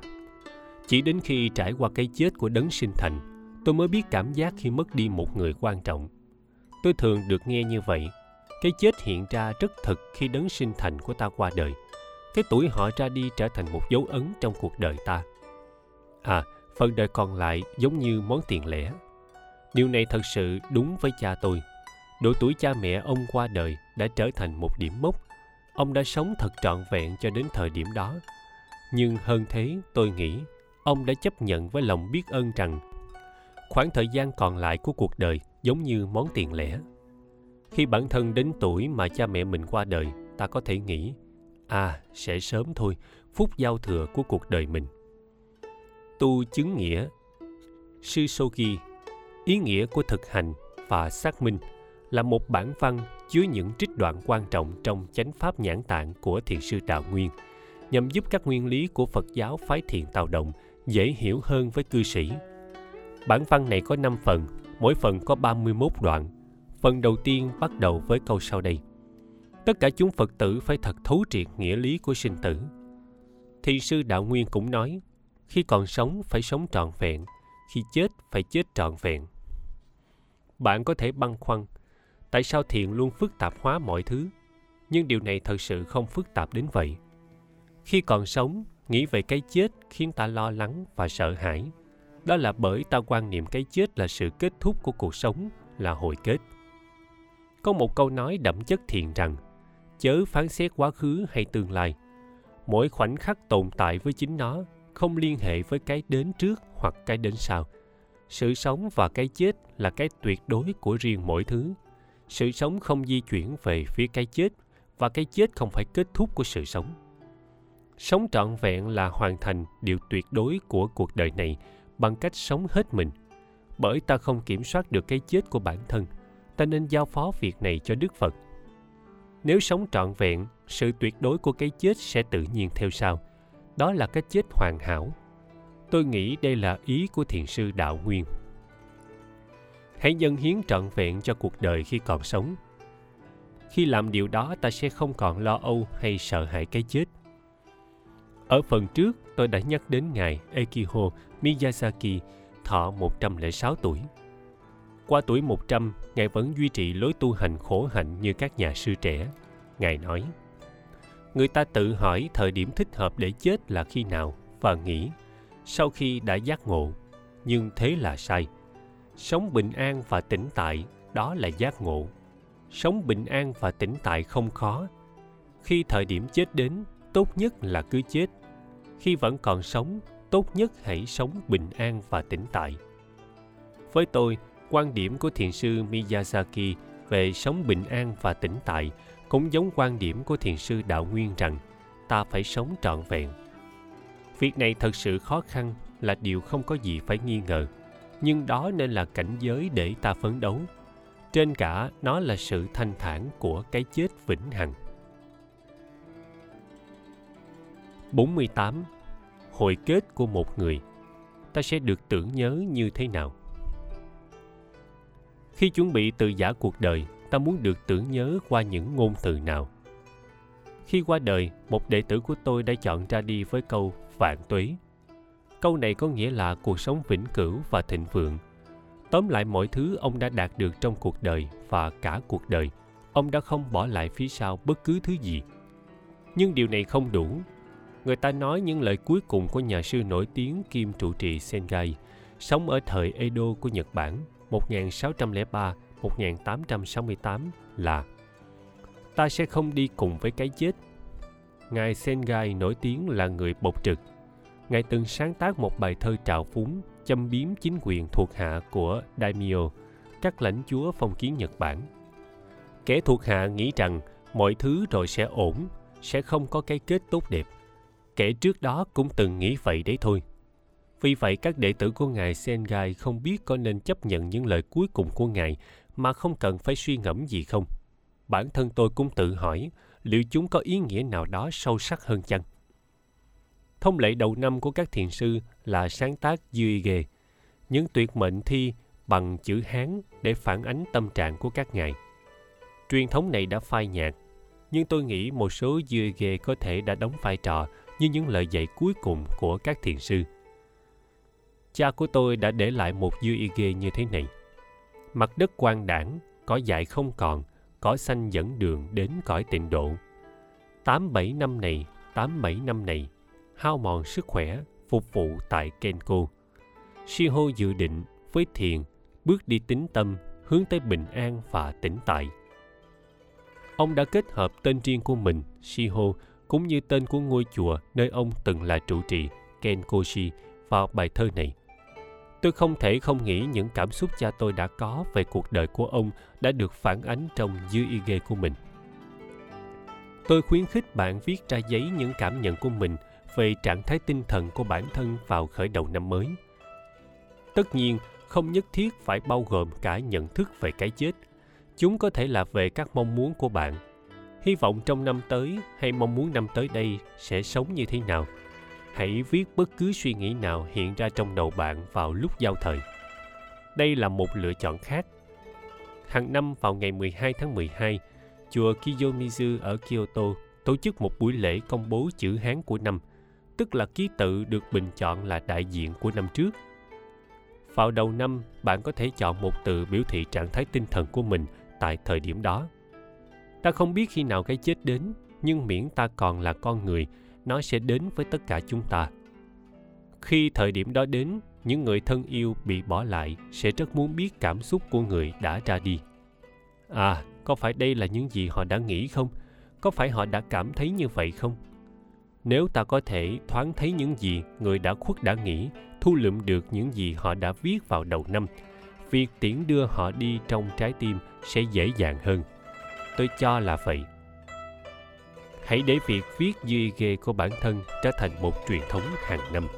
Chỉ đến khi trải qua cái chết của đấng sinh thành, tôi mới biết cảm giác khi mất đi một người quan trọng. Tôi thường được nghe như vậy, cái chết hiện ra rất thực khi đấng sinh thành của ta qua đời. Cái tuổi họ ra đi trở thành một dấu ấn trong cuộc đời ta. À phần đời còn lại giống như món tiền lẻ. Điều này thật sự đúng với cha tôi. Độ tuổi cha mẹ ông qua đời đã trở thành một điểm mốc. Ông đã sống thật trọn vẹn cho đến thời điểm đó. Nhưng hơn thế, tôi nghĩ, ông đã chấp nhận với lòng biết ơn rằng khoảng thời gian còn lại của cuộc đời giống như món tiền lẻ. Khi bản thân đến tuổi mà cha mẹ mình qua đời, ta có thể nghĩ à sẽ sớm thôi phút giao thừa của cuộc đời mình. Tu chứng nghĩa, sư sogi ý nghĩa của thực hành và xác minh là một bản văn chứa những trích đoạn quan trọng trong chánh pháp nhãn tạng của thiền sư đạo nguyên, nhằm giúp các nguyên lý của phật giáo phái thiền tào động dễ hiểu hơn với cư sĩ. Bản văn này có 5 phần, mỗi phần có 31 đoạn. Phần đầu tiên bắt đầu với câu sau đây. Tất cả chúng Phật tử phải thật thấu triệt nghĩa lý của sinh tử. Thì sư Đạo Nguyên cũng nói, khi còn sống phải sống trọn vẹn, khi chết phải chết trọn vẹn. Bạn có thể băn khoăn, tại sao thiền luôn phức tạp hóa mọi thứ? Nhưng điều này thật sự không phức tạp đến vậy. Khi còn sống, nghĩ về cái chết khiến ta lo lắng và sợ hãi đó là bởi ta quan niệm cái chết là sự kết thúc của cuộc sống, là hồi kết. Có một câu nói đậm chất thiền rằng, chớ phán xét quá khứ hay tương lai. Mỗi khoảnh khắc tồn tại với chính nó, không liên hệ với cái đến trước hoặc cái đến sau. Sự sống và cái chết là cái tuyệt đối của riêng mỗi thứ. Sự sống không di chuyển về phía cái chết, và cái chết không phải kết thúc của sự sống. Sống trọn vẹn là hoàn thành điều tuyệt đối của cuộc đời này bằng cách sống hết mình. Bởi ta không kiểm soát được cái chết của bản thân, ta nên giao phó việc này cho đức phật. Nếu sống trọn vẹn, sự tuyệt đối của cái chết sẽ tự nhiên theo sau. Đó là cái chết hoàn hảo. Tôi nghĩ đây là ý của thiền sư đạo nguyên. Hãy dâng hiến trọn vẹn cho cuộc đời khi còn sống. Khi làm điều đó, ta sẽ không còn lo âu hay sợ hãi cái chết. Ở phần trước, tôi đã nhắc đến ngài Ekiho Miyazaki thọ 106 tuổi. Qua tuổi 100, Ngài vẫn duy trì lối tu hành khổ hạnh như các nhà sư trẻ. Ngài nói, Người ta tự hỏi thời điểm thích hợp để chết là khi nào và nghĩ sau khi đã giác ngộ. Nhưng thế là sai. Sống bình an và tĩnh tại, đó là giác ngộ. Sống bình an và tĩnh tại không khó. Khi thời điểm chết đến, tốt nhất là cứ chết. Khi vẫn còn sống, tốt nhất hãy sống bình an và tĩnh tại. Với tôi, quan điểm của thiền sư Miyazaki về sống bình an và tĩnh tại cũng giống quan điểm của thiền sư đạo nguyên rằng ta phải sống trọn vẹn việc này thật sự khó khăn là điều không có gì phải nghi ngờ nhưng đó nên là cảnh giới để ta phấn đấu trên cả nó là sự thanh thản của cái chết vĩnh hằng 48. Hồi kết của một người Ta sẽ được tưởng nhớ như thế nào? Khi chuẩn bị từ giả cuộc đời, ta muốn được tưởng nhớ qua những ngôn từ nào? Khi qua đời, một đệ tử của tôi đã chọn ra đi với câu vạn tuế. Câu này có nghĩa là cuộc sống vĩnh cửu và thịnh vượng. Tóm lại mọi thứ ông đã đạt được trong cuộc đời và cả cuộc đời, ông đã không bỏ lại phía sau bất cứ thứ gì. Nhưng điều này không đủ. Người ta nói những lời cuối cùng của nhà sư nổi tiếng kim trụ trì Sengai, sống ở thời Edo của Nhật Bản 1603-1868 là Ta sẽ không đi cùng với cái chết. Ngài Sengai nổi tiếng là người bộc trực. Ngài từng sáng tác một bài thơ trào phúng châm biếm chính quyền thuộc hạ của Daimyo, các lãnh chúa phong kiến Nhật Bản. Kẻ thuộc hạ nghĩ rằng mọi thứ rồi sẽ ổn, sẽ không có cái kết tốt đẹp. Kẻ trước đó cũng từng nghĩ vậy đấy thôi. Vì vậy các đệ tử của Ngài Sengai không biết có nên chấp nhận những lời cuối cùng của Ngài mà không cần phải suy ngẫm gì không. Bản thân tôi cũng tự hỏi liệu chúng có ý nghĩa nào đó sâu sắc hơn chăng? Thông lệ đầu năm của các thiền sư là sáng tác Yuige, những tuyệt mệnh thi bằng chữ Hán để phản ánh tâm trạng của các ngài. Truyền thống này đã phai nhạt, nhưng tôi nghĩ một số Yuige có thể đã đóng vai trò như những lời dạy cuối cùng của các thiền sư – cha của tôi đã để lại một dư y ghê như thế này. Mặt đất quang đảng, cỏ dại không còn, cỏ xanh dẫn đường đến cõi tịnh độ. Tám bảy năm này, tám bảy năm này, hao mòn sức khỏe, phục vụ tại Kenko. Shiho dự định với thiền, bước đi tính tâm, hướng tới bình an và tĩnh tại. Ông đã kết hợp tên riêng của mình, Shiho, cũng như tên của ngôi chùa nơi ông từng là trụ trì, Kenkoshi, vào bài thơ này – tôi không thể không nghĩ những cảm xúc cha tôi đã có về cuộc đời của ông đã được phản ánh trong Yuige ghê của mình. Tôi khuyến khích bạn viết ra giấy những cảm nhận của mình về trạng thái tinh thần của bản thân vào khởi đầu năm mới. Tất nhiên không nhất thiết phải bao gồm cả nhận thức về cái chết. Chúng có thể là về các mong muốn của bạn hy vọng trong năm tới hay mong muốn năm tới đây sẽ sống như thế nào hãy viết bất cứ suy nghĩ nào hiện ra trong đầu bạn vào lúc giao thời. Đây là một lựa chọn khác. Hàng năm vào ngày 12 tháng 12, chùa Kiyomizu ở Kyoto tổ chức một buổi lễ công bố chữ Hán của năm, tức là ký tự được bình chọn là đại diện của năm trước. Vào đầu năm, bạn có thể chọn một từ biểu thị trạng thái tinh thần của mình tại thời điểm đó ta không biết khi nào cái chết đến, nhưng miễn ta còn là con người, nó sẽ đến với tất cả chúng ta. Khi thời điểm đó đến, những người thân yêu bị bỏ lại sẽ rất muốn biết cảm xúc của người đã ra đi. À có phải đây là những gì họ đã nghĩ không? Có phải họ đã cảm thấy như vậy không? Nếu ta có thể thoáng thấy những gì người đã khuất đã nghĩ, thu lượm được những gì họ đã viết vào đầu năm, việc tiễn đưa họ đi trong trái tim sẽ dễ dàng hơn tôi cho là vậy. Hãy để việc viết duy ghê của bản thân trở thành một truyền thống hàng năm.